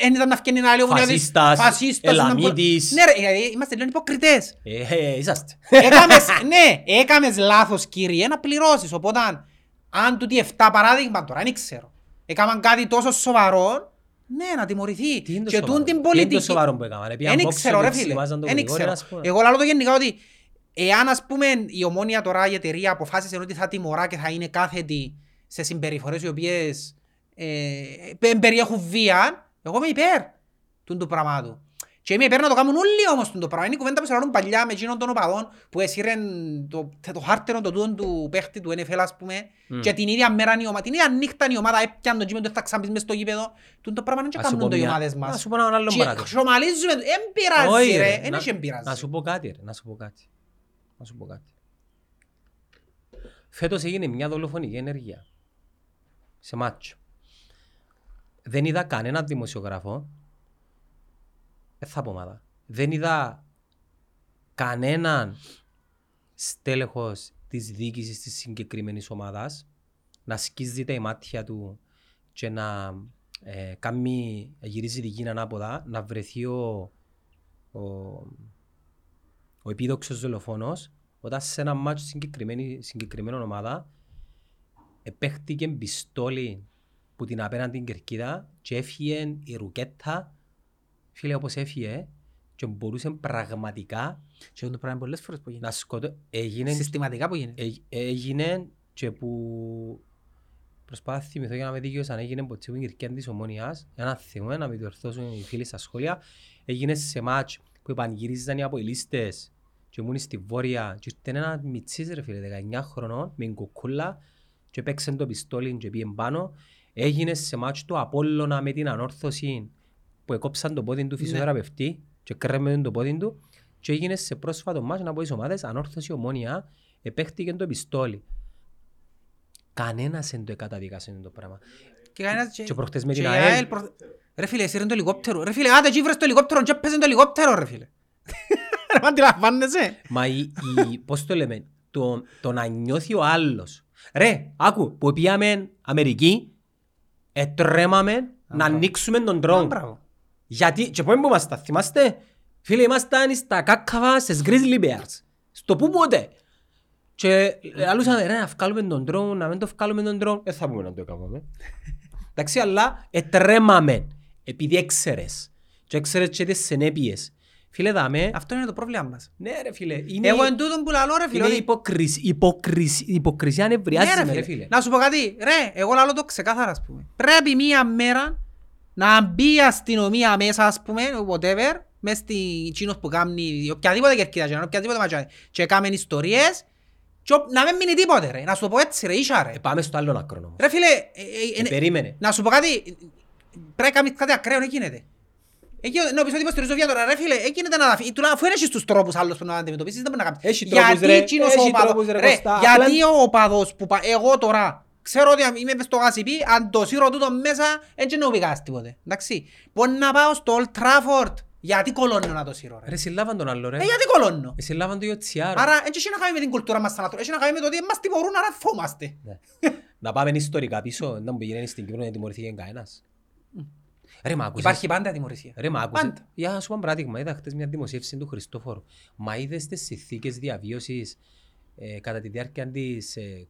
δεν ήταν να φκένει να λέει ο Μουνιώτης, Φασίστας, φασίστας, να πω- Ελαμίτης. Ναι ρε, ε, είμαστε λίγο υποκριτές. Ε, ε, είσαστε. Έκαμες, ναι, έκαμες λάθος κύριε να πληρώσεις. Οπότε αν τούτοι 7 παράδειγμα τώρα, δεν ξέρω. Έκαναν κάτι τόσο σοβαρό, ναι, να τιμωρηθεί. Τι είναι το Και σοβαρό; τούν την Τι είναι το πολιτική. σοβαρό που έκαναν; Επίαν Δεν boxing ξέρω ρε και φίλε. ξυμάζαν τον Δεν Γρηγόρη, ξέρω. ας πούμε. Εγώ λέω το γενικά ότι εάν ας πούμε η ομόνια τώρα η εταιρεία αποφάσισε ότι θα τιμωρά και θα είναι κάθετη σε συμπεριφορές οι οποίες ε, πε- περιέχουν βία, εγώ είμαι υπέρ του του πραγμάτου. Και είμαι υπέρ να το κάνουν όλοι όμως του το πράγμα. Είναι η κουβέντα που σε λαλούν παλιά με εκείνον των οπαδών που έσυρεν το, το χάρτερο το τούτον του παίχτη του NFL ας πούμε Μμ. και την ίδια μέρα η ομάδα, την ίδια νύχτα η ομάδα έπιαν τον κείμενο θα ξαναπείς μες στο γήπεδο. Τούν το πράγμα δεν και Ας σου κάνουν πω το οι μια- ομάδες Να μας. σου πω έναν άλλον Και παράδειγμα. Ξομαλίζουμε, εν πειράζει Όχι, ρε, ρε, εν να- έχει εμπειράζει. Να σου πω κάτι ρε, να σου πω κάτι. Να σου πω κάτι. Φέτος έγινε μια δολοφονική ενέργεια. Σε μάτσο. Δεν είδα κανένα δημοσιογράφο. Δεν θα πω ομάδα. Δεν είδα κανέναν στέλεχος της διοίκησης της συγκεκριμένης ομάδας να σκίζει τα μάτια του και να ε, κάνει, να γυρίζει τη γη ανάποδα, να βρεθεί ο, ο, ο επίδοξος δολοφόνος όταν σε ένα μάτσο συγκεκριμένη, συγκεκριμένη ομάδα επέχτηκε πιστόλι που την απέναντι την κερκίδα και έφυγε η ρουκέτα φίλε όπως έφυγε και μπορούσε πραγματικά Και το πράγμα πολλές φορές που γίνεται. να σκοτώ έγινε, Συστηματικά που γίνεται. ε- έγινε και που προσπάθησα να θυμηθώ για να με δίκαιος αν έγινε ποτέ που η κερκίδα της ομόνιας για να θυμούμε να με διορθώσουν οι φίλοι στα σχόλια έγινε σε μάτς που επανγυρίζαν οι αποελίστες και ήμουν στη Βόρεια και ήρθε ένα μιτσής ρε φίλε 19 χρονών με κουκούλα και παίξε το πιστόλι και πήγε πάνω έγινε σε μάτς του Απόλλωνα με την ανόρθωση που εκόψαν το πόδι του φυσιοθεραπευτή και κρέμμεν το πόδι του και έγινε σε πρόσφατο μάτς από τις ομάδες ανόρθωση ομόνια επέχτηκε το πιστόλι κανένας δεν το εκαταδικάσε το πράγμα Και κανένας και- και προχτές με και την η ΑΕΛ προχ- Ρε φίλε, εσύ το ελικόπτερο. Ρε φίλε, άντε εκεί βρες το ελικόπτερο και έπαιζε το ελικόπτερο ρε φίλε. Ρε μα αντιλαμβάνεσαι. Μα η, η, πώς το λέμε, το, το να νιώθει ο άλλος. Ρε, άκου, που πήγαμε Αμερική, ετρέμαμε να ανοίξουμε τον Α, drone. μπράβο. Γιατί, και πού ήμασταν, θυμάστε, φίλε, ήμασταν στα κάκαβα στις Grizzly Bears. Στο πού πότε. Και λαλούσαμε, ρε, να βγάλουμε τον drone, να μην το βγάλουμε τον drone. Δεν θα πούμε να το έκαναμε. Εντάξει, αλλά ετρέμαμε, επειδή έξερες. Και έξερες και τις συνέπειες. Φίλε, δάμε, Αυτό είναι το πρόβλημα μας. ναι ρε φίλε, είναι, Εγώ εν τούτον που λαλώ ρε φίλε. είναι ότι- υποκρισία, υποκρισία, υποκρισία Ναι, ανεβριάζεις ρε με ρε φίλε. φίλε. Να σου πω κάτι. Ρε, εγώ λαλώ το ξεκάθαρα ας πούμε. Πρέπει μία μέρα να μπει η αστυνομία μέσα ας πούμε, whatever, μες στη Κίνος που κάνει οποιαδήποτε κερκίδα και οποιαδήποτε ματσάνι και κάνουν ιστορίες και ο- να μην μείνει τίποτε ρε. Να σου το πω έτσι ρε, ίσα ρε. Ε, πάμε στο άλλο άκρο όμως. Ρε φίλε, ε, ε, Ε, ε, περίμενε. να σου πω κάτι, πρέπει να κάνεις κάτι ακραίο, δεν γίνεται. Εκεί, να πεις ότι υποστηρίζω βία τώρα, ρε φίλε, γίνεται να αφή- τουλάχιστον αφού έχεις τους τρόπους άλλους που να αντιμετωπίσεις, δεν μπορεί να κάνεις. Έχει τρόπους, Γιατί ρε. εκείνος ο Έχει οπαδός- τρόπους, ρε, ρε, Κωστά. γιατί Απλά- ο οπαδός που πα- εγώ τώρα, ξέρω ότι είμαι μες στο γασιπί, αν το σύρω τούτο μέσα, έτσι δεν μου πηγάς τίποτε. Εντάξει. Μπορεί να πάω στο Old Trafford, γιατί κολώνω να το σύρω, ρε. Ρε, συλλάβαν τον άλλο ρε. Ε, γιατί κολώνω; Ε, συλλάβαν το UTR. Άρα, έτσι έχει να κάνει με την κουλτούρα μας σαν άνθρωποι, έχει να κάνει με το ότι μας τιμωρούν, άρα φόμαστε. Ναι. Να πάμε ιστορικά πίσω, να μου πήγαινε στην Κύπρο να τιμωρηθεί κανένας. Ρε, μα άκουσες. Υπάρχει πάντα τιμωρησία. Ρε, μα άκουσες. Πάντα. Για να σου πω ένα παράδειγμα, είδα χτες μια δημοσίευση του Χριστόφορου. Μα είδες τις συνθήκες διαβίωσης ε, κατά τη διάρκεια της, ε, ε,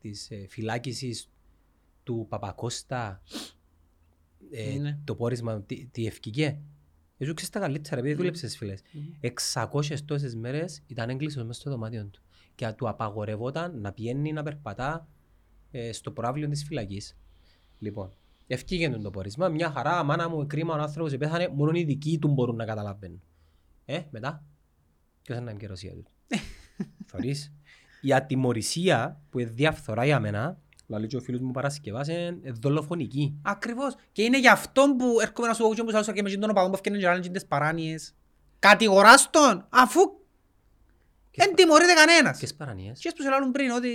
της ε, φυλάκισης του Παπακώστα ε, Ναι. το πόρισμα τι, τι ευκήκε. Εσύ ξέρεις τα καλύτερα επειδή δούλεψες φίλες. 600 τόσες μέρες ήταν έγκλειστος μέσα στο δωμάτιο του. Και του απαγορευόταν να πηγαίνει να περπατά ε, στο προάβλιο της φυλακής. Λοιπόν, ευκήγε του το πόρισμα. Μια χαρά, μάνα μου, κρίμα, ο άνθρωπος πέθανε, μόνο οι δικοί του μπορούν να καταλαβαίνουν. Ε, μετά, ποιος είναι η καιροσία τους; Θωρείς. Η ατιμορρησία που είναι διαφθορά για μένα, λέει και ο φίλος μου Παρασκευάς, είναι δολοφονική. Ακριβώς. Και είναι γι' αυτό που έρχομαι να σου πω και που σας και με τον οπαδόν που έφτιανε και άλλες τις παράνοιες. Κατηγοράς τον, αφού δεν τιμωρείται κανένας. Ποιες παρανοιές. Και που σε λάλλουν πριν ότι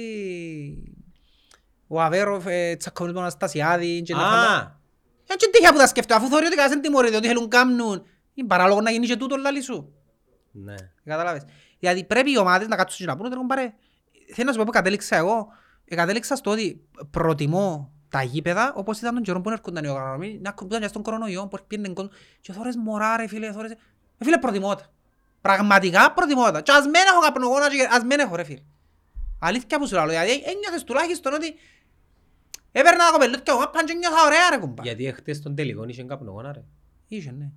ο Αβέροφ ε, τσακώνει τον Αναστασιάδη και τα φαντα- Α, Έτσι τύχια που τα σκέφτομαι, αφού θεωρεί ότι κανένας δεν τιμωρείται, ότι θέλουν κάνουν. Είναι παράλογο να γίνει και τούτο λάλη σου. ναι. Κατάλαβες. Γιατί πρέπει οι ομάδες να κάτσουν και να πούνε ότι πάρε. Θέλω να σου πω που κατέληξα εγώ. Ε, κατέληξα στο ότι προτιμώ τα γήπεδα όπως ήταν τον καιρό που έρχονταν οι οργανωμένοι να κουμπούταν και στον κορονοϊό που πήγαινε κόσμο και θωρές μωρά ρε φίλε, θωρές... Ε, φίλε προτιμώ τα. Πραγματικά προτιμώ τα. Και ας μεν έχω καπνογόνα και ας μεν έχω ρε φίλε. Αλήθεια που σου λέω, γιατί ένιωθες τουλάχιστον ότι έπαιρνα τα κοπελούθια μου, πάνε και νιώθα ωραία ρε κουμπά. Γιατί εχθές τον τελικό είχε καπνογόνα ρε. Είχε, ναι.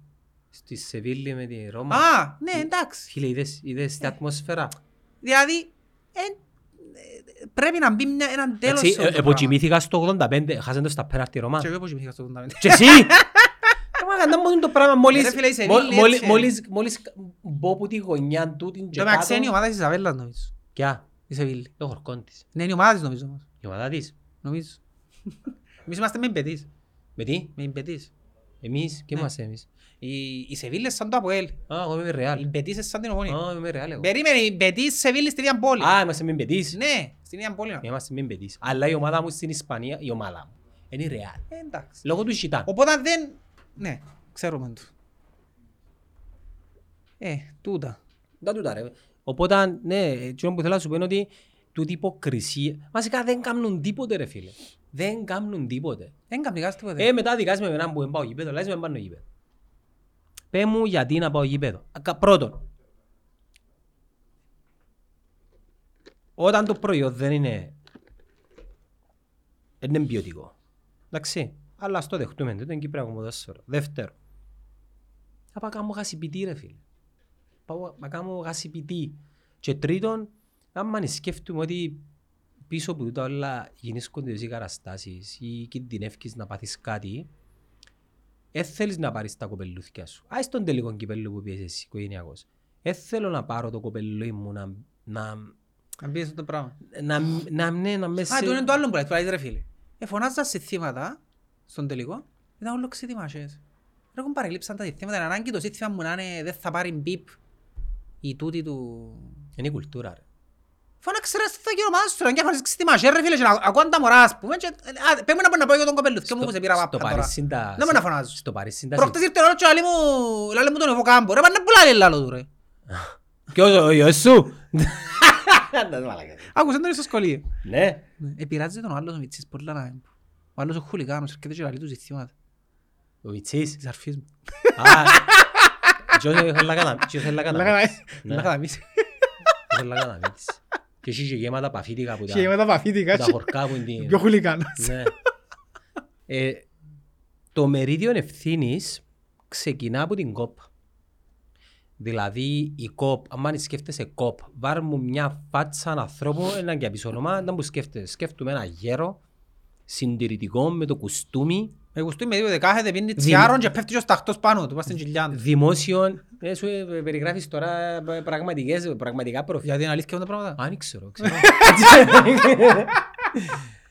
Στη Σεβίλη με τη Ρώμα. Α, ναι, εντάξει. Φίλε, είδες, είδες την ατμόσφαιρα; Δηλαδή, ε, ε, πρέπει να μπει μια, έναν τέλος Εντάξει, σε αυτό ε, το πράγμα. εποκοιμήθηκα στο 85, χάσαν το στα πέναρτη Ρώμα. Και εγώ υποκοιμήθηκα στο 85. Και εσύ! Ε, μα κάντα μόνο το πράγμα μόλις... Ρε φίλε, η μο- Σεβίλη μόλις- έτσι. Μόλις μόλις μπω από τη γωνιά του την Το μεταξύ είναι η ομάδα της Ισαβέλλας νομίζω. Κιά, Η Σεβίλη. το χορκόν της. Ναι, είναι η ομάδα της νομίζω όμως. Η ομάδα της; Νομίζω. Εμείς είμαστε με εμπετής. Με τι, Με εμπετής. εμείς, και Ναι. είμαστε εμείς. Η, η Σεβίλη είναι σαν το Αποέλ. Α, εγώ είμαι Η ρεάλ. Μπετής είναι σαν την Ομόνια. Α, είμαι ρεάλ εγώ. Περίμενε, η Μπετής Σεβίλη στην ίδια πόλη. Α, είμαστε με μπετής. Ναι, στην ίδια πόλη. Είμαστε με μπετής. Αλλά η ομάδα μου στην Ισπανία, η ομάδα μου, είναι η ρεάλ. Ε, Εντάξει. Λόγω του Σιτάν. Οπότε δεν... Ναι, ξέρουμε το. Ε, τούτα. Δεν τούτα ρε. Οπότε, ναι, εκείνο που θέλω να σου πω είναι ότι τούτη υποκρισία, βασικά δεν κάνουν τίποτε ρε φίλε. Δεν κάνουν τίποτε. Δεν καμπνικάς τίποτε. Ε, μετά δικάς με εμένα που δεν πάω γήπεδο, λάζεις με πάνω γήπεδο. Πέ μου γιατί να πάω γήπεδο. Ακα- Πρώτον, όταν το προϊόν δεν είναι, δεν είναι ποιοτικό. Εντάξει, αλλά στο δεχτούμε, δεν είναι Κύπρια κομμοδόσφαιρο. Δεύτερο, θα πάω κάνω γασιπιτή ρε φίλε. Πάω να κάνω γασιπιτή. Και τρίτον, άμα σκέφτομαι ότι πίσω από τούτα όλα γεννήσκονται οι καταστάσεις ή κινδυνεύκεις να πάθεις κάτι, δεν θέλεις να πάρεις τα κοπελούθια σου. Άις τον τελικό κυπέλλο που πιέσεις εσύ, οικογενειακός. Δεν θέλω να πάρω το κοπελούι μου να, να, Να μπεις αυτό το πράγμα. να, να, ναι, να με Α, το είναι το άλλο που λέει, που λέει, ρε φίλε. Ε, φωνάζα σε θύματα στον τελικό, ήταν όλο ξετοιμασίες. Ρε έχουν παρελείψαν τα θύματα, είναι ανάγκη το σύστημα μου να είναι, δεν θα πάρει μπιπ η τούτη του... Είναι η κουλτούρα ρε. Φώναξε ρε στο κύριο μας σου, ρε, και φορές ξετοιμασίες ρε φίλε, και να ακούω τα μωράς, ας πούμε, και... Α, πέμουν να πω να πω για τον κοπελούθκιο μου που σε πήρα στο πάπα τώρα. Παρίσι τα... Δεν με να φωνάζω. Στο Παρίσι τα... Προχτές ήρθε ο άλλος και λέει μου, λέει μου τον Ευωκάμπο, ρε πάνε πουλάει λάλο του ρε. Ποιος ο γιος σου. Άκουσαν τον στο σχολείο. Ναι. Ναι, Επειράζει τον άλλος ο Μιτσής πολλά να Ο άλλος ο χουλικάνος έρχεται και λέει του ζητήματα. Ο Μιτσής. Της αρφής μου. Α, ποιος θέλει να κατα- ποιος θέλει να καταμίξει. Ναι. Να καταμίσει. Ποιος θέλει να καταμίξει. Και εσύ και γέματα παφίτικα που τα- Και με τα παφίτικα. που τα χορκά που είναι την- Πιο χουλικάνος. Ναι. Ε, το μερίδιο ευθύνης ξεκινά από την κόπ. Δηλαδή η κόπ, αν σκέφτεσαι κόπ, βάρ μου μια φάτσα ανθρώπου, ένα και πίσω όνομα, δεν μου σκέφτεσαι. Σκέφτομαι ένα γέρο, συντηρητικό, με το κουστούμι, Με κουστούει με δύο δεκάχεται, πίνει τσιάρον και πέφτει και ο σταχτός πάνω του, πας στην κοιλιά του. δημόσιο. Ε, σου ε, περιγράφεις τώρα ε, πραγματικές, πραγματικά προφίλ. Γιατί είναι αλήθεια αυτά τα πράγματα; Α, δεν ξέρω, ξέρω.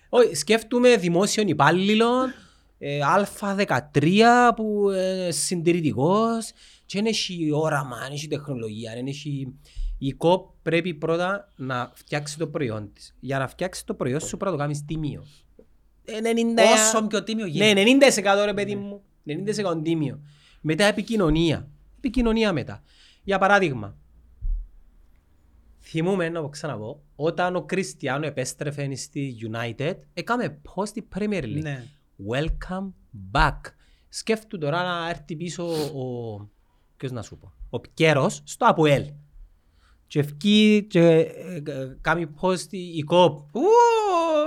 Όχι, σκέφτομαι δημόσιων υπάλληλων, ε, Α13 που ε, συντηρητικός και δεν έχει όραμα, δεν έχει τεχνολογία, δεν έχει... Η ΚΟΠ πρέπει πρώτα να φτιάξει το προϊόν της. Για να φτιάξει το προϊόν σου πρέπει να το κάνεις τίμιο. Ε, 90... Όσο πιο τίμιο Ναι, γίνεται. 90% ρε παιδί μου. 90% τίμιο. Μετά επικοινωνία. Επικοινωνία μετά. Για παράδειγμα, θυμούμε να το ξαναπώ, όταν ο Κριστιανό επέστρεφε στη United, έκαμε post στη Premier League. Ναι. Welcome back. Σκέφτου τώρα να έρθει πίσω ο... Ποιος να σου πω. Ο Πκέρος στο Αποέλ. Και ευκεί και ε, ε, κάνει post η κόπ. Ου,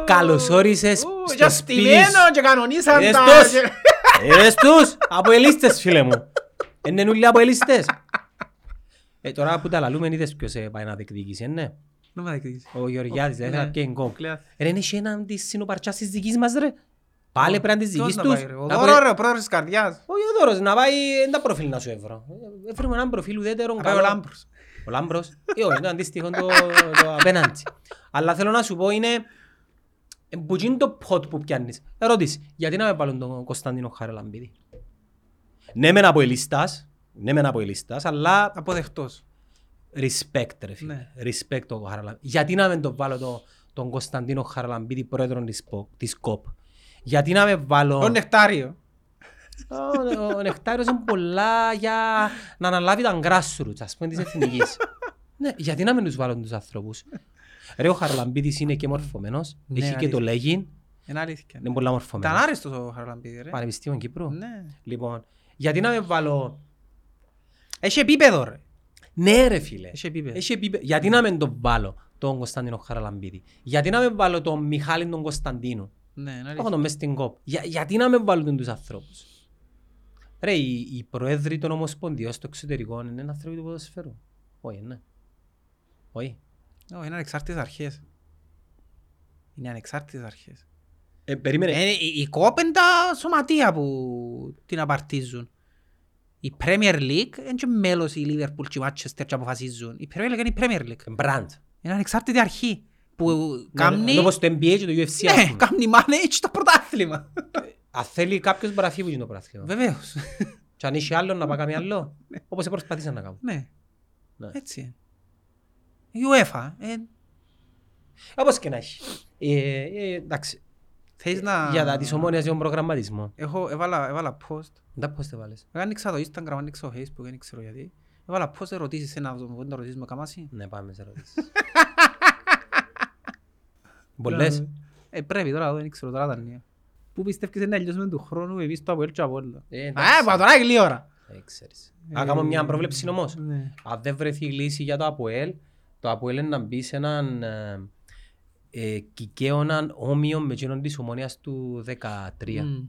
Καλώς όρισες ου, στο και σπίτι στημένο σου. και κανονίσαν Είδες τα... τους. και- Είδες τους, αποελίστες φίλε μου. Είναι όλοι αποελίστες. Ε, τώρα που τα λαλούμε είδες ποιος ε, πάει να διεκδικήσει, ναι. Δεν με δείχνεις. Ο Γεωργιάδης, δεν θα Ναι. πιέν κόκ. Κλαίας. Ρε, είναι και έναν της συνοπαρτσάς της δικής μας ρε. Πάλι πρέπει να της Ποιος δικής να τους. πάει, ρε, Ο Να Δώρο πω- ρε, ο πρόεδρος της καρδιάς. Όχι ο Δώρος, να πάει, εν τα προφίλ να σου έβρω. Ε, Έφερε έναν προφίλ ουδέτερον Να πάει ο καλό. Λάμπρος. Ο Λάμπρος. Ε, όχι, είναι αντίστοιχο το, το απέναντι. Αλλά θέλω να σου πω είναι ε, που είναι το πότ που πιάνεις. Ερώτηση, γιατί να με βάλουν τον Κωνσταντίνο Χαραλαμπίδη; Ναι μεν από ελίστας, ναι μεν από ελίστας, αλλά Αποδεχτός. respect ρε φίλε. Ναι. Respect το Χαραλαμπίδη. Γιατί να μην το βάλω το, τον Κωνσταντίνο Χαραλαμπίδη πρόεδρο της, ΠΟ- της ΚΟΠ; Γιατί να με βάλω... Ο Νεκτάριο. Ο- Ο Νεκτάριος είναι πολλά για να αναλάβει τα grassroots, ας πούμε, της εθνικής. Ναι, γιατί να μην τους βάλουν τους ανθρώπους; Ρε, ο Χαρλαμπίδης είναι και μορφωμένος, Ναι, έχει και αλήθεια. το λέγειν, Είναι αλήθεια. είναι πολλά Ήταν μορφωμένος. άρεστος ο Χαραλαμπίδη ρε. Πανεπιστήμιο Κύπρου. Ναι. Λοιπόν, γιατί να με βάλω... Έχει επίπεδο ρε. Ναι ρε φίλε, Έχει επίπεδο. έχει επίπεδο. γιατί να μην τον βάλω τον Κωνσταντίνο Χαραλαμπίδη; Γιατί να μην βάλω τον Μιχάλη τον Κωνσταντίνο; Ναι, είναι Έχω αλήθεια. τον μες στην κόπ. Για, γιατί να μην βάλουν τους ανθρώπους; Ρε, οι, οι προέδροι των ομοσπονδιών στο εξωτερικό είναι άνθρωποι του ποδοσφαίρου. Όχι, ναι. Όχι. Όχι, είναι ανεξάρτητες αρχές. Είναι ανεξάρτητες αρχές. Ε, περίμενε. Ε, η- Η κόπ είναι τα σωματεία που την απαρτίζουν. Η Premier League είναι και μέλος η Liverpool και η Manchester και αποφασίζουν. Η Premier League είναι η Premier League. Μπραντ. Είναι ανεξάρτητη αρχή που κάνει... Όπως το NBA και το UFC. ας Ναι, πούμε. κάνει manage το πρωτάθλημα. Αν θέλει κάποιος μπορεί να φύγει το πρωτάθλημα. Βεβαίως. Και αν έχει άλλο να πάει κάνει άλλο. Όπως προσπαθήσαν να κάνουν. Ναι, Ναι. έτσι είναι. Η UEFA, ε, Όπως και να έχει. Ε, ε, εντάξει. θέλεις να... Για τα της ομόνιας για τον προγραμματισμό. Έχω, έβαλα, έβαλα post. Δεν πώς το βάλες. Εγώ άνοιξα το Instagram, άνοιξα το Facebook, δεν ξέρω γιατί. Έβαλα post ερωτήσεις, ένα δεν το ρωτήσεις με καμάσι. Ναι, πάμε σε ερωτήσεις. Πολλές. Ε, πρέπει τώρα, δεν ξέρω τώρα τα νέα. Πού πιστεύεις να τελειώσουμε του χρόνου εμείς το Αποέλ και Απόλλωνα. Ε, Α, εντάξει. μα τώρα έχει ώρα. Ε, ξέρεις. Να κάνω μια πρόβλεψη όμως. Ναι. Αν δεν βρεθεί λύση για το ΑΠΟΕΛ, το ΑΠΟΕΛ είναι να μπει σε έναν ε, ε, κικαίωναν όμοιο με εκείνον της ομονίας του 13. Μμ.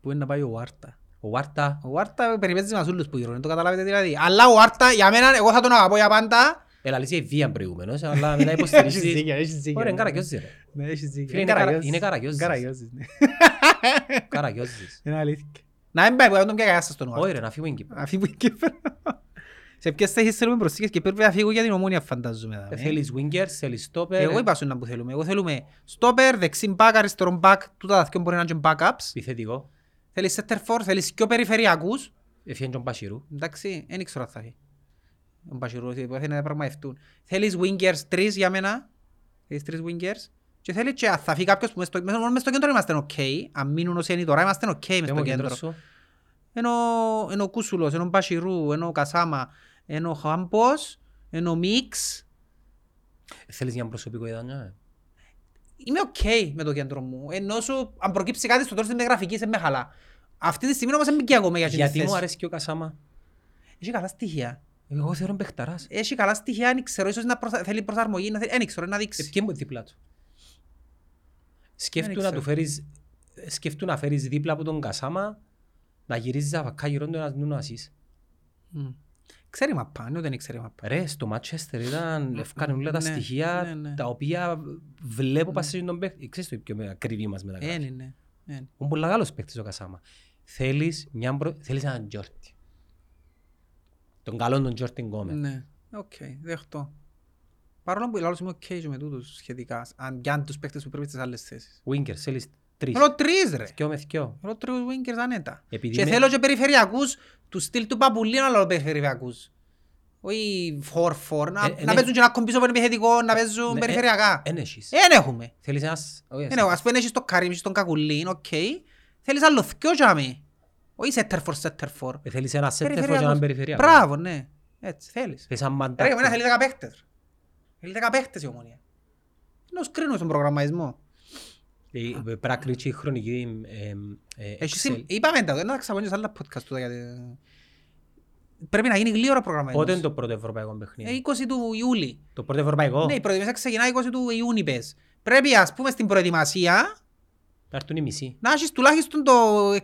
Πού είναι να πάει ο Βάρτα; Ο Βάρτα, Ο Βάρτα περιπέτει μας όλους που γύρω, δεν το καταλάβετε δηλαδή. Αλλά ο Βάρτα, για μένα, εγώ θα τον αγαπώ για πάντα. έλα λύση βία προηγούμενος, αλλά μετά υποστηρίζει. έχεις δίκιο. Ωραία, είναι Καραγιώζης ρε. Ναι, έχεις δίκιο. Φίλε, είναι Καρα- είναι Καραγιώζης. Καραγιώζης, ναι. Καραγιώζης. Είναι αλήθεια. Να μην πάει, που δεν τον πιάει κανένας στον Όχι Βάρτα. ρε, να φύγουμε Κύπρο. Αφή που είναι Κύπρο. Σε ποιες θέσεις θέλουμε προσθήκες και πρέπει να φύγω για την ομόνια φαντάζομαι. Ε, δάμε. Θέλεις wingers, θέλεις stopper. Εγώ είπα σου να που θέλουμε. Εγώ θέλουμε στόπερ, δεξί μπακ, αριστερό μπακ, τούτα τα δυο μπορεί να είναι και backups. Επιθετικό. Θέλεις center for, θέλεις πιο περιφερειακούς. Έφυγε τον Πασιρού. Εντάξει, δεν ξέρω αν θα έχει. Ο Μπασιρούς θέλει να πραγματευτούν. Θέλεις wingers τρεις για μένα. Θέλεις τρεις wingers. Και θέλεις και αν θα φύγει κάποιος που μες στο, μόνο μες στο κέντρο είμαστε ok. Αν μείνουν όσοι είναι τώρα είμαστε ok μες Πες στο μου κέντρο. κέντρος σου. Ενώ, ενώ ο Κούσουλος, ενώ ο Μπασιρού, ενώ ο Κασάμα, ενώ ο Χάμπος, ενώ ο Μίξ. Θέλεις μια προσωπικό ιδανιά. Είμαι ok με το κέντρο μου. Ενώ σου, αν προκύψει κάτι στο τέλος της γραφικής, δεν με χαλά. Αυτή τη στιγμή όμως δεν μπήκε ακόμα για την Γιατί μου θέσης. αρέσει και ο Κασάμα. Έχει καλά στοιχεία. Εγώ θεωρώ παιχταράς. Έχει καλά στοιχεία, δεν ξέρω, ίσως να προσα... θέλει προσαρμογή, να θέλει... δεν ξέρω, να Ε, δείξει. Ποιοι μου δίπλα του; Σκέφτου Δεν να ξέρω. του φέρεις, σκέφτου να φέρεις δίπλα από τον Κασάμα να γυρίζεις αβακά γύρω του ένας Νούνο Ασίς. Μμ. Ξέρει μάππα, ναι, δεν ξέρει μάππα. Ρε, στο Manchester ήταν, έφκανε όλα τα ναι, στοιχεία ναι, ναι. τα οποία βλέπω πας σε τον παίχτη. Ξέρεις το πιο ακριβή μας Ε, μεταγράφει. ναι, ναι. ε. Είναι πολύ μεγάλος παίχτης ο Κασάμα. Θέλεις, μια προ... Θέλεις έναν Τζόρντι. Τον καλό τον Τζόρντι Γκόμεζ. Ναι, οκ, δέχτω. Παρόλο που μάλλον είμαι οκ και με τούτους σχετικά, αν πιάνει τους παίκτες που πρέπει στις άλλες θέσεις. Winger, θέλεις τρεις. Θέλω τρεις ρε. Θκυο με θκυο. Θέλω τρεις wingers άνετα. Επειδή Και με- θέλω και περιφερειακούς του στυλ του Παπουλή να λέω περιφερειακούς. Όχι 4-4, να, Ε, να ναι. παίζουν και να κομπίσω από επιθετικό, να παίζουν Ναι, ε, περιφερειακά. Εν έχεις. Ε, δεν έχουμε. Θέλεις ένας... όχι, Δεν έχω. Ας πούμε έχεις το Καρίμ, έχεις τον Κακουλίν, οκ. Θέλεις άλλο θκυο για με. Όχι σέντερ φορ σέντερ φορ. Ε, Θέλεις ένα σέντερ και Περιφερειακός. έναν περιφερειακός. Μπράβο, ναι. Έτσι, θέλεις. Θέλεις έναν Ρε, μαντάκο. εμένα θέλει 10 παίχτες. Θέλει 10 παίχτες η ομονία. Να τους κρίνω στον προγραμματισμό. Ε, ε, Πρέπει να κρίνεις η χρονική ε, ε, Έχει Excel. συμ- Είπαμε τα, δεν θα ξαπονιώ σε άλλα podcast τούτα γιατί... Πρέπει να γίνει γλύωρα προγραμματισμός. Πότε είναι το πρώτο ευρωπαϊκό Ε, παιχνίδι. 20 του Ιούλη. Το πρώτο ευρωπαϊκό. Ναι, η προετοιμασία ξεκινά 20 του Ιούνιου πες. Πρέπει ας πούμε στην προετοιμασία Να έρθουν οι μισοί. να έχεις τουλάχιστον το 60-70%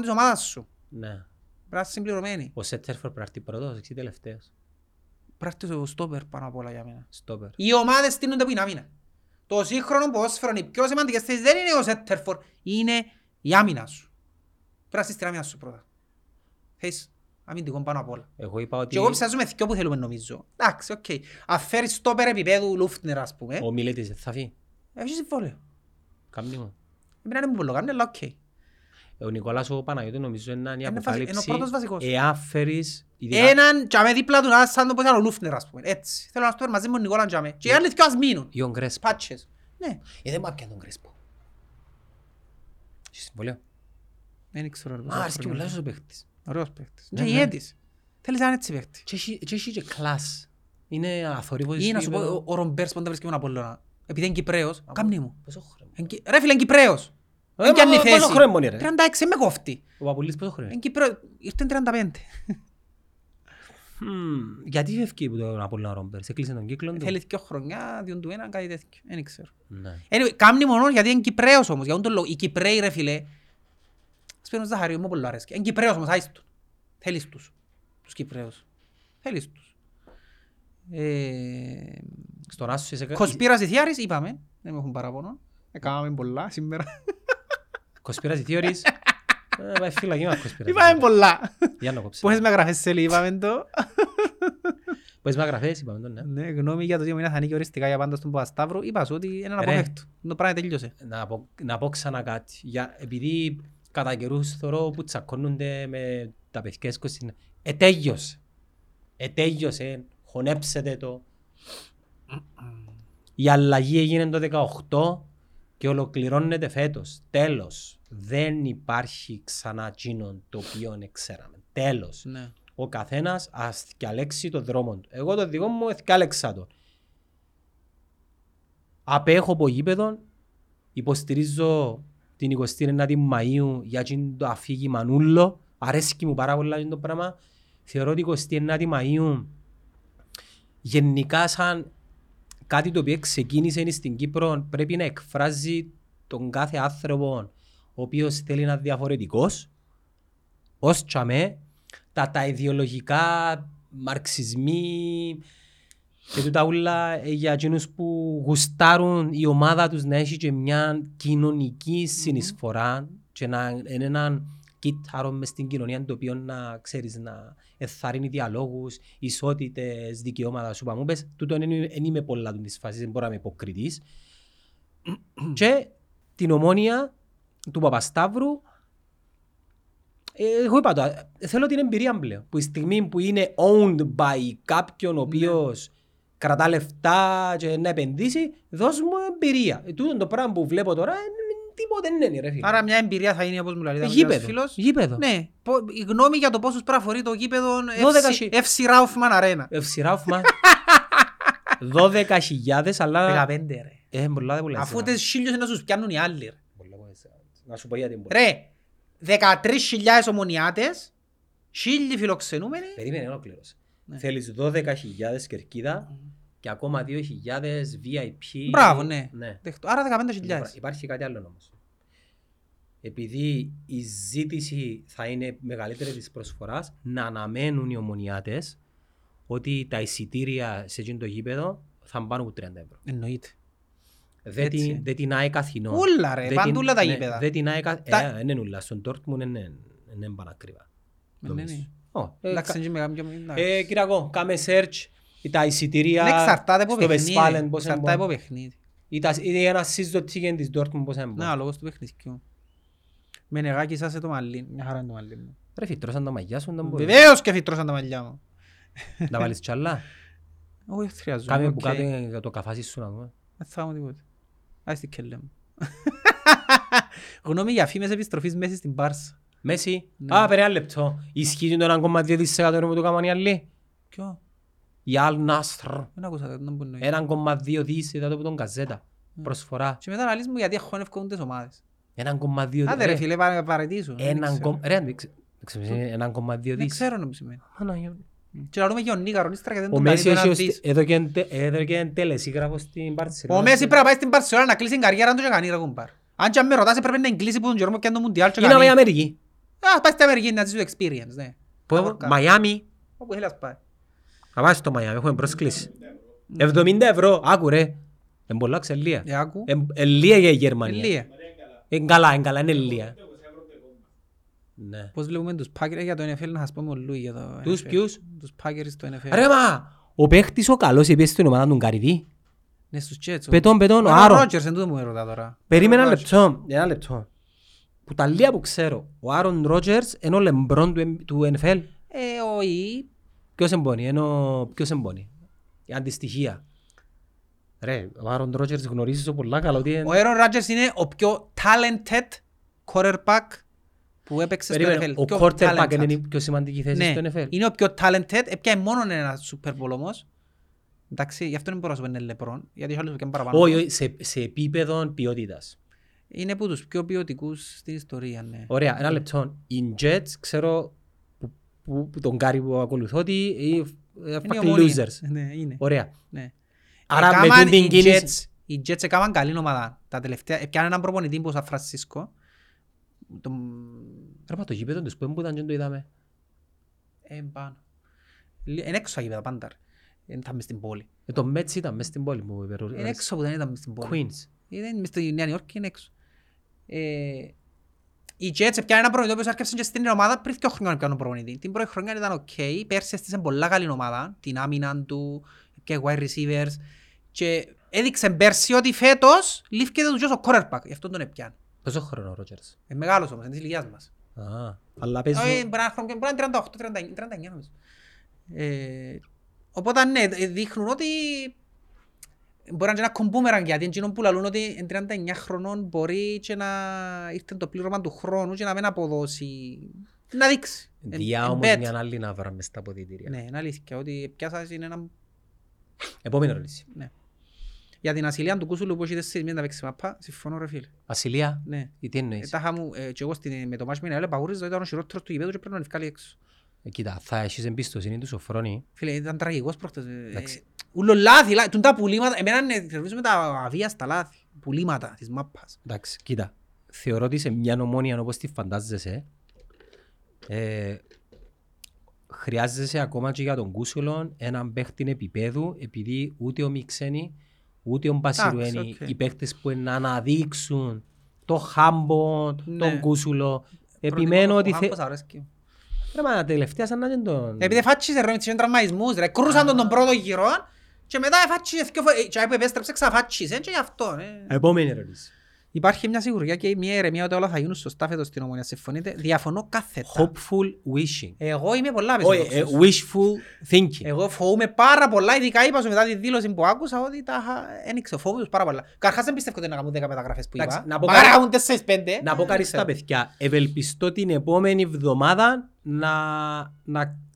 της ομάδας σου. Ναι. Πρέπει να είσαι συμπληρωμένη. Ο σέντερ φορ πρέπει να έρθει πρώτος, εσύ τελευταίος. Πρέπει να είσαι ο στόπερ πάνω απ' όλα για μένα. Στόπερ. Οι ομάδες στήνονται που την άμυνα. Το σύγχρονο ποδόσφαιρο είναι οι πιο σημαντικές θέσεις δεν είναι ο σέντερ φορ, είναι η άμυνα σου. Πρέπει να στήσεις την άμυνα σου πρώτα. Θες αμυντικό πάνω απ' όλα. Εγώ είπα ότι Και εγώ ψάζουμε δυο που θέλουμε νομίζω. Εντάξει, οκ. Αν φέρεις στόπερ επίπεδου Λούφτνερ ας πούμε, ο Μιλέτης δεν θα φύγει. έχει συμβόλαιο. Κάμνη μου. Εμένα δεν μου πολύ κάνει, αλλά οκ. Ο Νικόλας ο Παναγιώτης νομίζω είναι η Είναι βασι- αποκάλυψη είναι ο πρώτος βασικός. εάν φέρεις ειδικά- Έναν τζαμέ δίπλα του να σαν το πως ήταν ο Λούφτνερ ας πούμε. Έτσι. Θέλω να στόπερ μαζί με τον Νικόλα τζαμέ. Και οι άλλοι δυο ας μείνουν. ή ο Γκρέσπο. Πάτσες. Ναι. Ε, δεν μου έπιανε τον Γκρέσπο. Έχει συμβόλαιο. Δεν ξέρω. ρε, Μα πόσα αρέσκει χρόνια. πολλά ο παίχτης. Ωραίος παίκτης. Ναι, Και ναι. ηγέτης. Θέλεις έναν έτσι παίκτη. Και έχει- και έχει και class. Είναι αθόρυβος Ή να σου πω, επίπεδο. ο- ο Ρομπέρς πάντα βρίσκει με τον Απόλλωνα. Επειδή είναι Κυπραίος, κάμνη μου. Πόσο χρόνο. Εν Κι- Ρε φίλε, είναι Κυπραίος. Ε, Δεν κάνει μα- θέση. πόσο χρόνο είναι, ρε. 36, με κόφτει. Ο Παπουλής πόσο χρόνο. Είναι; Κυπρέος, ήρθε 35. Μμμ, Γιατί φεύγει από τον Απόλλωνα Ρόμπερς, έκλεισε τον κύκλο του; Θέλει δυο χρονιά, διόν του έναν, κάτι τέτοιο. Δεν ξέρω. Ναι. Anyway, κάμνει μόνο γιατί είναι Κυπρέος όμως. Για τον λόγο. Οι Κυπρέοι ρε φίλε. Ας πει ο Ζαχαρίου, μου πολύ αρέσκει. Είναι Κυπρέος όμως, άιστον. Θέλεις τους. Τους Κυπρέους. Θέλεις τους. Ε, Στον Άσο είσαι... Conspiracy theories είπαμε. Δεν με έχουν παραπονό. Έκαναμε πολλά σήμερα. Conspiracy theories. Ε, Πάει φυλακή μας conspiracy Είπαμε theories. πολλά. Για να κόψε. Πόσες με γραφές σε είπαμε το. Πες με αγραφές, είπαμε τον, ναι. Ναι, γνώμη για το δύο μήνες θα ανήκει οριστικά για πάντα στον Παπασταύρο. Είπας σου ότι είναι Ρε. αποφεύκτο. Το πράγμα τελειώσε. Να πω, να πω ξανά κάτι. Για, επειδή κατά καιρούς θεωρώ που τσακώνονται με τα παιδιά σκοσίνα. Ετέγιωσε. Ετέγιωσε. Χωνέψετε το. Η αλλαγή έγινε το 18 και ολοκληρώνεται φέτος. Τέλος. Δεν υπάρχει ξανά εκείνον το οποίο ξέραμε. Τέλος. Ναι. Ο καθένας ας διαλέξει τον δρόμο του. Εγώ το δικό μου διάλεξα τον. Απέχω από γήπεδο, υποστηρίζω την 29η Μαΐου για εκείνο το αφήγημα νουλό. Αρέσκει μου πάρα πολλά αυτό το πράγμα. Θεωρώ ότι 29η Μαΐου γενικά σαν κάτι το οποίο ξεκίνησε στην Κύπρο πρέπει να εκφράζει τον κάθε άνθρωπο ο οποίος θέλει να είναι διαφορετικός ως τσαμέ τα, τα ιδεολογικά μαρξισμοί και τούτα ούλα ε, για εκείνους που γουστάρουν η ομάδα τους να έχει και μια κοινωνική συνεισφορά και να είναι έναν κύτταρο μες στην κοινωνία το οποίο να ξέρεις να εθαρρύνει διαλόγους, ισότητες, δικαιώματα σου είπα μου πες, τούτο δεν είμαι, δεν είμαι πολλά του της φάσης, δεν μπορώ να είμαι υποκριτής και την ομόνια του Παπασταύρου ε, εγώ είπα το, ε, θέλω την εμπειρία πλέον. Που η στιγμή που είναι owned by κάποιον ο οποίος κρατά λεφτά και να επενδύσει, δώσ' μου εμπειρία. Ε, τούτο το πράγμα που βλέπω τώρα, ε, ε, τίποτε δεν είναι ρε φίλε. Άρα μια εμπειρία θα είναι όπως μου λέει. Ε, ένας γήπεδο, φίλος. γήπεδο. Ναι. Πο- Η γνώμη για το πόσους πρέπει να φορεί το γήπεδο 12 FC χι- FC Raufman Arena. Ευσυράφμα. 12.000 αλλά... 15 ρε. Ε, πολλά δεν πουλάει. Αφού τις χίλιους να σου πιάνουν οι άλλοι ρε. Πολλά δεν πουλάει. Να σου πω γιατί μπορεί. Ρε, 13.000 ομονιάτες, 1.000 φιλοξενούμενοι. Περίμενε ολοκλήρωσε. Ναι. Θέλεις 12.000 κερκίδα και ακόμα 2.000 VIP. Μπράβο, ναι. ναι. Δεχτώ. Άρα 15.000. Υπάρχει κάτι άλλο όμως. Επειδή η ζήτηση θα είναι μεγαλύτερη της προσφοράς, να αναμένουν οι ομονιάτες ότι τα εισιτήρια σε εκείνο το γήπεδο θα πάνε από 30 ευρώ. Εννοείται. Δεν Έτσι. την, δεν την ΑΕΚ Αθηνών. Ούλα, ρε, Δεν παντούλα την- τα ναι, γήπεδα. Δεν την ΑΕΚ... Τα- Ε, είναι ούλα. Στον Dortmund είναι είναι πανακριβά. Ναι, νομίζω. ναι. Ω, ε, Εντάξει, κα- είναι και μεγάλο- εντάξει. Ε, Κυριακό, κάμε search τα εισιτήρια Δεν εξαρτάται από στο παιχνίδι. Westfalen πώς Εξαρτάται από έμπον. παιχνίδι. Ή τα- ή ένα season ticket της Dortmund πώς έμπον. Να, λόγος του παιχνιδιού. Με νεγάκι σας το μαλλί. Μια χαρά είναι το μαλλί μου. Ρε φυτρώσαν τα μαγιά σου, δεν μπορείς. Βεβαίως και φυτρώσαν τα μαλλιά μου. Να βάλεις τσάλα. Όχι, δεν χρειάζομαι. Κάμε οκ. που κάτω για το καφάσι σου να δούμε. Δεν θα κάνω τίποτε. Άσε την κελέ μου. Γνώμη για φήμες επιστροφής Μέση στην Μπάρσα. Μέση. Ναι. Α, περί ένα λεπτό. Ισχύει το 1,2 δισεκατομμύριο που το κάνουν οι άλλοι; Ποιο; Η Al Nasr. Δεν άκουσα, δεν μπορεί να 1,2 δις είδα το από τον καζέτα. Προσφορά. Και μετά να λύσεις μου γιατί έχουν ευκαιρούν τις ομάδες. 1,2 Άντε ρε φίλε, πάρε παρετήσου. Δεν Έναν ξέρω. κομ- Ρε, δεν ξε- δεν ξέρω, είναι 1,2 Δεν δις. ξέρω να μου σημαίνει. Παναγία μου. Και να δούμε και ο Νίκα Ρονίστρα και δεν Ο τον κάνει Μέση το ένα έχει ως- δις. εδώ και εν τε- εδώ και εν τελεσίγραφος στην Μπαρτσελόνα. Ο Μέση πρέπει να πάει στην Παρσελόνα να κλείσει την καριέρα του και κάνει ρε κουμπάρ. Αν και αν με ρωτάς πρέπει να εγκλείσει που τον Γιώργο και αν το Μουντιάλ και Είναι η κάνει. Αμερική. Α, πάει στην Αμερική να ζήσει το experience, ναι. Πού- Αμορκά. Μαϊάμι. Όπου θέλεις να πάει. Θα πάει στο Μαϊάμι, έχουμε πρόσκληση. 70 ευρώ, άκου ρε. Είναι πολλά ξελία. Ε, άκου. Είναι λία για η Γερμανία. Ελίε. Είναι καλά, είναι καλά, είναι λία. Ναι. Πώς βλέπουμε τους Packers για το NFL να σας πούμε ο Λούι για το Τους NFL. ποιους; Τους Packers στο NFL. Ρε μα, ο παίχτης ο καλός επίσης στην ομάδα του Καρυδί. Ναι, στους Jets. Πετών, πετών, ο Άρον Άρον. Ρότζερς, δεν τούτο μου ρωτά τώρα. Περίμενα Άρον ένα λεπτό, ένα λεπτό. Που τα λίγα που ξέρω, ο Άρον Ρότζερς είναι ο λεμπρόν του, M- του NFL. Ε, όχι. Ποιος εμπόνει, είναι ο... Ποιος εμπόνει. Η αντιστοιχεία. Ρε, ο Άρον Ρότζερς γνωρίζεις το πολλά καλά ότι Ο είναι... Άρον Ρότζερς είναι ο πιο talented quarterback που έπαιξε στο Περίμενε, NFL. ο Πιο quarterback talented. είναι η πιο σημαντική θέση Ναι, στο NFL. είναι ο πιο talented. Έπιανε μόνο ένα Super Bowl όμως. Εντάξει, γι' αυτό δεν μπορώ να σου πω είναι λεπρόν. Γιατί έχει άλλους που πιάνουν παραπάνω. Όχι, όχι, σε, σε επίπεδο ποιότητας. Είναι από τους πιο ποιοτικούς στην ιστορία, ναι. Ωραία, ένα λεπτό. Οι Jets, ξέρω που, που, που τον Κάρι που ακολουθώ ότι είναι Είναι η fucking Ομόνοια. losers. Ναι, είναι. Ωραία. Ναι. Άρα με Έκαμαν τούτη την οι κίνηση... Jets- Οι Jets έκαναν καλή ομάδα. Τα τελευταία, έπιανε έναν προπονητή που Σαν Φρανσίσκο. Τον... Ρε, μα το γήπεδο τους που ήταν και δεν το είδαμε. Ε, πάνω. Λι- Είναι έξω τα γήπεδα πάντα. ρε. Δεν ήταν μες στην πόλη. Ε, το Mets ήταν μες στην πόλη μου. η Είναι έξω που δεν ήταν μες στην πόλη. Queens. Είναι μες στη Νέα Υόρκη, είναι έξω. Ε, οι Jets έπιανε έναν προπονητή που άρχισε και στην ομάδα πριν δύο χρόνια να πιάνουν προπονητή. Την πρώτη χρονιά ήταν οκ. Πέρσι έστησε πολλά καλή ομάδα. Την άμυνα του και wide receivers. Και έδειξε πέρσι ότι φέτος λήφκεται του ο quarterback. Γι' αυτό τον έπιανε. Πόσο χρόνο ο Ρότζερς; Είναι μεγάλος όμως, είναι της ηλικίας μας. Α, αλλά παίζει... Όχι, μπορεί να είναι χρόνο- μπορεί να είναι 38, 39, 39 νομίζω. Ε, οπότε ναι, ε, δείχνουν ότι μπορεί να είναι ένα κομπούμεραν γιατί εκείνον που λαλούν ότι εν 39 χρονών μπορεί και να ήρθε το πλήρωμα του χρόνου και να μην αποδώσει, να δείξει. Εν- Διά εν όμως bet. μια άλλη να βράμε στα αποδητήρια. Ναι, είναι αλήθεια ότι πιάσα είναι ένα... Επόμενη ερώτηση. Ναι. Για την ασυλία του Κούσουλου που έχει τέσσερις μήνες να παίξει μαπά, συμφωνώ ρε φίλε. Βασιλεία, Ναι. ή τι Ε, εννοείς; τα είχα μου, ε, και εγώ στην- με το μάτς με την ΑΕΛ παγούριζα, ήταν ο χειρότερος του γηπέδου και πρέπει να τον βγάλει έξω. Ε, Κοίτα, θα έχεις εμπιστοσύνη του Σοφρόνη. Φίλε, ήταν τραγικός προχτές. ε, Εντάξει. Ούλο λάθη, λάθη. Τούν τα πουλήματα, εμένα είναι, θεωρούμε τα αβίαστα λάθη. Πουλήματα της μάπας. Εντάξει, κοίτα. Θεωρώ ότι σε μια ομόνια όπως τη φαντάζεσαι, ε, χρειάζεσαι ακόμα και για τον Κούσουλον έναν παίχτη επίπεδου, επειδή ούτε ο Μιξένη, ούτε ο Μπασιρουένη, οκ. οι παίχτες που να αναδείξουν το χάμπο, Ναι. τον Κούσουλο, επιμένω ότι... θε... Πώς αρέσκει. μου. Ρε μα τελευταία σαν να είναι τον... Επειδή φάτσισε ρε με τις τραυματισμούς ρε, κρούσαν τον τον πρώτο γύρο και μετά φάτσισε δυο φορές, και που επέστρεψε ξαφάτσισε και γι' αυτό. ε. Επόμενη ερώτηση. Υπάρχει μια σιγουριά και μια ηρεμία ότι όλα θα γίνουν σωστά φέτος στην ομονία. Συμφωνείτε, διαφωνώ κάθετα. Hopeful wishing. Εγώ είμαι πολλά Όχι, ε, απεσιόδοξος. wishful thinking. Εγώ φοβούμαι πάρα πολλά, ειδικά είπα σου μετά τη δήλωση που άκουσα ότι τα είχα- ένιξε, φοβούμαι τους πάρα πολλά. Καρχάς δεν πιστεύω ότι να κάνουν 10 μεταγραφές που Εντάξει, είπα. να πω Μαγάρα κάτι- κάνουν 4-5. Να πω κάτι στα παιδιά. Ευελπιστώ την επόμενη εβδομάδα να,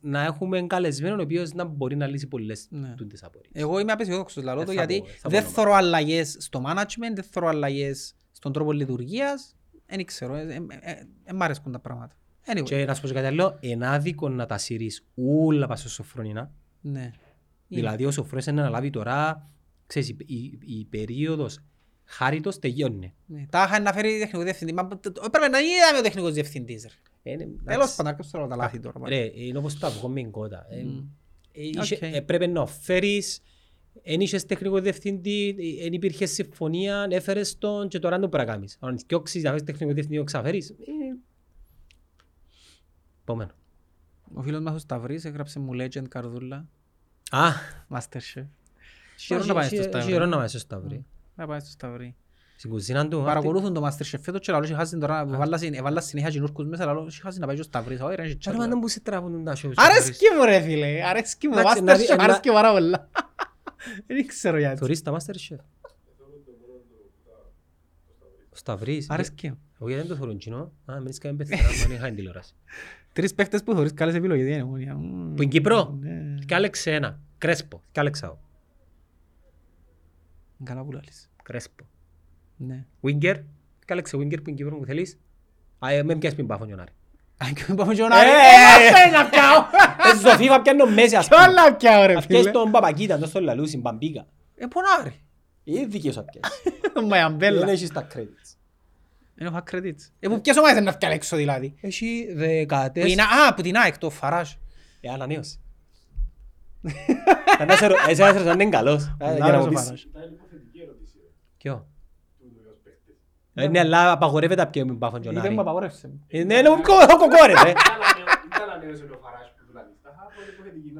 να, να έχουμε καλεσμένο ο οποίος να μπορεί να λύσει πολλές Ναι. τούτες απορίες. Εγώ είμαι απεσιόδοξος λαλό Ε, το θα γιατί πω, θα πω δεν όνομα. θωρώ αλλαγές στο management, δεν θωρώ αλλαγές στον τρόπο λειτουργίας. Δεν ξέρω, ε, ε, ε, ε, μ' αρέσκουν τα πράγματα. Anyway, Και να σου πω και κάτι άλλο, είναι άδικο να τα σύρεις όλα πας στο Σοφρόνινα. ναι. Δηλαδή ο Σοφρόνης είναι να λάβει τώρα, ξέρεις, η, η, η περίοδος χάριτος τελειώνει. Ναι. Τα είχαν να φέρει τεχνικό διευθυντή. Μα, το- το- Έπρεπε να είδαμε ο τεχνικός διευθυντής. ρε. Είναι, Τέλος εντάξει. πάντων, αρκετός τώρα τα λάθη τώρα. πάλι. Ρε, είναι όπως το αυγό με η κότα. Ε, Μμ. ε, είχε- Οκ. ε, Πρέπει να φέρεις, εν είχες τεχνικό διευθυντή, εν υπήρχες συμφωνία, έφερες τον και τώρα δεν το πρέπει να κάνεις. Αν διώξεις να φέρεις τεχνικό διευθυντή και ξαφέρεις, ε, επόμενο. Ο φίλος μας ο Σταυρής έγραψε μου Legend Καρδούλα, Α, Masterchef. Χαίρομαι να πάει στο έχει Σταυρή. καιρό να πάει στο Σταυρή. Να πάει στο Σταυρή. Στην κουζίνα του. Παρακολούθουν το Masterchef φέτος και λαλό χάσει τώρα, έβαλα συν- έβαλα συνέχεια κινούρκους μέσα, λαλό χάσει να πάει και ο Σταυρής. Όχι ρε, είναι Άρα τσάρλα. δεν μου σε τραβούν τα shows. Αρέσκει μου ρε φίλε, αρέσκει μου, το Εντάξει, να δει- Masterchef να- αρέσκει μου πάρα πολλά. Δεν ξέρω γιατί. Θωρείς τα Masterchef. Ο Σταυρής. Αρέσκει μου. Όχι δεν το θωρούν κοινό. Α, μην είσαι κανένα πεθερά, αν είχα την τηλεόραση. Τρεις παίχτες που θωρείς καλές επιλογές, δεν είναι μόνοι. Μμμ. Που είναι Κύπρο. Ναι. Και άλεξε ένα. Κρέσπο. Και άλεξα εγώ. Καλά που λαλείς. Κρέσπο. Ναι. Winger. Και άλεξε Winger που είναι Κύπρος που θέλεις. Α, ε, με πιάσεις πριν πάφον Ιωνάρη. Αν και πάμε και ο Νάρη. Ε, Ε, μας θέλει να πιάω. Ε, Ζωφίβα πιάνω μέση ας Κι πούμε. όλα πιάω ρε Αυτές φίλε. τον Παπακίτα, τον στον Λαλούσι, Μπαμπίκα. Ε, πού να ρε. Είναι δικές σου απιάσεις. Μα η Δεν αμπέλα. έχεις τα credits. Δεν έχω credits. Ε, που ποιες ομάδες να φτιάξει έξω δηλαδή. Έχει Που δεκατές... είναι- Α, που την ΑΕΚ, το Φαράζ. Ε, ανανέωσε. Θα να σε ρω- Εσύ να σε ρωτάνε είναι καλός. Ε, για να Λάρος μου ο πεις. Φαράζ. Ποιο? Ε, Ναι, αλλά απαγορεύεται να πιέμε μπάφον Είπε Τζονάρη. μου απαγόρευσε μου. Ε, Ναι, είναι ο κοκόρες, ρε.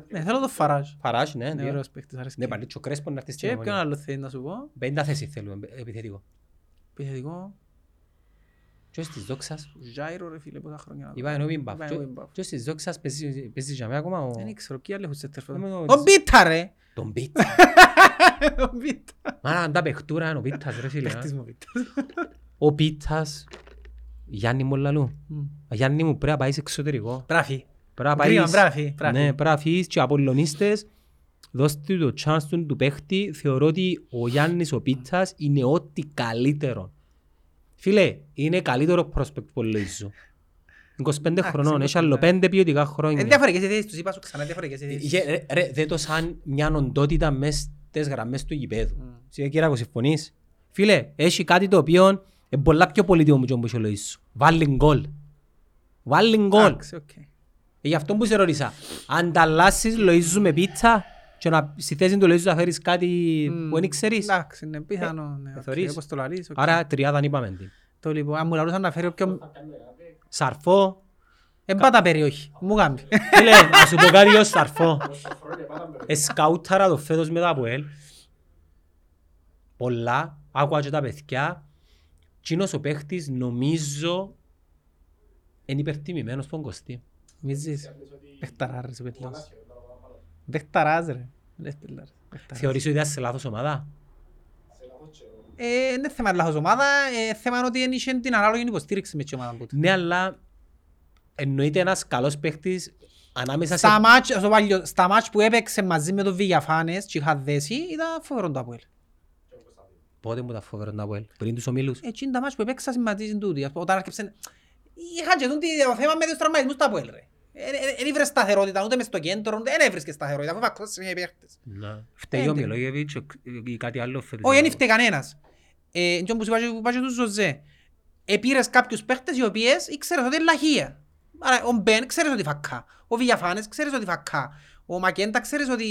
Ναι, θέλω το Φαράζ. Φαράζ, ναι, Είναι ναι. ωραίος παίκτης, αρέσκει. Ναι, πάλι και ο Κρέσπο να έρθει στην Και ποιον ομονία. άλλο θέλει να σου πω; Πέντα θέση θέλουμε, επιθετικό. Επιθετικό. Ποιος της δόξας. Ζάιρο ρε φίλε, πόσα χρόνια. να δω. Είπα ενώ μην μπαφ. Είπα ενώ μην μπαφ. Ποιος της δόξας παίζει παίζει για μένα ακόμα ο... Δεν ξέρω, ποιοι άλλοι έχουν σε τερφό. Είμαι ο- Ο Μπίτα ρε. Τον Πίτ. Ο Μπίτα. Μάνα αν τα παιχτούρα είναι ο Πίτας ρε φίλε. Παίχτης α. μου Μπίτα. Ο Πίτας. Γιάννη μου λαλού. Μμ. Γιάννη μου πρέπει να πάεις σε εξωτερικό. Μπράφη. Πρέπει να Γρήγορα, πάεις- μπράφη, μπράφη. Ναι, πρέπει να φύγεις και απολλωνίστες. Δώστε του το chance του του παίχτη. Θεωρώ ότι ο Γιάννης ο Πίτσας είναι ό,τι καλύτερο. Φίλε, είναι καλύτερο prospect που λέει σου. 25 χρονών, έχει άλλο 5 ποιοτικά Είναι χρόνια. διαφορετικές οι θέσεις τους, είπα σου ξανά διαφορετικές οι θέσεις. Ε, ρε, Ρε, δε το σαν μια οντότητα μες στις γραμμές του γηπέδου. Μμ. Εσύ Κυράκο, συμφωνείς; Φίλε, έχει κάτι το οποίο είναι πολλά πιο πολύτιμο μου και όμως ο Λοΐς σου. Βάλει γκολ. Βάλει γκολ. Εντάξει, οκ. Ε, Γι' αυτό που σε ρώτησα. Ανταλλάσσεις Λοΐζου με πίτσα και να, στη θέση του Λοΐζου να φέρεις κάτι Μμ. που δεν ξέρεις. Εντάξει, είναι πιθανό. ναι, οκ, θωρείς. Όπως το λαλείς, οκ. Άρα τριάδα δεν είπαμε τι. Το λοιπόν, αν μου λαλούσαν να φέρει όποιον... Σαρφό. Εμπάτα περιοχή. Μου γάμπη. Φίλε, να σου πω κάτι ως Σαρφό. Εσκαούταρα το φέτος μετά από ελ. Πολλά. Άκουα και τα παιδιά. Κίνος ο παίχτης νομίζω είναι υπερτιμημένος που Κωστή. Μίζεις. Παιχταράς ρε, σου πετλός. Παιχταράς ρε. Λες πελάρες. Παιχταράς. Θεωρείς ότι είσαι σε λάθος ομάδα; Ε, Είναι θέμα λάθος ομάδα, ε, θέμα είναι ότι δεν είχε την ανάλογη υποστήριξη με την ομάδα του. Ναι, αλλά εννοείται ένας καλός παίχτης ανάμεσα σε... Στα μάτς, στο παλιό- στα μάτς που έπαιξε μαζί με τον Βηγιαφάνες και είχα δέσει, ήταν φοβερό το Αποέλ. Πότε μου τα φοβερό να πω ελ. Πριν τους ομίλους. Έτσι είναι τα μάτς που έπαιξα μαζί στην τούτη. Ας πούμε, Όταν άρχισε... Είχα και τούτη το θέμα με τους τραυματισμούς του Αποέλ ρε. Δεν ήβρε σταθερότητα ούτε μες στο κέντρο, δεν έβρισκες σταθερότητα, αφού βακκός σε παίχτες. Να. Φταίει ο Έντε. Μιλόγεβιτς ή κάτι άλλο φέτος. Όχι, δεν φταίει κανένας. Ε, και όπως είπα και- είπα και τους Ζωζέ, επήρες κάποιους παίχτες οι οποίες ήξερες ότι είναι λαχεία. Άρα ο Μπεν ξέρεις ότι φακά. Ο Βηγιαφάνες ξέρεις ότι φακά. Ο Μακέντα ξέρεις ότι...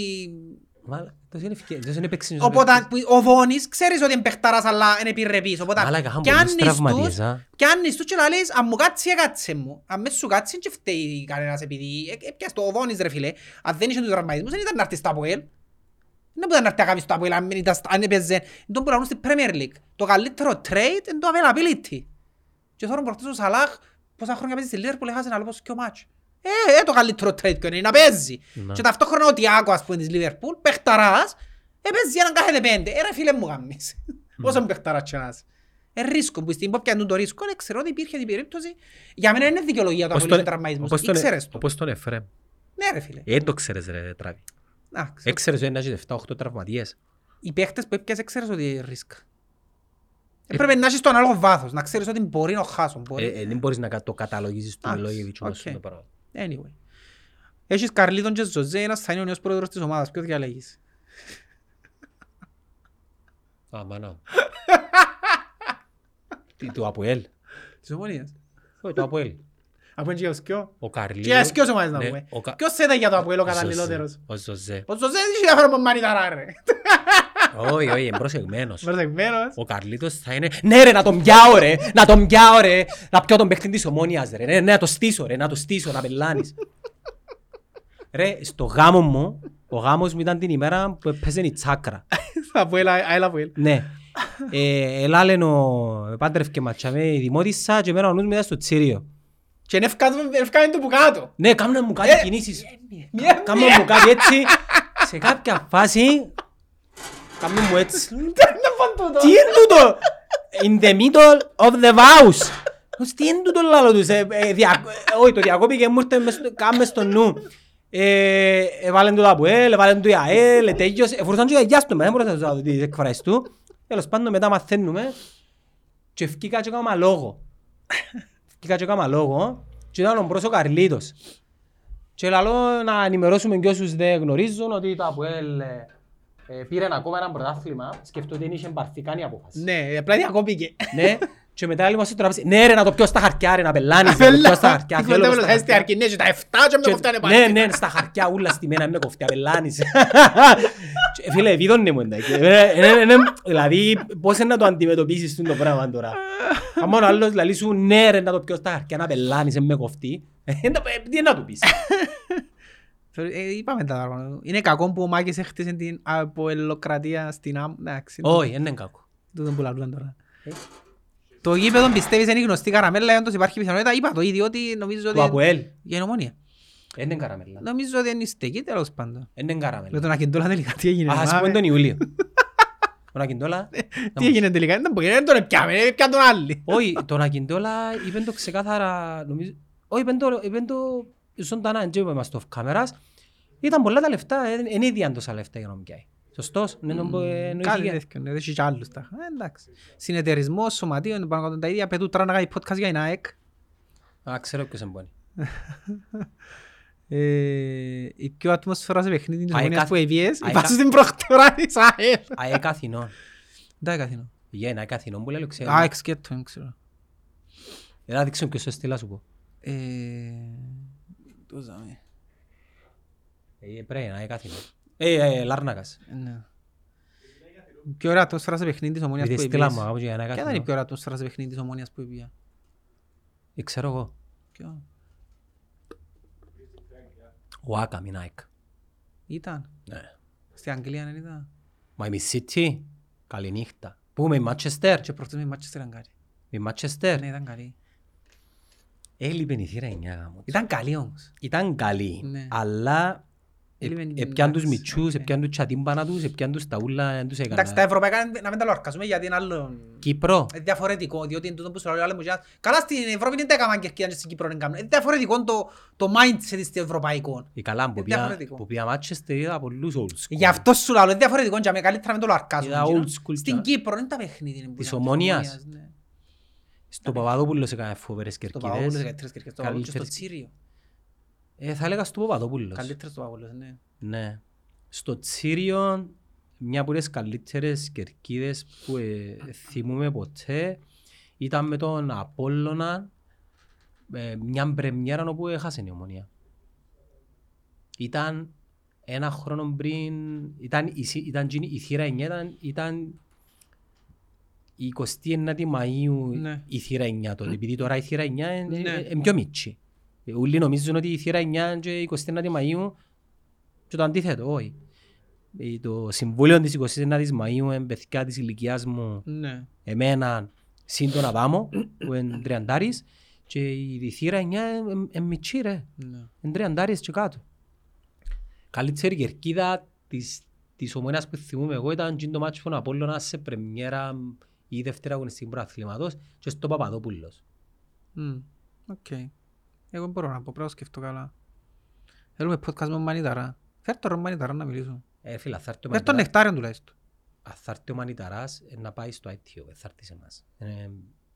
Μάλα, τόσο είναι ευκαιρία, τόσο είναι παίξιμος ο Οπότε παίχτης. που- ο Βόνης ξέρεις ότι είναι παιχταράς αλλά είναι επιρρεπής. Οπότε Μάλακα, είχαν πιάνεις πολλούς τραυματίες, τους- α. πιάνεις τους και λαλείς αν μου κάτσει έκατσε μου. Αν μες σου κάτσει δεν φταίει κανένας επειδή ε, έπιας το ο Βόνης ρε φίλε. Αν δεν είχε τους τραυματισμούς δεν ήταν να έρθεις στα Αποέλ. Δεν μπορεί να έρθει να κάνει στο Αποέλ αν μην ήταν- αν έπαιζε. Τον που λαλούν στην Premier League. Το καλύτερο trade είναι το availability. Και τώρα προχτές ο Σαλάχ πόσα χρόνια παίζει στη Liverpool έχασε ένα λόγο και ο μάτς. Ε, ε, το καλύτερο trade ποιο είναι, να παίζει. Να. Και ταυτόχρονα ο Τιάκο ας πούμε της Liverpool, παιχταράς, ε, παίζει έναν κάθε πέντε. Ε, ρε φίλε μου γάμνεις. Όσο παιχταράς και να είσαι. Ε, ρίσκο που στην πόπια το ρίσκο, ε, ξέρω ότι υπήρχε την περίπτωση. Για μένα είναι δικαιολογία το Όπως απολύτως τον- τραυματισμούς. όπως τον- Ήξερες το. Όπως τον Εφρέμ. Ναι ρε φίλε. Ε, το ξέρεις ρε τράβη. Εντάξει. Έξερες ότι είναι 7-8 τραυματίες. Οι παίχτες που έπιασες ξέρεις ότι είναι ρίσκα. Έπρεπε να έχεις το ανάλογο βάθος, να ξέρεις ότι μπορεί να χάσουν. Ε, Μπορεί. ε, Δεν μπορείς να κα- το καταλογίσεις του Εντάξει, Μιλόγεβιτς όμως οκ. το πράγμα. Anyway. Έχεις Καρλίτον και Ζωζέ, ένας θα είναι ο νέος πρόεδρος της ομάδας. Ποιος διαλέγεις; Α, μάνα. Τι, του Αποέλ. Της Ομόνοιας. Όχι, το Αποέλ. Από είναι και ο Σκιό. Ο Καρλίτος. Και σκιός ομάδες να Ναι, πούμε. ο Κα- Ποιος θα ήταν για το Αποέλ ο ο Ζωζέ. καταλληλότερος; Ο Ζωζέ. Ο Ζωζέ δεν είχε διάφορο με μανιταρά ρε. Όχι, όχι, είναι προσεγμένος. Προσεγμένος. Ο Καρλίτος θα είναι «Ναι ρε, να τον πιάω ρε, να τον πιάω ρε, να πιω τον παίχτη της Ομόνιας ρε, ναι, ναι, να το στήσω ρε, να το στήσω, να πελάνεις». Ρε, στο γάμο μου, ο γάμος μου ήταν την ημέρα που έπαιζε η τσάκρα. Αποέλ, αέλα Αποέλ. Ναι. Ε, Ελάλεν ο πάντρευκε ματσάμε η Δημότισσα και εμένα ο νους μου ήταν στο Τσίριο. Και είναι ευκάμε το που κάτω. Ναι, κάμουν μου κάτι Ε, κινήσεις. Μια Κάμουν μου κάτι έτσι. Σε κάποια φάση, κάμουν μου έτσι. Να πάνε τούτο. Τι είναι τούτο! In the middle of the house. Ως τι είναι τούτο λάλο τους; ε, ε, δια- ε, Όχι, το διακόπηκε μου ήρθε μες στο- καν μες στο νου. Ε, Έβαλεν το από ελ, έβαλεν το η ΑΕΛ, ε, τέλειωσε. Εφορούσαν και γιαγιάς του, δεν μπορούσα να δω τις εκφράσεις του. Τέλος πάντων μετά μαθαίνουμε και ευκήκα και έκανα λόγο. Ευκήκα και έκανα λόγο και ήταν ο μπρος ο Καρλίτος. Και λαλώ να ενημερώσουμε και όσους δεν γνωρίζουν ότι το ΑΠΟΕΛ ε, ε, πήρε ακόμα ένα πρωτάθλημα. Σκεφτώ ότι δεν είχε πάρθει καν η απόφαση. Ναι, απλά διακόπηκε. Ναι, και μετά λέει μας στο τραπέζι, ναι ρε να το πιω στα χαρτιά ρε να πελάνεις ρε, να το πιω στα χαρτιά. Τι θέλω κουβέντα το με στα τα στη χαρτιά. αρκή, ναι, και τα 7 και με Και- κοφτάνε Ναι, πάλι. ναι, στα χαρτιά ούλα στη μένα με κοφτεί, απελάνεις. Και, Φίλε, βίδωνε μου εντάξει. Ε, ε, ε, ε, Δηλαδή, πώς είναι να το αντιμετωπίσεις το πράγμα τώρα; Αν ο άλλος λέει σου, ναι ρε να το πιω στα χαρτιά να πελάνεις, με κοφτεί. Ε, ε, Τι να του πεις; Ε, Είπαμε τα πράγματα. Είναι κακό που ο Μάκης έχτισε την αποελοκρατία στην ΑΜ. Εντάξει. Όχι, δεν είναι κακό. Τούτο που λαλούν τώρα. Ε. Το γήπεδο πιστεύεις είναι η γνωστή καραμέλα, όντως υπάρχει πιθανότητα. Είπα το ήδη ότι νομίζω Το ότι... Αποέλ, Για η νομόνια. δεν είναι καραμέλα. Νομίζω ότι είναι στεκή τέλος πάντων. Δεν είναι Με καραμέλα. τον Ακιντόλα τελικά τι έγινε. Ας μάμε. πούμε τον Ιούλιο. Τον Ακιντόλα. Τι έγινε τελικά, δεν μπορεί, δεν τον έπιαμε, έπιαν τον άλλη. Όχι, τον Ακιντόλα είπεν το ξεκάθαρα, νομίζω... Όχι, είπεν το, είπεν το ζωντανά, δεν είπαμε στο κάμερας. Ήταν πολλά τα λεφτά, δεν ίδιαν τόσα λεφτά για να μου πιάει. Σωστός, ναι, τον πω, Κάτι εννοήθηκε. τέτοιο, ναι, δεν έχει κι άλλους τα. Ε, Εντάξει. Συνεταιρισμός, σωματείων, πάνω κάτω τα ίδια, πετούν τώρα να κάνει podcast για την ΑΕΚ. Α, ξέρω ποιος εμπόνει. Ε, η πιο ατμόσφαιρα σε παιχνίδι της ΑΕΚ Ομόνιας που εβίες, ΑΕΚ υπάρχουν στην προχτωρά της ΑΕΛ. ΑΕΚ Αθηνών. Δεν καθινό. Γέννα, ΑΕΚ Αθηνών που λέει, ξέρω. ΑΕΚ σκέτο, δεν ξέρω. Έλα δείξω ποιος το στείλα σου πω. Ε, το ζάμε. Ε, Πρέπει, ΑΕΚ Αθηνών. Ε, ε, Λάρνακας. Ναι. Η πιο ωραία ατμόσφαιρα σε παιχνίδι της Ομόνιας Επειδή που στείλα εβίες. μου, από και ΑΕΚ Ποια ήταν η Αθηνών. πιο ωραία ατμόσφαιρα σε παιχνίδι της Ομόνιας που εβία. Ε, Ξέρω εγώ. Ποιο; Ο Άκα, μην ΑΕΚ. ήταν; Ναι. Στην Αγγλία δεν ήταν; Miami City, καληνύχτα. Πού με η Μάτσεστερ. Και προχτές με η Manchester ήταν καλή. Η Μάτσεστερ. Ναι, ήταν καλή. Έλειπε η θύρα 9 γάμος. Ήταν καλή όμως. Ήταν καλή, Ναι. αλλά Έλειπε η- έπιαν τους εντάξει, μητσούς, οκ. έπιαν τους τσατίμπανα τους, έπιαν τους τα ούλα, δεν τους Εντάξει, τα έκανα. ευρωπαϊκά να μην τα λορκασούμε γιατί είναι άλλο Κύπρο, ε, διαφορετικό, διότι είναι τούτο που σου λέω άλλο μου και Καλά στην Ευρώπη δεν τα έκαναν κερκίδα και στην Κύπρο δεν κάνουν. Είναι διαφορετικό το, το mindset στο ευρωπαϊκό. η καλά που Είναι πήγα- διαφορετικό. που πήγα Μάτσεστερ είδα πολλούς old school. Γι' αυτό σου λέω, είναι διαφορετικό και με καλύτερα να μην το λορκάσουμε. Είδα εκείνο. old school Στην και- Κύπρο είναι τα παιχνίδια. που Της είναι, Ομόνιας. ναι. Στο Παπαδόπουλος έκανε φοβερές Το Παπαδόπουλος, κερκίδες. καλύτερες κερκίδες, το Παπαδόπουλος και στο Καλύτερες- Τσίριο. Ε, Θα έλεγα στο Παπαδόπουλος. Καλύτερες το Παπαδόπουλος, ναι. Ναι. Στο Τσίριο, μια από τις καλύτερες κερκίδες που ε, θυμούμε ποτέ ήταν με τον Απόλλωνα ε, μια πρεμιέρα όπου έχασε η Ομονία. Ήταν ένα χρόνο πριν, ήταν, η, σι- ήταν, εκείνη- η θύρα 9 ήταν, ήταν η 29η Μαΐου Ναι. η θύρα 9 τότε, επειδή τώρα η θύρα 9 είναι, Ναι. ε, είναι πιο μίτσι. Ε, Όλοι νομίζουν ότι η θύρα 9 και η 29η Μαΐου και το αντίθετο, όχι. Ε, Το συμβούλιο της 29ης Μαΐου είναι παιδιά της ηλικίας μου, Ναι. εμένα, συν τον Αδάμο, που είναι τριαντάρης, και η θύρα 9 είναι μιτσί ρε, Ναι. είναι τριαντάρης και κάτω. Καλύτερη κερκίδα της, της Ομόνοιας που θυμούμαι εγώ ήταν εκείνο το μάτσο που ο Απόλλωνας σε πρεμιέρα ή δεύτερη αγωνιστική πρωταθλήματος και στο Παπαδόπουλος. Μμ, Οκ. Εγώ μπορώ να πω, πρέπει να σκεφτώ καλά. Θέλουμε podcast με μανιταρά. Φέρ' το ρε μανιταρά να μιλήσουμε. Ε, φίλα, θα έρθω Φέρ' τον μετά. νεκτάριον τουλάχιστον. αν θα έρθει ο Μανιταράς ε, να πάει στο ITO, ε, θα έρθει σε εμάς. Ε,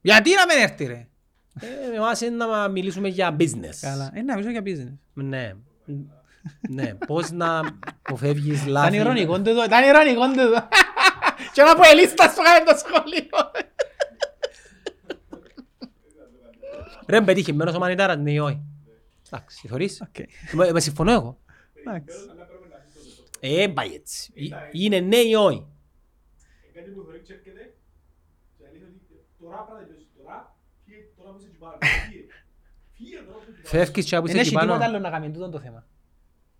Γιατί να μην έρθει ρε; ε, εμάς είναι να μιλήσουμε για business. Καλά. Ε, να μιλήσω για business. Ναι. ναι, πώς να αποφεύγεις Ήταν λάθη. ειρωνικό τούτο, ήταν ειρωνικό τούτο. Και ένα ποελίστα σου κάνει το σχολείο. Ρε, πετυχημένος ο Μανιτάρας, ναι ή όχι. Εντάξει, θωρείς. Οκ. Με- Με συμφωνώ εγώ. Εντάξει. Ε, πάει έτσι. Ε, Είναι ναι ή όχι. κάτι που θεωρεί και έρχεται και αλήθεια ότι τώρα πρέπει να τελειώσει τώρα φύγε τώρα που είσαι εκεί πάνω φύγε φύγε τώρα που είσαι εκεί πάνω Φεύγεις και που Δεν είσαι έχει εκεί πάνω. τίποτα άλλο να κάνει τούτο το θέμα.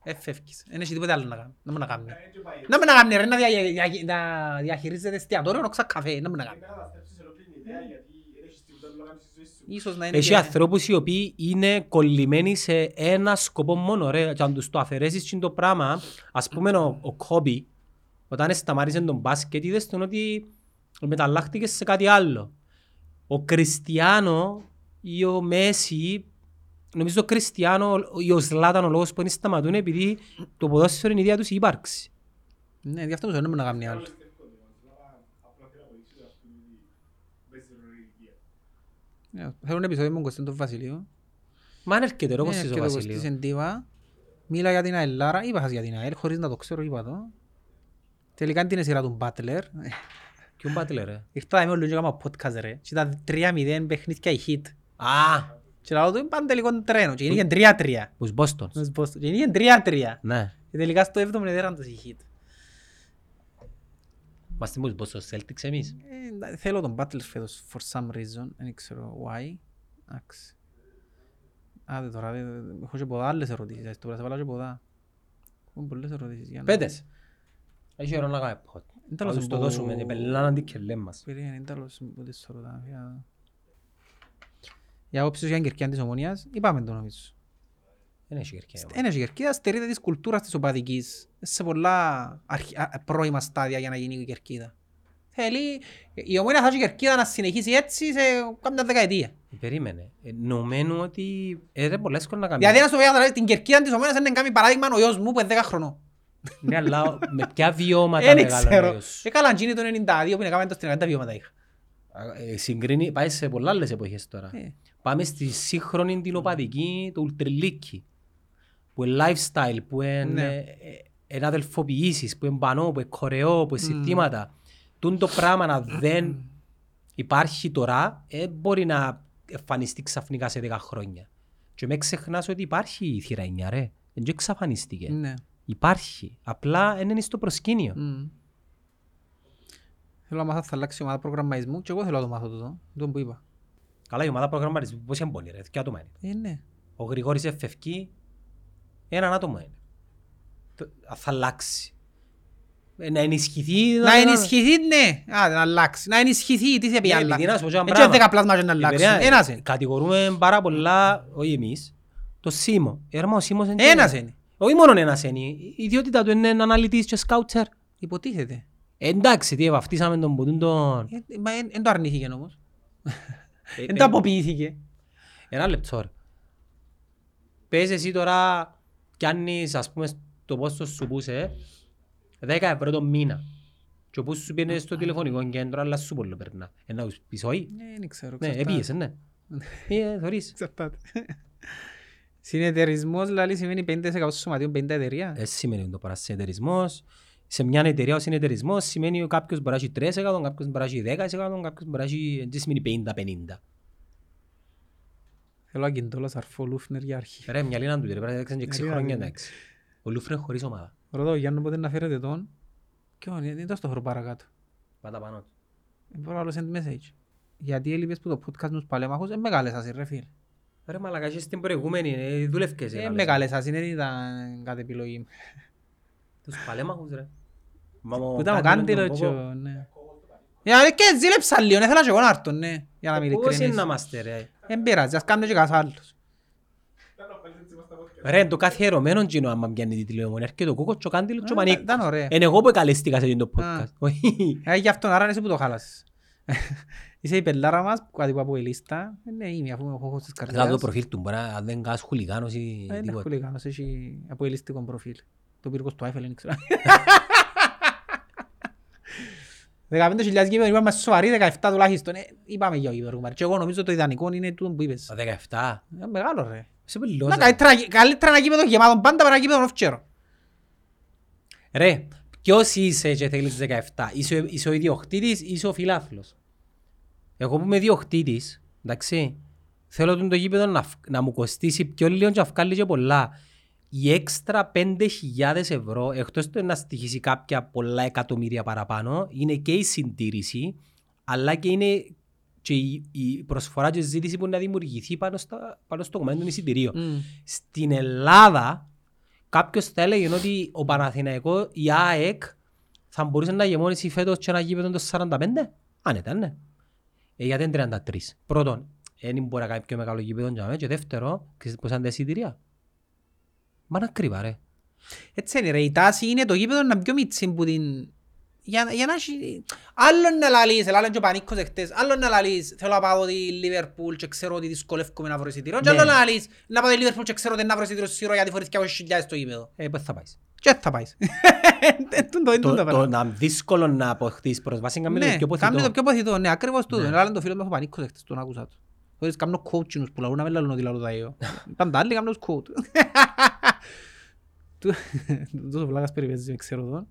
Ε, φεύγεις. Δεν έχει τίποτα άλλο να κάνει. Να μην να κάνει. Ε, και πάει. Να μην να κάνει ρε, να δια- δια- να διαχειρίζεται εστιατόριο, να καφέ. Να μην να κάνει. Έχει και- ανθρώπους οι οποίοι είναι κολλημένοι σε ένα σκοπό μόνο ρε. Και αν τους το αφαιρέσεις και το πράγμα, ας πούμε ο, ο Κόμπι, όταν σταμάτησε τον μπάσκετ, είδες τον ότι μεταλλάχτηκες σε κάτι άλλο. Ο Κριστιανό ή ο Μέση, νομίζω ο Κριστιανό ή ο Ζλάταν ο λόγος που δεν σταματούν επειδή το ποδόσφαιρο είναι η ίδια τους η ύπαρξη. Ναι, γι' αυτό μου να μην να κάνει άλλος. Απλά θέλω να αποδείξω ότι ας πούμε ότι παίζει ρόλο η ηλικία. Ναι, Θέλω ένα επεισόδιο με τον Κωστή τον Βασιλείο. Μα αν έρχεται ρε όπως Ναι, είσαι ο και το Βασιλείο. Κωστής εν Τίβα. Μίλα για την Αελάρα, είπα σας για την Αελ, χωρίς να το ξέρω, είπα το. Τελικά είναι την σειρά του Μπάτλερ. Ποιον πάτε ρε. Ήρθα είμαι όλο και έκανα podcast ρε. Και ήταν 3-0 παιχνίδια η hit. Α, Και λαλό του είναι πάντα τελικό τρένο. Και είναι 3-3. τους Bostons. Στους Boston. Και είναι 3-3. Ναι. Και τελικά στο 7ο έδεραν τους η hit. Είμαστε τους Boston Celtics εμείς. Ε, Θέλω τον Butler φέτος for some reason. Δεν ξέρω why. Εντάξει. Άντε τώρα, δε- δε- έχω και ποδά άλλες ερωτήσεις. ας το πρέπει να σε βάλω και ποδά. Έχω πολλές ερωτήσεις. για να- Πέτες. Έχει ώρα να κάνουμε pod. Είναι Θα τέλος τους το από- δώσουμε. Οι πελάναν τι και λέμε μας. Περίμενε, είναι τέλος από τις σε ρωτάω. Για- Για άποψη για την κερκία της Ομονίας, είπαμε το νομίζω. Δεν έχει κερκία. Ένα η κερκίδα στερείται της κουλτούρας της οπαδικής σε πολλά αρχι- α- πρώιμα στάδια για να γίνει η κερκίδα. Θέλει η ομόνια θα έχει η κερκίδα να συνεχίσει έτσι σε κάμια δεκαετία. Περίμενε. Ε, Νομένου ότι ε, ρε πολλά εύκολο να κάνει. Δηλαδή να σου πει την κερκίδα της ομόνιας είναι κάνει παράδειγμα ο γιος μου που είναι 10 χρονών. Ναι, αλλά με ποια βιώματα Δεν μεγάλωνε ο ξέρω. γιος σου. Ε, καλά, αν γίνει το 92 που είναι κάμεν το στην 90 βιώματα είχα. Α, ε, Συγκρίνει, πάει σε πολλά άλλες εποχές τώρα. Ε. Πάμε στη σύγχρονη την οπαδική, το ουλτριλίκι. Που είναι lifestyle, που είναι Ναι. ε, ε, είναι αδελφοποιήσεις, που είναι πανό, που είναι κορεό, που είναι συστήματα. Τούν το πράγμα να δεν υπάρχει τώρα, ε, μπορεί να εμφανιστεί ξαφνικά σε 10 χρόνια. Και με ξεχνάς ότι υπάρχει η θύρα 9, ρε. Δεν εξαφανίστηκε. Ναι. Υπάρχει. Απλά δεν είναι στο προσκήνιο. Μμμ. Θέλω να μάθω θα αλλάξει η ομάδα προγραμματισμού και εγώ θέλω να το μάθω τούτο. Το που είπα. Καλά, η ομάδα προγραμματισμού πώς είναι πόνοι, ρε. Ποια άτομα είναι. Ε, ναι. Ο Γρηγόρης εφευκεί, έναν άτομο είναι. Το- Θα αλλάξει. Ε, Να ενισχυθεί... Να ενισχυθεί, ναι. Α, να αλλάξει. Να ενισχυθεί, τι σε πει Ναι, άλλα. επειδή να σου πω και ένα Έτσι πράγμα. δέκα πλάσμα και να αλλάξουν. Παιδιά, Ένας είναι. Κατηγορούμε πάρα πολλά, όχι εμείς, το Σίμο. Ε, ρε, μα ο Σίμος είναι... Ένας είναι. Όχι μόνο ένας είναι. Η ιδιότητα του είναι αναλυτής και σκάουτσερ. Υποτίθεται. Ε, εντάξει, τι βαφτίσαμε τον ποτούν τον... Ε, Μα δεν το αρνήθηκε όμως. Ε, Δεν ε, το αποποιήθηκε. Ένα λεπτό ρε. Πες εσύ τώρα πιάνεις ας πούμε το πόστος σου πούσε 10 ευρώ το μήνα. Και όπου σου πιένες στο τηλεφωνικό κέντρο αλλά σου πολύ περνά. Ε, να τους πεις όχι. Ε, Δεν ξέρω. Ναι, εξαρτάται. επίεσαι, ναι. Ε, θωρείς. Εξαρτάται. Συνεταιρισμός δηλαδή σημαίνει 50% σωματείων 50 εταιρεία. Ε, σημαίνει το παρασυνεταιρισμός. Σε μια εταιρεία ο συνεταιρισμός σημαίνει ότι κάποιος μπορεί να έχει 3%, κάποιος μπορεί να έχει 10%, κάποιος μπορεί να έχει... Δεν σημαίνει 50-50. Θέλω αγκεντόλας αρφό Λούφνερ για αρχή. Ρε, μια λίνα του, ρε, πρέπει να έξαν και 6 Ρε, χρόνια, ρε. εντάξει. Ο Λούφρεν χωρίς ομάδα. Ρωτώ ο Γιάννου πότε να φέρετε τον; Και όχι, δεν το στο χώρο παρακάτω. Πάτα πάνω του. Ε, Μπορώ να send message. Γιατί έλειπες που το podcast μου στους παλέμαχους, είναι μεγάλες σας ρε φίλε. Ρε μαλακάς, είσαι στην προηγούμενη, ε, δούλευκες. ε, Ε, καλές. μεγάλες σας, δεν ήταν κάτι επιλογή μου. Τους παλέμαχους ρε. Μα μου Που ήταν ο Κάντιλο Κάντιλο τον και Κόκο. ο... ναι. Για να και ζήλεψα λίγο, ήθελα και εγώ να έρθω, ναι. Για να μην Πώς είναι ειλικρινής. να είμαστε ρε; Εν πειράζει, ας κάνουμε και κάτι άλλος. Ρε, το καθιερωμένο κοινό άμα πιάνει τη τηλεομονία. Έρχεται ο Κόκος και ο Κάντιλο και ο Ε, Μανίκος. Ήταν ωραία. Είναι εγώ που εκαλέστηκα σε αυτό το Α. podcast. Όχι. Ε, γι' αυτό, άρα είναι εσύ που το χάλασες. Είσαι η πελάρα μας, κάτι που από η λίστα. Ε, Ναι, είμαι, αφού έχω χώσεις της Δηλαδή το καρδιάς. προφίλ του, μπορεί να δεν κάνεις χουλιγάνος ή Ε, Είναι τίποτα. χουλιγάνος, έχει από ελιστικό προφίλ. Το πύργος του Άιφελ, δεν ξέρω. 15.000 γήπεδο, είπαμε σοβαρή 17 τουλάχιστον. Ε, είπαμε για γήπεδο. κουμπάρε. Και εγώ νομίζω το ιδανικό είναι τούτο που είπες. Τα 17. Ε, Μεγάλο ρε. Είσαι πελός, Να, ρε. καλύτερα, καλύτερα ένα γήπεδο γεμάτο πάντα παρά ένα γήπεδο νοφτσέρο. Ρε, ποιος είσαι και θέλεις 17. Είσαι, ο- είσαι ο ιδιοκτήτης ή είσαι ο φιλάθλος; Εγώ που είμαι ιδιοκτήτης, εντάξει, θέλω τον το γήπεδο να, φ- να μου κοστίσει πιο λίγο και να βγάλει και πολλά. Οι έξτρα 5.000 ευρώ, εκτός το να στοιχήσει κάποια πολλά εκατομμύρια παραπάνω, είναι και η συντήρηση, αλλά και είναι και η, η προσφορά και η ζήτηση που να δημιουργηθεί πάνω, στα, πάνω στο κομμάτι των εισιτηρίων. Στην Ελλάδα, κάποιος θα έλεγε ότι ο Παναθηναϊκός, η ΑΕΚ, θα μπορούσε να γεμώνει φέτος και ένα γήπεδο το 45. Αν ήταν, ναι. Ε, γιατί είναι 33. Πρώτον, δεν μπορεί να κάνει πιο μεγάλο γήπεδο για μένα. Και δεύτερο, ξέρεις πώς είναι τα εισιτηρία. Μα να κρύβα, ρε. Έτσι είναι ρε, η τάση είναι το γήπεδο να είναι πιο μίτσι που την... Για, για να έχει... Άλλο να λαλείς, άλλο και ο Πανίκος εχθές, άλλο να λαλείς, θέλω να πάω τη Λίβερπουλ και ξέρω ότι δυσκολεύομαι να βρω εισιτήριο, και Ναι. άλλο να λαλείς, να πάω τη Λίβερπουλ και ξέρω ότι να βρω εισιτήριο σίγουρα γιατί φορείς και από χιλιάδες στο γήπεδο. Ε, πώς θα πάεις. Και θα πάεις. Τούν το, τούν Το, το το πράγμα. να δύσκολο να αποκτήσεις πρόσβαση είναι Ναι, το πιο κάνεις το ποθητό. πιο ποθητό, ναι, ακριβώς τούτο. Ναι. Ένα άλλο το φίλο μου ο Πανίκος εχθές, τον άκουσα του. Χωρίς κάνω coaching που λαλούν να με λαλούν ότι λαλούν τα εγώ. Είπαν τα άλλοι κάνουν coach. Του- Τούτος ο βλάκας περιπέζει, με ξέρω τον.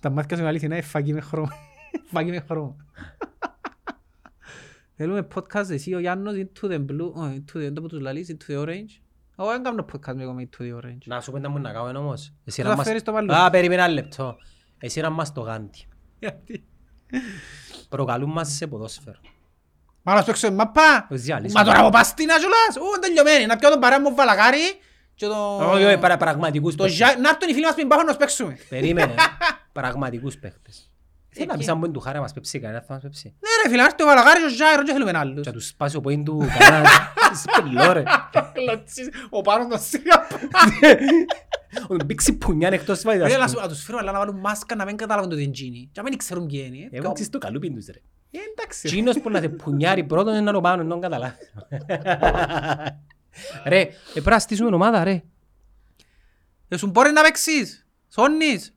Τα μάτια σου είναι αλήθεια, είναι φαγή με χρώμα. Φαγή με χρώμα. Θέλουμε podcast εσύ ο Γιάννος into the blue, όχι, into the, δεν το πω τους λαλείς, into the orange. Εγώ δεν κάνω podcast με εγώ με into the orange. Να σου πέντε μου να κάνουμε όμως. Εσύ Θα να μας... φέρεις το μαλλί. Α, περίμενα ένα λεπτό. Εσύ να μας το γάντι. Γιατί; Προκαλούν μας σε ποδόσφαιρο. Μα να σου παίξω μαπά. Ως διάλυση. Μα τώρα από παστίνα κιόλας. Ού, τελειωμένη. Να πιω τον παρέα μου βαλακάρι και το... Όχι, όχι, παρα- πραγματικούς Το παίχτες. Ζα- Να έρθουν οι φίλοι μας πριν πάμε να τους παίξουμε. Περίμενε. Πραγματικούς παίχτες. Θέλει να Εκεί. πεις αν μπορεί του χάρη να μας πέψει κανένα θα μας πέψει. Ναι ρε φίλε, να έρθει ο βαλακάρι και ο Ζάιρο και θέλουμε άλλους. Και να τους σπάσει ο πόιν του κανένα. Σπελό ρε. Ο Πάρος τον σίγα. Ο μπήξει πουνιάν εκτός βάζει. Ρε, να σου- να τους φέρουμε αλλά να βάλουν μάσκα να μην καταλάβουν το τι είναι τζίνι. Και να μην ξέρουν ποιοι είναι. ε. Εγώ ξέρεις το καλούπιν τους ρε. Ε, εντάξει. Τσίνος που να σε πουνιάρει πρώτον είναι να το πάνω, δεν καταλάβεις. Ρε, ε, πρέπει να στήσουμε ομάδα ρε. Ε, σου μπορεί να παίξεις. Σόνεις.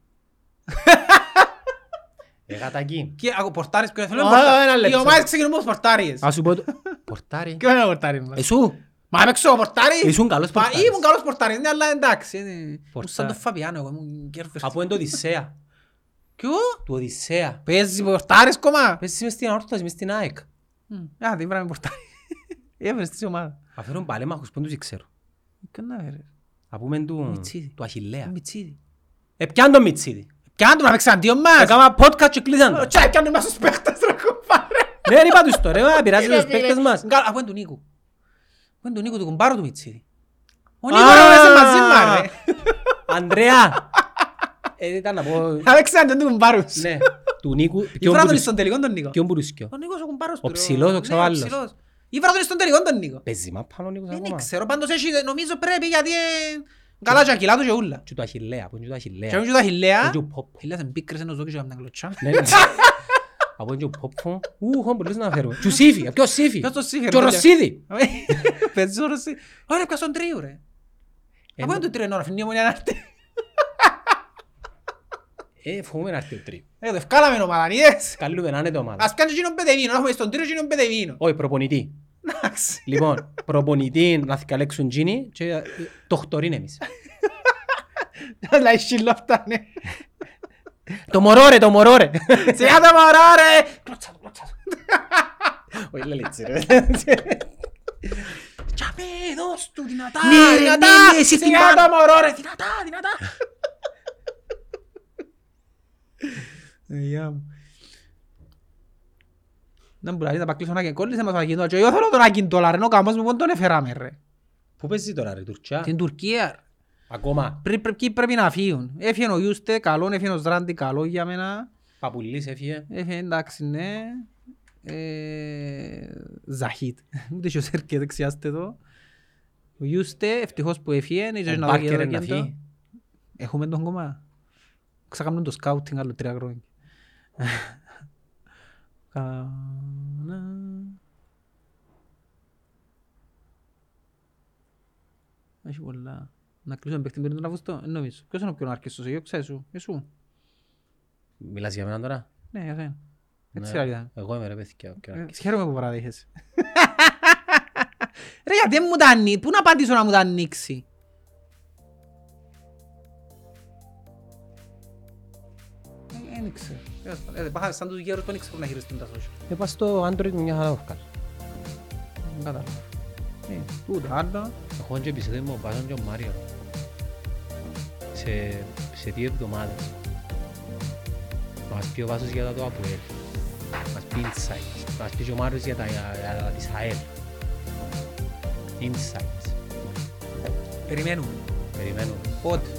Ε, γατάκι. Και ακού, πορτάρεις ποιον θέλουν. Α, πορτά- ένα Οι λεπτό. ομάδες ξεκινούν με τους πορτάριες. Ας σου πω το... Πορτάρι. Ποιο είναι ο πορτάρις μας. Εσού. Μα παίξω ο πορτάρις. Ήσουν καλός Μα πορτάρις. ήμουν καλός πορτάρις, ναι, αλλά εντάξει. είναι- ήμουν Πορτάρι. Σαν τον Φαβιάνο, εγώ ήμουν κέρφος. Από είναι το Οδυσσέα. Ποιο; Του Οδυσσέα. Παίζεις πορτάρις κόμμα. Πες μες στην αόρτωση, μες στην ΑΕΚ. Μμ. Α, δεν βράμε πορτάρι. Έβρες τη ομάδα. Αφαιρούν παλέμαχους που δεν τους ξέρω. Ποιο να βρε. Από μεν του... Μιτσίδη. του Αχιλλέα. Μιτσίδη. Ε, πιάν τον Μιτσίδη. Πιάνε του να παίξει αντίον μας. Έκανα podcast και κλείσαν το. Τσάι, πιάνε μας τους παίχτες ρε κουμπάρε. Ναι, ρε, είπα τους τώρα, ρε, πειράζει τους παίκτες μας. Γκάλ, Από είναι του Νίκου. Από είναι του Νίκου του κουμπάρου του Μιτσίδη. Ο Α! Νίκος ρε παίζει μαζί μας ρε. Ανδρέα. Ε, ήταν να πω... Να παίξει αντίον του κουμπάρου σου. Ναι, του Νίκου. Ήβρα τον στον τελικό τον Νίκο. Ποιον μπορούσκιο. Ο Νίκος ο κουμπάρος Ο του, ρε. ψηλός, ο Ναι, ξαβάλλος. Ψηλός. Ήβρα τον στον τελικό τον Νίκο. Παίζει μα πάνω ο Νίκος Δεν ακόμα. ξέρω, πάντως έχει, νομίζω πρέπει γιατί ε, καλά και ακυλά του και ούλα. Και του Αχιλλέα, που είναι και του Και Αχιλλέα. έχουν και τα χιλέα. Και του Πόπ. Χιλέας είναι πίκρες ενός δόκι και έκαναν κλωτσά. Ναι, ναι. Από είναι και ο Πόπ. Ου, χω, μπορείς να φέρουμε. Του Σύφη, ποιος Σύφη. Ποιος το σύγχρονο, Και ο τέτοια. Ρωσίδη. Παίζει ο Ρωσί. Ωραία, πιάσω τον τρίου ρε. Από είναι το τρίο ώρα, φινεί ομονία να έρθει. Ε, φοβούμαι να έρθει ο τρίο. Ε, το ευκάλαμε ομάδα, είδες. Καλούμε να είναι το ομάδα. Ας πιάνε και εκείνον πεντεβίνο, να έχουμε στον τρίο και εκείνον πεντεβίνο. Όχι, προπονητή. Εντάξει. Λοιπόν, προπονητή να θυκαλέξουν τζίνι και ε, το χτωρίν εμείς. Αλλά η σύλλο αυτά, ναι. Το μωρό ρε, το μωρό ρε. Σιγά το μωρό ρε. Κλωτσά του, κλωτσά του. Όχι, λέει έτσι ρε. Τσαπέ, δώσ' του δυνατά, Ναι, ρε, δυνατά. ναι, ναι, εσύ Σιγά την το μωρό ρε, δυνατά, δυνατά. Ε, γεια μου. Δεν μπορεί να πακλείσω να κόλλησε μας να και εγώ θέλω τον Ακιντόλα ρε, ο καμός μου πόν τον έφεραμε ρε. Πού παίζει τώρα ρε, Τουρκιά; Στην Τουρκία ρε. Ακόμα. Πρέ- πρέ- Ποιοι πρέπει να φύγουν. Έφυγε ο Ιούστε, καλό, έφυγε ο Ζράντι, καλό για μένα. Παπουλής έφυγε. Έφυγε εντάξει, ναι. Ε, Ζαχίτ. Ούτε και ο Σέρκε δεξιάστε εδώ. Ο Ιούστε, ευτυχώς που έφυγε. είναι Ο και να δω και Μπάρκερ εδώ να και το. φύγει. Έχουμε τον κομμά. Ξακάμουν το σκάουτινγκ άλλο τρία χρόνια. Κάνα... Έχει πολλά. Να κλείσουμε παίχτη πριν τον Αυγουστό, εν νομίζω. Ποιος είναι ο πιο ναρκιστός, εγώ ξέρεις σου, εσύ. Μιλάς για μένα τώρα; Ναι, αυτό είναι. Έτσι Ναι. ήταν. Εγώ είμαι ρε παιδιά. οκ, Ε, οκ. Χαίρομαι που παραδείχεσαι. Ρε γιατί δεν μου τα ανοίξει, πού να απαντήσω να μου τα ανοίξει; Δεν ξέρω. Τέλος πάντων. Ε, πάχα Σαν τους γέρους που δεν ξέρουν να χειριστούν τα social. Ε, πας στο Android μια χαρά το βγάλω. Δεν κατάλαβα. Ε, Τούτο, άλλο. Έχω και επεισόδιο με ο Βάσον και ο Μάριο. Σε, σε δύο εβδομάδες. Μας πει ο Βάσος για τα του Αποέλ. Μας πει Insights. Μας πει και ο Μάριος για τα, για τα της ΑΕΛ. Insights. Περιμένουμε. Περιμένουμε. Πότε;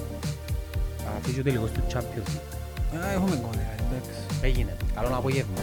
Θα αφήσει ο τελικός του Champions League. Α, Έχουμε κόμμα, εντάξει. Έγινε. Καλό απόγευμα.